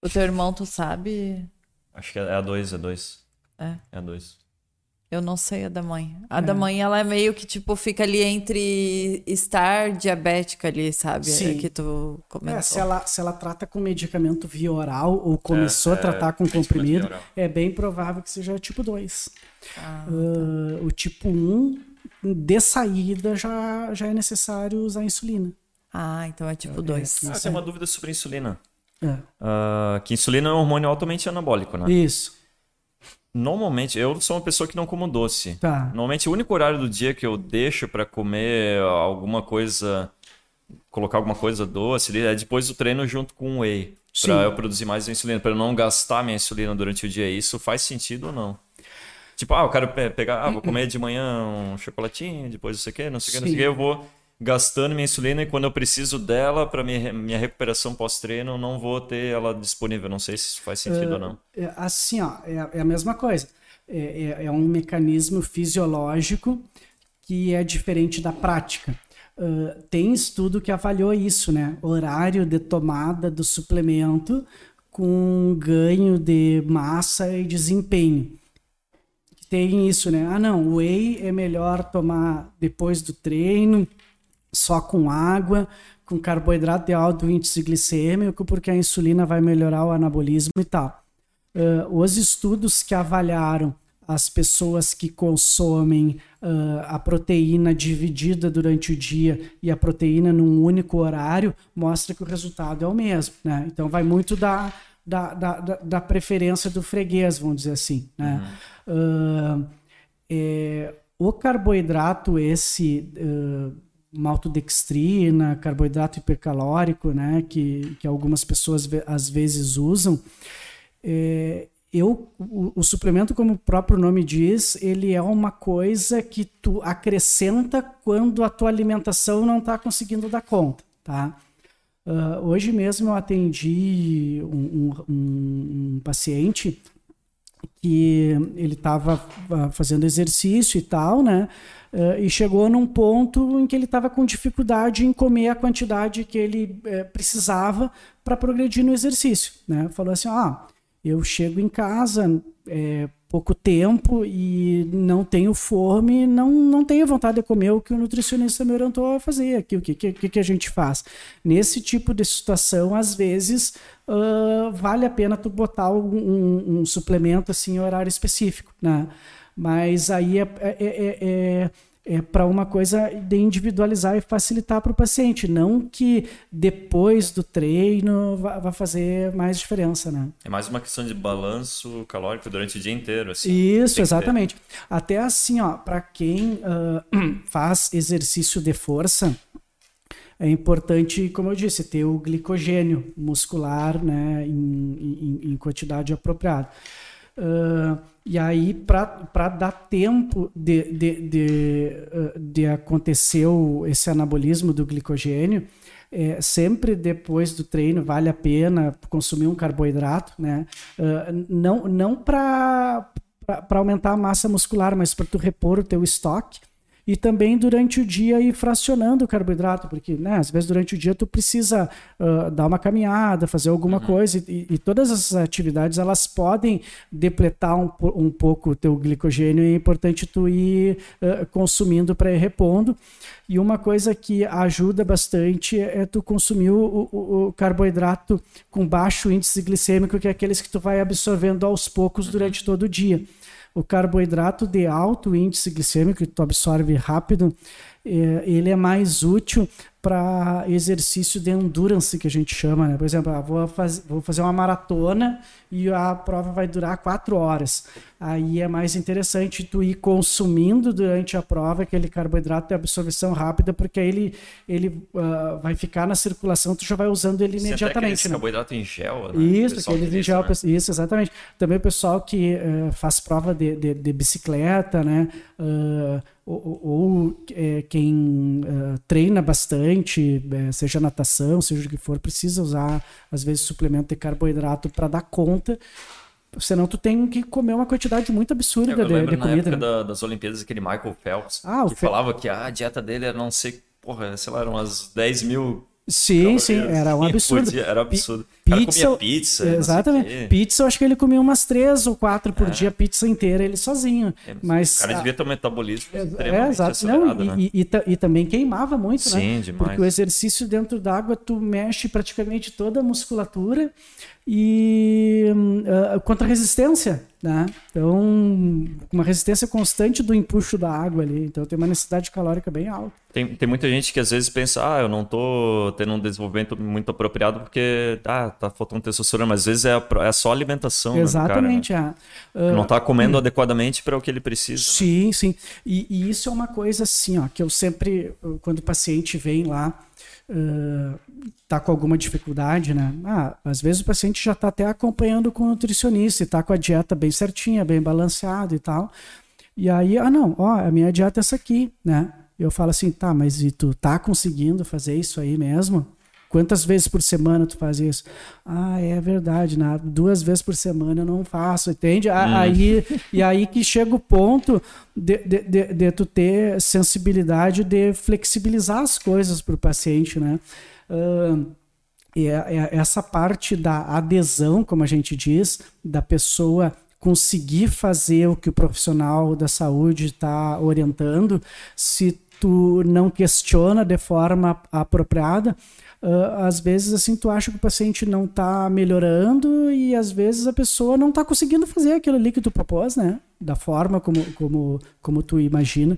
O teu irmão, tu sabe? Acho que é a 2, é 2. É. É a 2. Eu não sei a da mãe. A é. da mãe, ela é meio que, tipo, fica ali entre estar diabética ali, sabe? É Sim. É que tu comentou. É, se ela, se ela trata com medicamento via oral ou começou é, a tratar é, com comprimido, é bem provável que seja tipo 2. Ah, uh, tá. O tipo 1, de saída, já, já é necessário usar insulina. Ah, então é tipo 2. ah, tem uma dúvida sobre insulina. Uh, que insulina é um hormônio altamente anabólico, né? Isso. Normalmente, eu sou uma pessoa que não como doce. Tá. Normalmente, o único horário do dia que eu deixo para comer alguma coisa, colocar alguma coisa doce é depois do treino junto com o whey. Para eu produzir mais insulina, para eu não gastar minha insulina durante o dia. Isso faz sentido ou não? Tipo, ah, eu quero pegar, ah, vou comer de manhã um chocolatinho, depois não sei o que, não sei o que, não sei o que, eu vou gastando minha insulina e quando eu preciso dela para minha, minha recuperação pós-treino, não vou ter ela disponível. Não sei se isso faz sentido uh, ou não. É, assim, ó, é, é, a mesma coisa. É, é, é, um mecanismo fisiológico que é diferente da prática. Uh, tem estudo que avaliou isso, né? Horário de tomada do suplemento com ganho de massa e desempenho tem isso, né? Ah, não, whey é melhor tomar depois do treino, só com água, com carboidrato de alto índice glicêmico, porque a insulina vai melhorar o anabolismo e tal. Uh, os estudos que avaliaram as pessoas que consomem uh, a proteína dividida durante o dia e a proteína num único horário mostra que o resultado é o mesmo, né? Então vai muito da, da, da, da preferência do freguês, vamos dizer assim, né? Uhum. Uh, é, o carboidrato, esse maltodextrina, carboidrato hipercalórico, né, que, que algumas pessoas às vezes usam, é, eu, o, o, suplemento, como o próprio nome diz, ele é uma coisa que tu acrescenta quando a tua alimentação não está conseguindo dar conta, tá? Uh, hoje mesmo eu atendi um, um, um paciente que ele estava ah, fazendo exercício e tal, né? Uh, e chegou num ponto em que ele estava com dificuldade em comer a quantidade que ele uh, precisava para progredir no exercício, né? Falou assim, ah, eu chego em casa, é, pouco tempo e não tenho fome, não, não tenho vontade de comer o que o nutricionista me orientou a fazer aqui. O que, que, que a gente faz? Nesse tipo de situação, às vezes, uh, vale a pena tu botar um, um, um suplemento assim em horário específico, né? Mas aí é, é, é, é é para uma coisa de individualizar e facilitar para o paciente, não que depois do treino vá fazer mais diferença, né? É mais uma questão de balanço calórico durante o dia inteiro, assim. Isso, exatamente. Até assim, ó, para quem uh, (clears throat) faz exercício de força, é importante, como eu disse, ter o glicogênio muscular, né, em, em, em quantidade apropriada. Uh, e aí, para dar tempo de, de, de, uh, de acontecer o, esse anabolismo do glicogênio, é, sempre depois do treino vale a pena consumir um carboidrato, né? Uh, não não para aumentar a massa muscular, mas para tu repor o teu estoque e também durante o dia ir fracionando o carboidrato, porque né, às vezes durante o dia tu precisa uh, dar uma caminhada, fazer alguma uhum. coisa, e, e, todas essas atividades elas podem depletar um, um pouco o teu glicogênio e é importante tu ir uh, consumindo para ir repondo. E uma coisa que ajuda bastante é tu consumir o, o, o, carboidrato com baixo índice glicêmico, que é aqueles que tu vai absorvendo aos poucos uhum. durante todo o dia. O carboidrato de alto índice glicêmico, que tu absorve rápido, é, ele é mais útil para exercício de endurance, que a gente chama. Né? Por exemplo, ah, vou, faz, vou fazer uma maratona e a prova vai durar quatro horas. Aí é mais interessante tu ir consumindo durante a prova aquele carboidrato de absorção rápida, porque aí ele, ele uh, vai ficar na circulação, tu já vai usando ele imediatamente. Né? carboidrato em gel, né? Isso, aquele em gel, né? isso, exatamente. Também o pessoal que uh, faz prova de, de, de bicicleta, né? Uh, ou, ou é, quem treina bastante, é, seja natação, seja o que for, precisa usar, às vezes, suplemento de carboidrato para dar conta. Senão tu tem que comer uma quantidade muito absurda eu, eu de, de na comida. Época né? da, das Olimpíadas, aquele Michael Phelps, ah, que Fel... falava que ah, a dieta dele era não sei, porra, sei lá, eram umas 10 mil Sim, sim, era um (laughs) absurdo. Dia, era um absurdo. Pizza, pizza. Exatamente. Pizza, eu acho que ele comia umas três ou quatro por é. dia, pizza inteira, ele sozinho. É, mas, o cara devia ter um metabolismo é, extremamente é, exato. Não, e, né? e, e, e, também queimava muito, sim, né? Sim, demais. Porque o exercício dentro d'água, tu mexe praticamente toda a musculatura e uh, contra resistência, né? Então, uma resistência constante do empuxo da água ali. Então, tem uma necessidade calórica bem alta. Tem, tem muita gente que às vezes pensa, ah, eu não tô tendo um desenvolvimento muito apropriado porque ah, tá faltando testosterona, mas às vezes é, a, é só alimentação. Exatamente, né, cara, né? é. Uh, não tá comendo uh, adequadamente para o que ele precisa. Sim, né? sim. E, e, isso é uma coisa assim, ó, que eu sempre, quando o paciente vem lá está com alguma dificuldade, né? Ah, às vezes o paciente já está até acompanhando com o nutricionista e está com a dieta bem certinha, bem balanceada e tal. E aí, ah, não, ó, a minha dieta é essa aqui, né? eu falo assim, tá, mas e tu tá conseguindo fazer isso aí mesmo? Quantas vezes por semana tu faz isso? Ah, é verdade, né? duas vezes por semana eu não faço, entende? Hum. Aí, e aí que chega o ponto de, de, de, de tu ter sensibilidade de flexibilizar as coisas para o paciente, né? Uh, é, é essa parte da adesão, como a gente diz, da pessoa conseguir fazer o que o profissional da saúde está orientando, se tu não questiona de forma apropriada, uh, às vezes assim tu acha que o paciente não está melhorando e às vezes a pessoa não está conseguindo fazer aquilo ali que tu propôs, né? Da forma como, como, como tu imagina.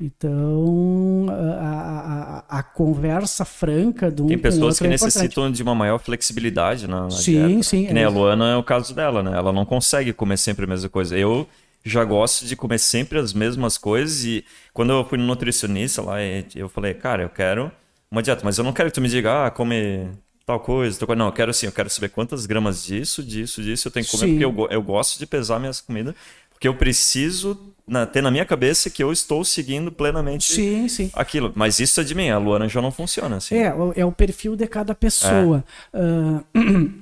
Então, a, a, a, conversa franca do um Tem pessoas que é necessitam de uma maior flexibilidade na, na sim, dieta. Sim, Que é a Luana é o caso dela, né? Ela não consegue comer sempre a mesma coisa. Eu já gosto de comer sempre as mesmas coisas e quando eu fui no nutricionista lá, eu falei, cara, eu quero uma dieta, mas eu não quero que tu me diga, ah, come tal coisa, tal coisa. Não, eu quero assim, eu quero saber quantas gramas disso, disso, disso eu tenho que comer, Sim. porque eu, eu gosto de pesar minhas comidas, porque eu preciso na, ter na minha cabeça que eu estou seguindo plenamente sim, sim. aquilo. Mas isso é de mim, a Luana já não funciona assim. É, é o perfil de cada pessoa. É. Uh, (clears throat)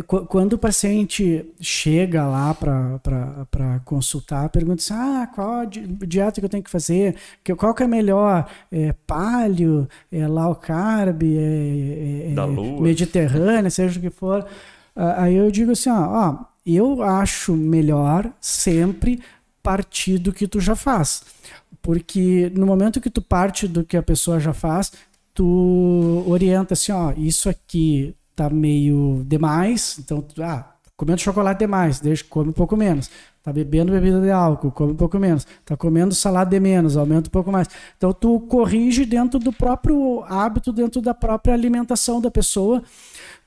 quando o paciente chega lá para consultar, pergunta assim, ah, qual dieta que eu tenho que fazer? Qual que é melhor? É palio? É low carb? É, é, é mediterrânea? (laughs) Seja o que for. Aí eu digo assim, ó, ó, eu acho melhor sempre partir do que tu já faz. Porque no momento que tu parte do que a pessoa já faz, tu orienta assim, ó, isso aqui tá meio demais, então, ah, comendo chocolate demais, deixa, come um pouco menos. Tá bebendo bebida de álcool, come um pouco menos. Tá comendo salada de menos, aumenta um pouco mais. Então tu corrige dentro do próprio hábito, dentro da própria alimentação da pessoa,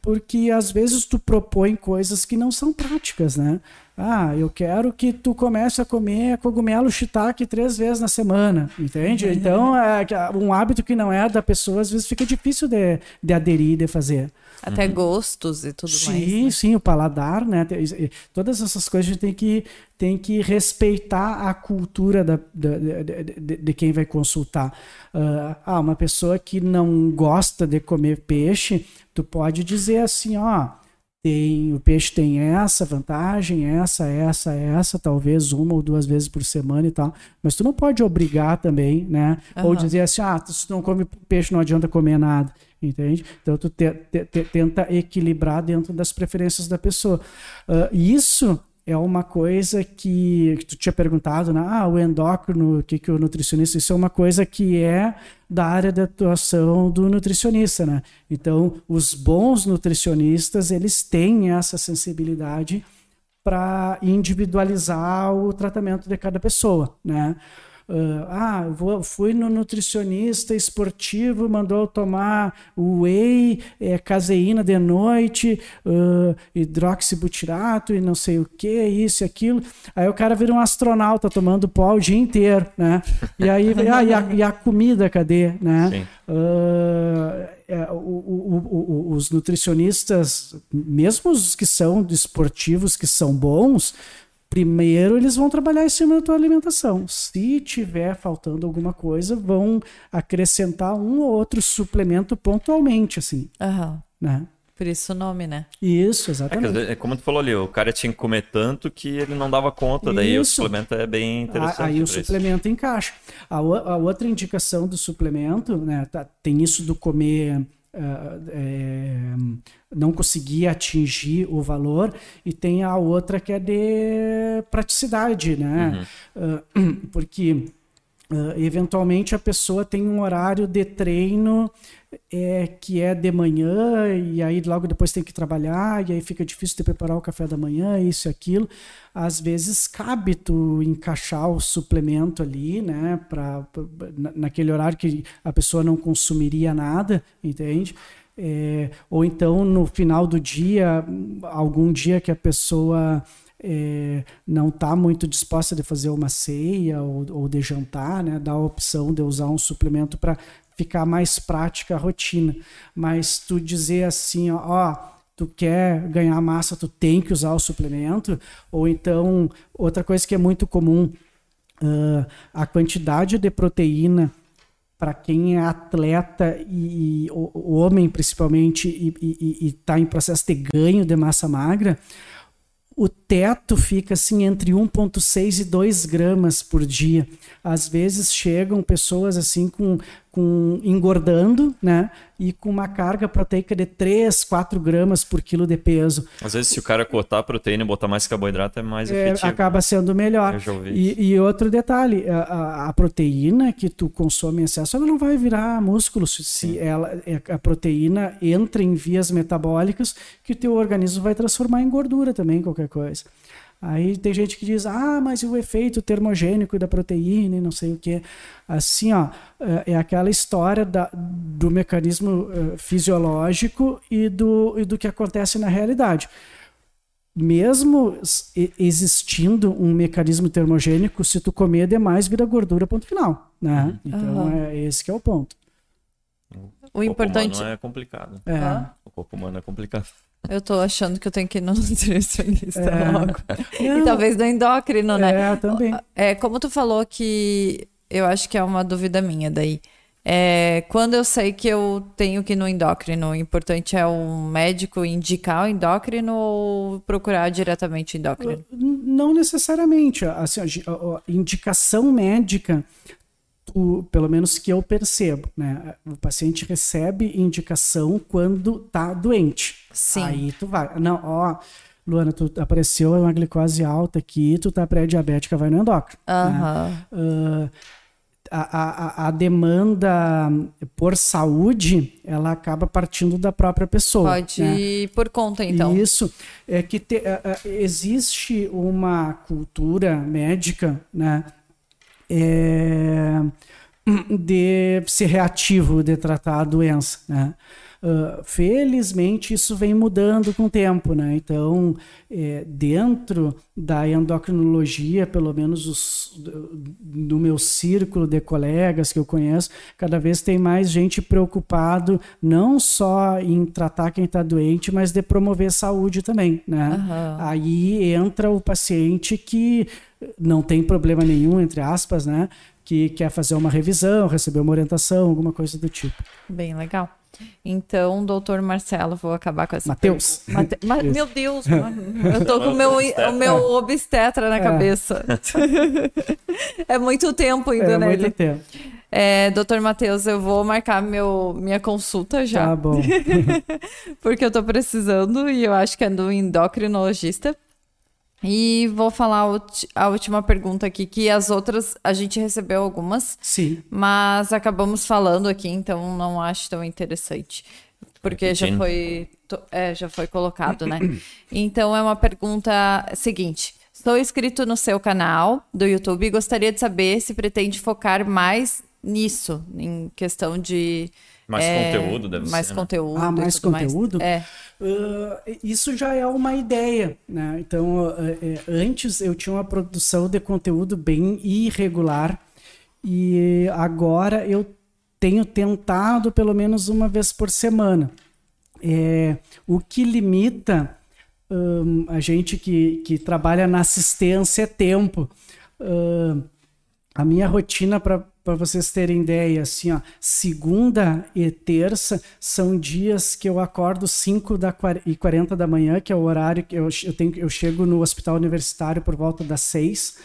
porque às vezes tu propõe coisas que não são práticas, né? Ah, eu quero que tu comece a comer cogumelo shiitake três vezes na semana, entende? (laughs) Então, é, um hábito que não é da pessoa, às vezes fica difícil de, de aderir, de fazer. Até uhum. gostos e tudo sim, mais. Sim, né? sim, o paladar, né? Todas essas coisas a gente tem que, tem que respeitar a cultura da, da de, de, quem vai consultar. Uh, ah, uma pessoa que não gosta de comer peixe, tu pode dizer assim, ó tem, o peixe tem essa vantagem, essa, essa, essa, talvez uma ou duas vezes por semana e tal. Mas tu não pode obrigar também, né? Uhum. Ou dizer assim, ah, se tu não come peixe, não adianta comer nada, entende? Então tu te, te, te, tenta equilibrar dentro das preferências da pessoa. Uh, isso é uma coisa que, que, tu tinha perguntado, né? Ah, o endócrino, o que, que o nutricionista, isso é uma coisa que é da área de atuação do nutricionista, né? Então, os bons nutricionistas, eles têm essa sensibilidade para individualizar o tratamento de cada pessoa, né? Uh, ah, vou, fui no nutricionista esportivo, mandou tomar whey, é, caseína de noite, uh, hidroxibutirato e não sei o que, isso e aquilo. Aí o cara vira um astronauta tomando pó o dia inteiro, né? E aí, (laughs) ah, e, a, e a comida, cadê, né? Uh, é, o, o, o, os nutricionistas, mesmo os que são esportivos, que são bons, Primeiro, eles vão trabalhar em cima da tua alimentação. Se tiver faltando alguma coisa, vão acrescentar um ou outro suplemento pontualmente, assim. Uhum. Né? Por isso o nome, né? Isso, exatamente. É, é, como tu falou ali, o cara tinha que comer tanto que ele não dava conta, daí isso. o suplemento é bem interessante. Aí o suplemento encaixa. A, a, outra indicação do suplemento, né, tá, tem isso do comer é, não conseguir atingir o valor e tem a outra que é de praticidade, né? Uhum. Uh, (clears throat) porque Uh, eventualmente a pessoa tem um horário de treino é, que é de manhã e aí logo depois tem que trabalhar e aí fica difícil de preparar o café da manhã, isso e aquilo. Às vezes cabe tu encaixar o suplemento ali, né, pra naquele horário que a pessoa não consumiria nada, entende? É, ou então no final do dia, algum dia que a pessoa é, não está muito disposta de fazer uma ceia ou, ou de jantar, né, dá a opção de usar um suplemento para ficar mais prática a rotina. Mas tu dizer assim, ó, ó, tu quer ganhar massa, tu tem que usar o suplemento, ou então outra coisa que é muito comum, uh, a quantidade de proteína para quem é atleta e, e o, o, homem principalmente e está em processo de ganho de massa magra, o teto fica assim entre 1,6 e 2 gramas por dia. Às vezes chegam pessoas assim com com engordando, né? E com uma carga proteica de 3, 4 gramas por quilo de peso. Às vezes, se o cara cortar a proteína e botar mais carboidrato, é mais é, efetivo. Acaba sendo melhor. E, e outro detalhe, a, a, proteína que tu consome em excesso, ela não vai virar músculo. Se ela, é, a proteína entra em vias metabólicas que o teu organismo vai transformar em gordura também, qualquer coisa. Aí tem gente que diz, ah, mas o efeito termogênico da proteína e não sei o que. Assim, ó, é, é aquela história da, do mecanismo uh, fisiológico e do, e do que acontece na realidade. Mesmo existindo um mecanismo termogênico, se tu comer demais, vira gordura, ponto final. Né? Uhum. Então, uhum. é esse que é o ponto. O, o importante é complicado. É. O corpo humano é complicado. Eu tô achando que eu tenho que ir no (laughs) nutricionista é. logo. Não. E talvez no endócrino, né? É, também. É, como tu falou que eu acho que é uma dúvida minha daí. É, quando eu sei que eu tenho que ir no endócrino, o importante é um médico indicar o endócrino ou procurar diretamente o endócrino? Não necessariamente. Assim, a indicação médica o, pelo menos que eu percebo, né? O paciente recebe indicação quando tá doente. Sim. Aí tu vai. Não, ó, Luana, tu apareceu uma glicose alta aqui, tu tá pré-diabética, vai no endócrino. Uhum. Né? Uh, a, a, a, demanda por saúde, ela acaba partindo da própria pessoa. Pode né? ir por conta, então. Isso. É que te, uh, existe uma cultura médica, né? É, de ser reativo, de tratar a doença, né? Uh, felizmente isso vem mudando com o tempo, né? Então, é, dentro da endocrinologia, pelo menos os, do meu círculo de colegas que eu conheço, cada vez tem mais gente preocupado não só em tratar quem está doente, mas de promover saúde também, né? Uhum. Aí entra o paciente que não tem problema nenhum, entre aspas, né? Que quer fazer uma revisão, receber uma orientação, alguma coisa do tipo. Bem legal. Então, doutor Marcelo, vou acabar com essa Matheus. Mate... Ma... Meu Deus, eu tô com o meu, o meu obstetra na é. cabeça. (laughs) é muito tempo ainda, é né? Muito tempo. É, doutor Matheus, eu vou marcar meu, minha consulta já. Tá bom. (laughs) Porque eu tô precisando e eu acho que é do endocrinologista. E vou falar a última pergunta aqui, que as outras a gente recebeu algumas. Sim. Mas acabamos falando aqui, então não acho tão interessante. Porque já foi, é, já foi colocado, né? Então é uma pergunta seguinte. Estou inscrito no seu canal do YouTube e gostaria de saber se pretende focar mais nisso, em questão de mais é, conteúdo deve mais ser. Mais né? conteúdo. Ah, mais conteúdo? Mais. É. Uh, isso já é uma ideia, né? Então, uh, uh, antes eu tinha uma produção de conteúdo bem irregular e agora eu tenho tentado pelo menos uma vez por semana. É, o que limita um, a gente que, que trabalha na assistência é tempo. a minha rotina para para vocês terem ideia, assim, ó, segunda e terça são dias que eu acordo 5 da e 40 da manhã, que é o horário que eu, eu, tenho, eu chego no hospital universitário por volta das 6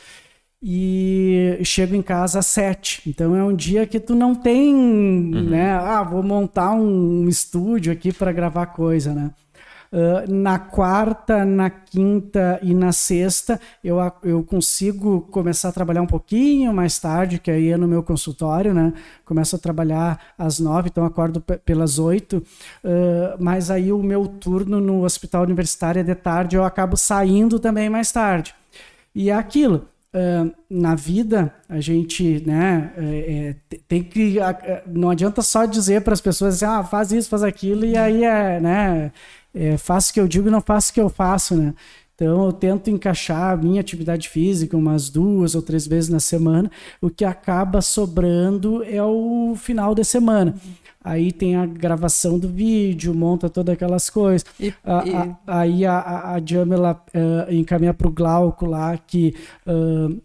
e chego em casa às 7. Então é um dia que tu não tem, uhum. né, ah, vou montar um estúdio aqui para gravar coisa, né? Uh, na quarta, na quinta e na sexta eu, eu consigo começar a trabalhar um pouquinho mais tarde, que aí é no meu consultório, né? Começo a trabalhar às nove, então acordo pelas oito, uh, mas aí o meu turno no hospital universitário é de tarde, eu acabo saindo também mais tarde. E é aquilo. Uh, na vida a gente né é, é, tem que não adianta só dizer para as pessoas assim, ah faz isso faz aquilo e aí é né é, faço o que eu digo e não faço o que eu faço, né? Então eu tento encaixar a minha atividade física umas duas ou três vezes na semana. O que acaba sobrando é o final de semana. Aí tem a gravação do vídeo, monta todas aquelas coisas. E, a, e... A, aí a, a, a Jamila uh, encaminha para o Glauco lá que uh,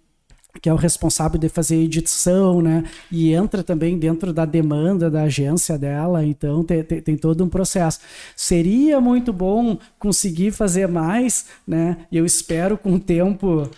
que é o responsável de fazer edição, né? E entra também dentro da demanda da agência dela, então tem, tem, tem, todo um processo. Seria muito bom conseguir fazer mais, né? Eu espero com o tempo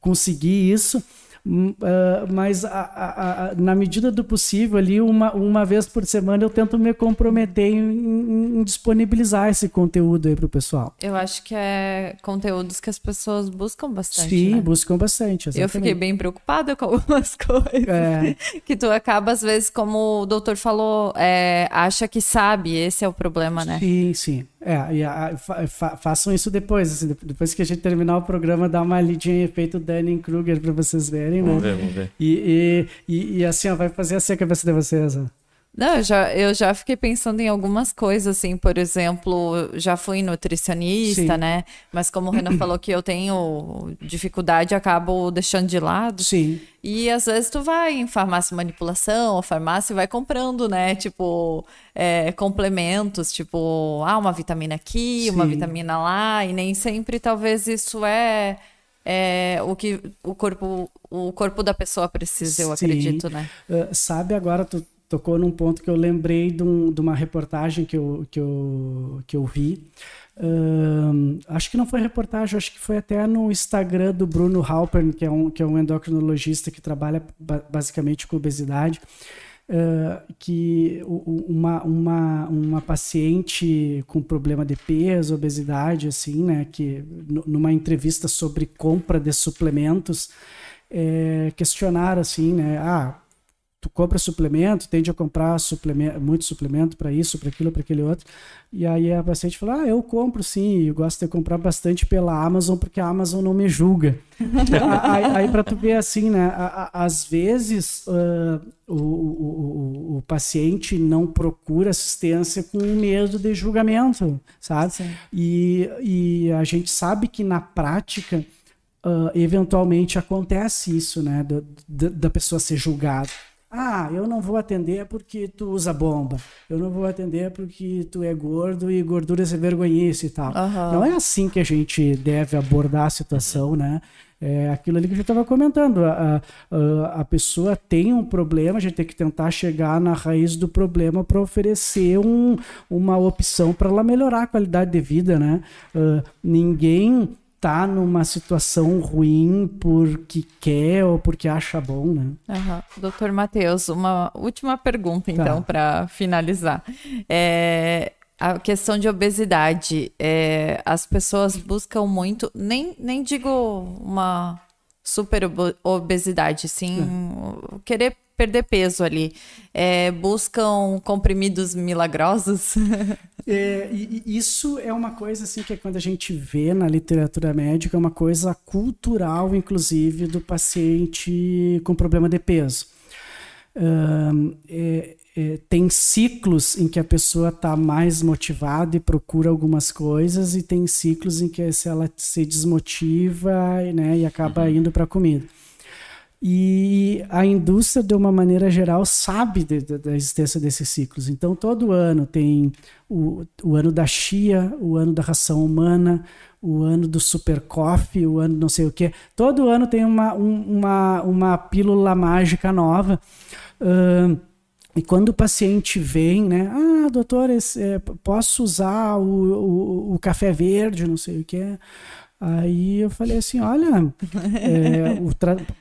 conseguir isso, Uh, mas a, a, a, na medida do possível, ali, uma, uma vez por semana, eu tento me comprometer em, em, em disponibilizar esse conteúdo aí para o pessoal. Eu acho que é conteúdos que as pessoas buscam bastante. Sim, né? buscam bastante. Exatamente. Eu fiquei bem preocupada com (laughs) algumas coisas. É. Que tu acaba, às vezes, como o doutor falou, é, acha que sabe, esse é o problema, né? Sim, sim. É, e a, fa, façam isso depois. Assim, depois que a gente terminar o programa, dá uma lidinha em efeito Dunning-Kruger para vocês verem, né? Vamos ver, vamos ver. E, e, e, e, assim, ó, vai fazer assim a cabeça de vocês, ó. Não, eu já, eu já fiquei pensando em algumas coisas, assim, por exemplo, já fui nutricionista, Sim. né? Mas como o Renan (clears throat) falou que eu tenho dificuldade, acabo deixando de lado. Sim. E às vezes tu vai em farmácia manipulação, ou farmácia e vai comprando, né? Tipo, é, complementos, tipo, ah, uma vitamina aqui, Sim. uma vitamina lá, e nem sempre talvez isso é é, o que o corpo o corpo da pessoa precisa, eu Sim. acredito, né? Uh, sabe agora tu tocou num ponto que eu lembrei de, um, de uma reportagem que eu, que eu, que eu vi. Uh, acho que não foi reportagem, acho que foi até no Instagram do Bruno Halpern, que é um, que é um endocrinologista que trabalha basicamente com obesidade. Uh, que uma, uma, uma paciente com problema de peso, obesidade, assim, né, que numa entrevista sobre compra de suplementos, é, questionaram assim, né, ah, tu compra suplemento, tende a comprar suplemento, muito suplemento para isso, para aquilo, para aquele outro. E aí a paciente falou: Ah, eu compro sim, eu gosto de comprar bastante pela Amazon, porque a Amazon não me julga. (laughs) aí, aí para tu ver assim, né? Às vezes uh, o, o, o, paciente não procura assistência com medo de julgamento, sabe? E, e a gente sabe que na prática. Uh, eventualmente acontece isso, né, da, da pessoa ser julgada. Ah, eu não vou atender porque tu usa bomba. Eu não vou atender porque tu é gordo e gordura é vergonhice e tal. Uhum. Não é assim que a gente deve abordar a situação, né? É aquilo ali que a gente estava comentando. A, a, a, pessoa tem um problema, a gente tem que tentar chegar na raiz do problema para oferecer um, uma opção para ela melhorar a qualidade de vida, né? Uh, ninguém tá numa situação ruim porque quer ou porque acha bom, né? Uhum. Doutor Matheus, uma última pergunta, tá. então, tá. para finalizar. É, a questão de obesidade, é, as pessoas buscam muito, nem, nem digo uma super obesidade, sim, é. querer perder peso ali. É, buscam comprimidos milagrosos? (laughs) é, isso é uma coisa assim que é quando a gente vê na literatura médica, é uma coisa cultural, inclusive, do paciente com problema de peso. é, é, tem ciclos em que a pessoa está mais motivada e procura algumas coisas, e tem ciclos em que se ela se desmotiva né, e acaba uhum. indo para a comida. E a indústria, de uma maneira geral, sabe de, de, da existência desses ciclos. Então, todo ano tem o, o ano da chia, o ano da ração humana, o ano do super coffee, o ano não sei o quê. Todo ano tem uma, um, uma, uma pílula mágica nova. Uh, e quando o paciente vem, né? Ah, doutor, esse, é, posso usar o, o, o, café verde, não sei o que. Aí eu falei assim, olha, é,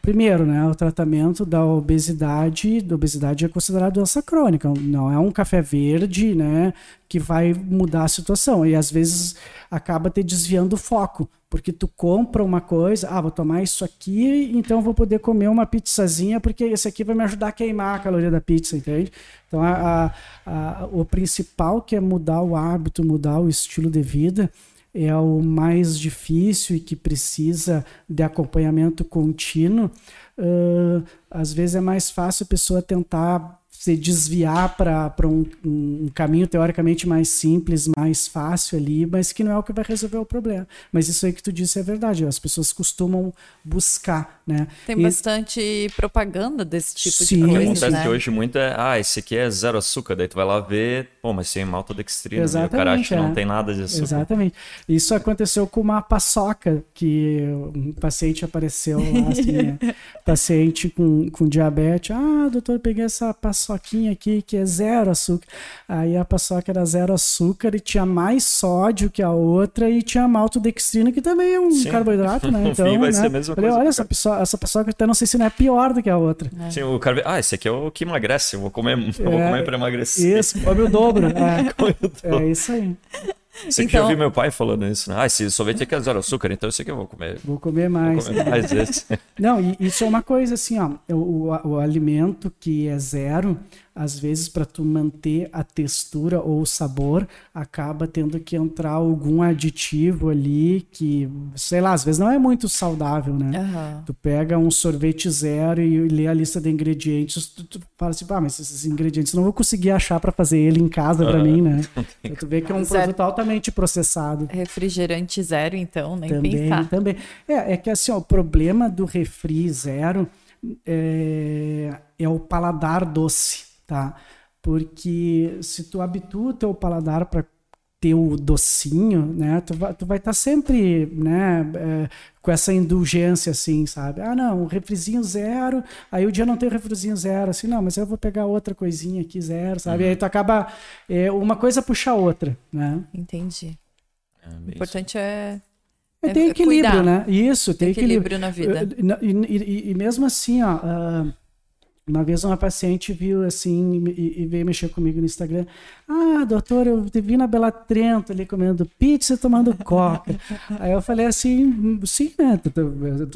primeiro, né, o tratamento da obesidade, da obesidade é considerado doença crônica, não é um café verde, né, que vai mudar a situação. E às vezes acaba te desviando o foco, porque tu compra uma coisa, ah, vou tomar isso aqui, então vou poder comer uma pizzazinha, porque esse aqui vai me ajudar a queimar a caloria da pizza, entende? Então a, a, a, o principal que é mudar o hábito, mudar o estilo de vida, é o mais difícil e que precisa de acompanhamento contínuo, uh, às vezes é mais fácil a pessoa tentar se desviar para um, um, caminho teoricamente mais simples, mais fácil ali, mas que não é o que vai resolver o problema. Mas isso aí que tu disse é verdade, as pessoas costumam buscar né? Tem e... bastante propaganda desse tipo Sim. de coisa, O que acontece né? hoje muito é, ah, esse aqui é zero açúcar, daí tu vai lá ver, pô, mas tem maltodextrina, Exatamente, o cara acha que é. não tem nada de açúcar. Exatamente. Isso aconteceu com uma paçoca, que um paciente apareceu lá, (laughs) assim, né? paciente com, com diabetes, ah, doutor, peguei essa paçoquinha aqui que é zero açúcar. Aí a paçoca era zero açúcar e tinha mais sódio que a outra e tinha maltodextrina, que também é um Sim. carboidrato, né? (laughs) Então, vai né? ser a mesma Falei, coisa. Olha, essa pessoa, essa pessoa que até não sei se não é pior do que a outra. É. Sim, o cara, ah, esse aqui é o que emagrece, eu vou comer, (laughs) é, vou comer para emagrecer. Isso, come o dobro. É, (laughs) come o dobro. é isso aí. Você então... que já ouviu meu pai falando isso, né? Ah, esse sorvete aqui é zero açúcar, então isso aqui eu vou comer. Vou comer mais. Vou comer mais esse. Não, e isso é uma coisa assim, ó. O, o, o alimento que é zero, às vezes para tu manter a textura ou o sabor, acaba tendo que entrar algum aditivo ali que, sei lá, às vezes não é muito saudável, né? Uhum. Tu pega um sorvete zero e lê a lista de ingredientes, tu, tu fala assim, ah, mas esses ingredientes não vou conseguir achar para fazer ele em casa uhum. para mim, né? (laughs) Então, tu vê que é um zero. produto altamente processado. Refrigerante zero, então, nem também, pensar. Também. É, é que assim, ó, o problema do refri zero é, é o paladar doce tá? Porque se tu habitua o teu paladar para ter o docinho, né? Tu vai, tu vai estar tá sempre, né? É, com essa indulgência, assim, sabe? Ah, não, um refrizinho zero, aí o dia não tem refrizinho zero, assim, não, mas eu vou pegar outra coisinha aqui zero, sabe? Uhum. Aí tu acaba, é, uma coisa puxa a outra, né? Entendi. É, o importante é é, tem equilíbrio, cuidar. né? Isso, tem, tem equilíbrio. equilíbrio. na vida. E, e, e, e mesmo assim, ó, uh, uma vez uma paciente viu assim e, e, veio mexer comigo no Instagram. Ah, doutor, eu te vi na Bela Trento ali comendo pizza e tomando coca. (laughs) Aí eu falei assim, sim, né?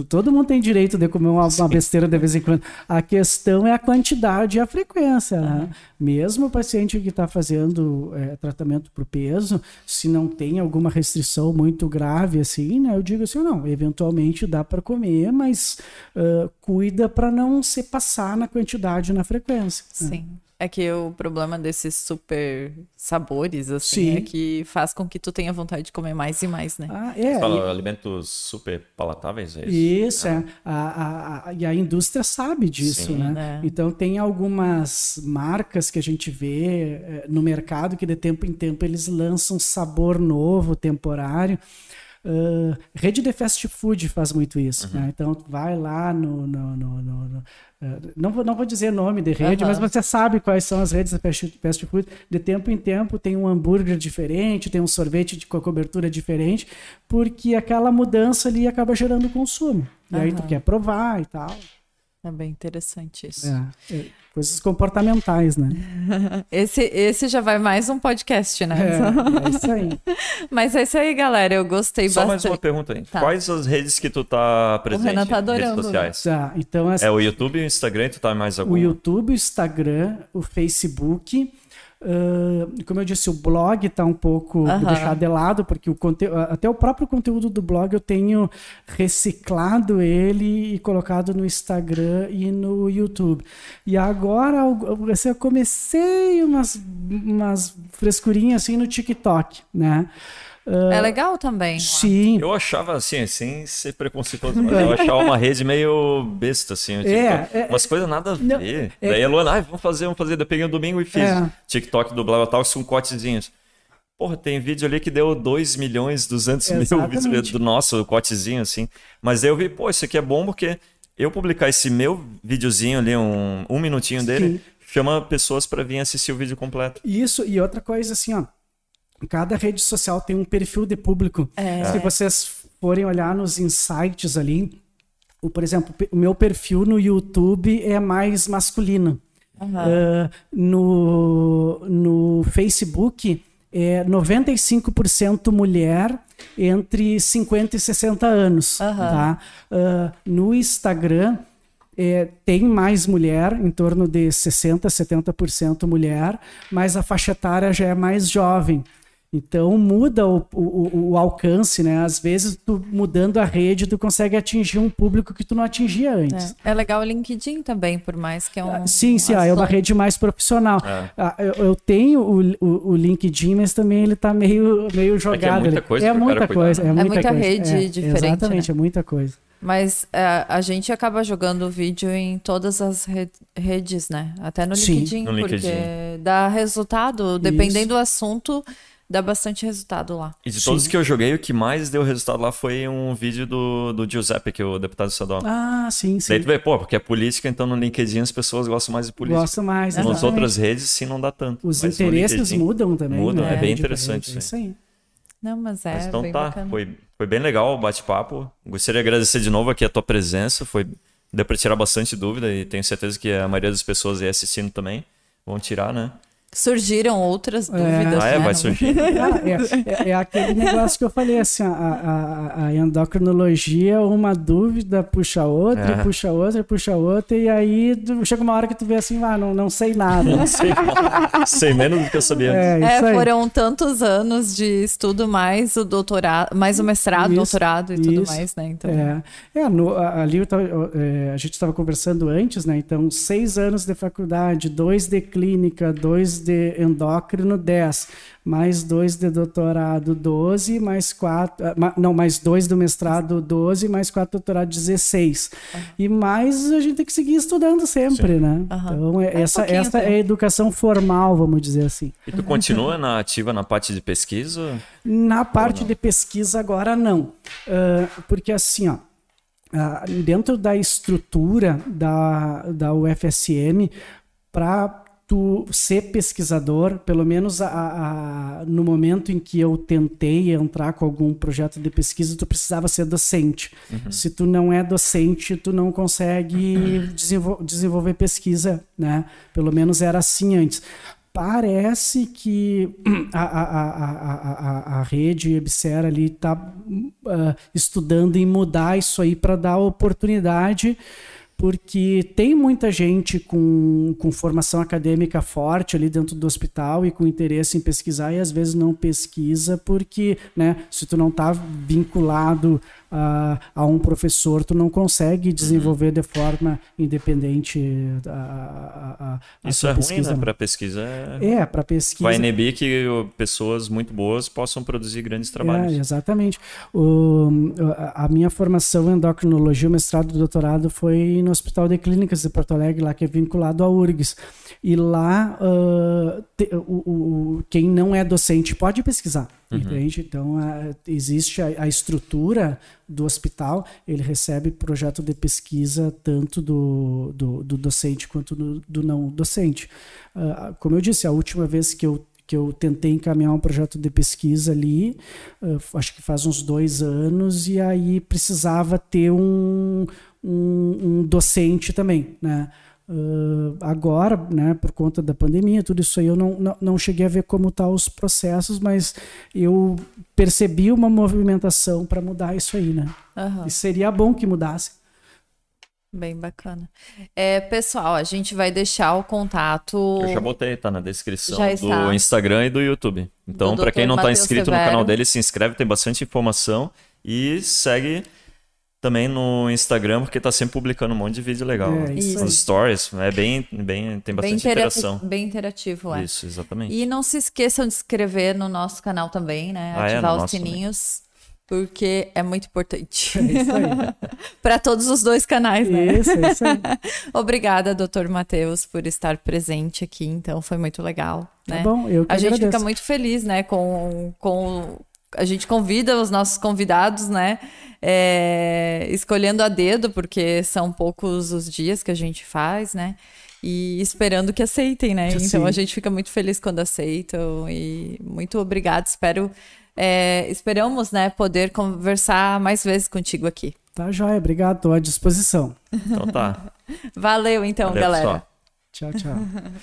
Todo mundo tem direito de comer uma, uma besteira de vez em quando. A questão é a quantidade e a frequência, né? Mesmo o paciente que está fazendo é, tratamento para o peso, se não tem alguma restrição muito grave assim, né? Eu digo assim, não, eventualmente dá para comer, mas uh, cuida para não se passar na quantidade na frequência. Né? Sim. Né? É que o problema desses super sabores, assim, Sim. é que faz com que tu tenha vontade de comer mais e mais, né? Ah, é. Você fala e... alimentos super palatáveis, é isso? Isso, ah. é. A, a, a, e a indústria sabe disso, Sim. né? É. Então tem algumas marcas que a gente vê é, no mercado que de tempo em tempo eles lançam sabor novo, temporário. Uh, rede de fast food faz muito isso. Uhum. Né? Então, vai lá no. no, no, no uh, não, vou, não vou dizer nome de rede, uhum. mas você sabe quais são as redes de fast, fast food. De tempo em tempo tem um hambúrguer diferente, tem um sorvete de, com a cobertura diferente, porque aquela mudança ali acaba gerando consumo. E uhum. aí tu quer provar e tal. É bem interessante isso. É, é, coisas comportamentais, né? (laughs) Esse, esse já vai mais um podcast, né? É, é isso aí. (laughs) Mas é isso aí, galera. Eu gostei Só bastante. Só mais uma pergunta aí. Tá. Quais as redes que tu tá presente? O Renan tá adorando. Redes sociais? Tá, então... Essa... É o YouTube e o Instagram, tu tá mais algum? O YouTube, o Instagram, o Facebook... Uh, como eu disse, o blog está um pouco uhum. deixado de lado, porque o até o próprio conteúdo do blog eu tenho reciclado ele e colocado no Instagram e no YouTube. E agora assim, eu comecei umas, umas frescurinhas assim no TikTok, né? Uh, é legal também. Sim. Eu achava assim, sem ser preconceituoso, mas eu achava uma rede meio besta, assim. Tipo, é, é, umas coisas nada a ver. Não, é, Daí a Luana, ah, vamos fazer, vamos fazer. Daí eu peguei um domingo e fiz é. TikTok do Blá tal, com cotezinhos. Porra, tem vídeo ali que deu 2 milhões, 200 Exatamente. mil do nosso cotezinho, assim. Mas daí eu vi, pô, isso aqui é bom porque eu publicar esse meu videozinho ali, um, um minutinho dele, Sim. chama pessoas para vir assistir o vídeo completo. Isso, e outra coisa assim, ó cada rede social tem um perfil de público. É. Se vocês forem olhar nos insights ali, o, por exemplo, o meu perfil no YouTube é mais masculino. Uhum. Uh, no, no Facebook é 95% mulher entre 50 e 60 anos. Uhum. Tá? Uh, no Instagram é, tem mais mulher, em torno de 60, 70% mulher, mas a faixa etária já é mais jovem. Então muda o, o, o, alcance, né? Às vezes, tu mudando a rede, tu consegue atingir um público que tu não atingia antes. É, é legal o LinkedIn também, por mais que é um. Ah, sim, sim, um é uma rede mais profissional. É. Ah, eu, eu, tenho o, o, o, LinkedIn, mas também ele tá meio, meio jogado. É, é muita coisa. É muita coisa. É muita, é muita rede é, diferente. Exatamente, né? é muita coisa. Mas a gente acaba jogando vídeo em todas as re redes, né? Até no Sim, LinkedIn, no porque LinkedIn. dá resultado. Dependendo Isso. do assunto, dá bastante resultado lá. E de todos Sim. que eu joguei, o que mais deu resultado lá foi um vídeo do, do Giuseppe, que é o deputado estadual. Ah, sim, sim. Daí tu vê, pô, porque é política, então no LinkedIn as pessoas gostam mais de política. Gostam mais, Nas exatamente. outras redes, sim, não dá tanto. Os interesses mudam também. Mudam, né? é bem interessante. É isso aí. Não, mas é mas então bem tá, bacana. Foi, foi bem legal o bate-papo. Gostaria de agradecer de novo aqui a tua presença. Foi, deu para tirar bastante dúvida e tenho certeza que a maioria das pessoas aí assistindo também vão tirar, né? Surgiram outras é. dúvidas. É. Ah, é, né? vai surgir. é, é, é, aquele negócio que eu falei assim: a, a, a endocrinologia, uma dúvida puxa outra, é. puxa outra, puxa outra, e aí chega uma hora que tu vê assim, ah, não, não sei nada. Não sei, sei menos do que eu sabia é, antes. É, foram tantos anos de estudo, mais o doutorado, mais o mestrado, isso, doutorado e isso, tudo mais, né? Então... É, é no, ali tava, é, a gente estava conversando antes, né? Então, seis anos de faculdade, dois de clínica, dois de endócrino, 10. Mais dois de doutorado, 12. Mais quatro. Ah, não, mais dois do mestrado, 12. Mais quatro doutorado, 16. Uhum. E mais a gente tem que seguir estudando sempre, Sim. né? Uhum. Então, é, é essa, um essa é a educação formal, vamos dizer assim. E tu continua na ativa na parte de pesquisa? Na parte de pesquisa, agora não. Uh, porque assim, ó. Uh, dentro da estrutura da, da UFSM, para tu ser pesquisador, pelo menos a, a, no momento em que eu tentei entrar com algum projeto de pesquisa, tu precisava ser docente. Uhum. Se tu não é docente, tu não consegue desenvol desenvolver pesquisa, né? Pelo menos era assim antes. Parece que (clears throat) a, a, a, rede Ebsera ali está uh, estudando em mudar isso aí para dar oportunidade porque tem muita gente com, com formação acadêmica forte ali dentro do hospital e com interesse em pesquisar e às vezes não pesquisa porque, né, se tu não está vinculado a, a, um professor, tu não consegue desenvolver uhum. de forma independente a, a, a Isso é pesquisa. ruim, né? Para pesquisa. É, é para pesquisa. Vai inibir que pessoas muito boas possam produzir grandes trabalhos. É, exatamente. O, a minha formação em endocrinologia, o mestrado e doutorado foi no Hospital de Clínicas de Porto Alegre, lá que é vinculado à URGS. E lá, uh, te, o, o, quem não é docente pode pesquisar. Uhum. Entende? Então, a, existe a, a, estrutura do hospital, ele recebe projeto de pesquisa tanto do, do, do docente quanto do, do não docente. Uh, como eu disse, a última vez que eu que eu tentei encaminhar um projeto de pesquisa ali, uh, acho que faz uns dois anos, e aí precisava ter um, um, um docente também, né? Uh, agora, né, por conta da pandemia, tudo isso aí, eu não, não, não cheguei a ver como estão tá os processos, mas eu percebi uma movimentação para mudar isso aí, né? Uhum. E seria bom que mudasse. Bem bacana. É, pessoal, a gente vai deixar o contato. Eu já botei, tá na descrição do Instagram e do YouTube. Então, para quem não está inscrito Severo. no canal dele, se inscreve, tem bastante informação e segue também no Instagram, porque tá sempre publicando um monte de vídeo legal. É, isso Os stories, é bem, bem, tem bastante bem interação. Bem interativo, é. Isso, exatamente. E não se esqueçam de se inscrever no nosso canal também, né? Ah, é? Ativar é, os sininhos. Também. Porque é muito importante. É isso aí. (laughs) Para todos os dois canais, né? Isso, é isso aí. (laughs) Obrigada, doutor Matheus, por estar presente aqui. Então, foi muito legal. Tá né? bom, eu que A gente agradeço. fica muito feliz, né, com, com a gente convida os nossos convidados, né? É, escolhendo a dedo, porque são poucos os dias que a gente faz, né? E esperando que aceitem, né? Sim. Então a gente fica muito feliz quando aceitam e muito obrigado. Espero, é, esperamos, né, poder conversar mais vezes contigo aqui. Tá, joia. Obrigado, estou à disposição. Então tá. (laughs) Valeu, então, Valeu, galera. Pessoal. Tchau, tchau. (laughs)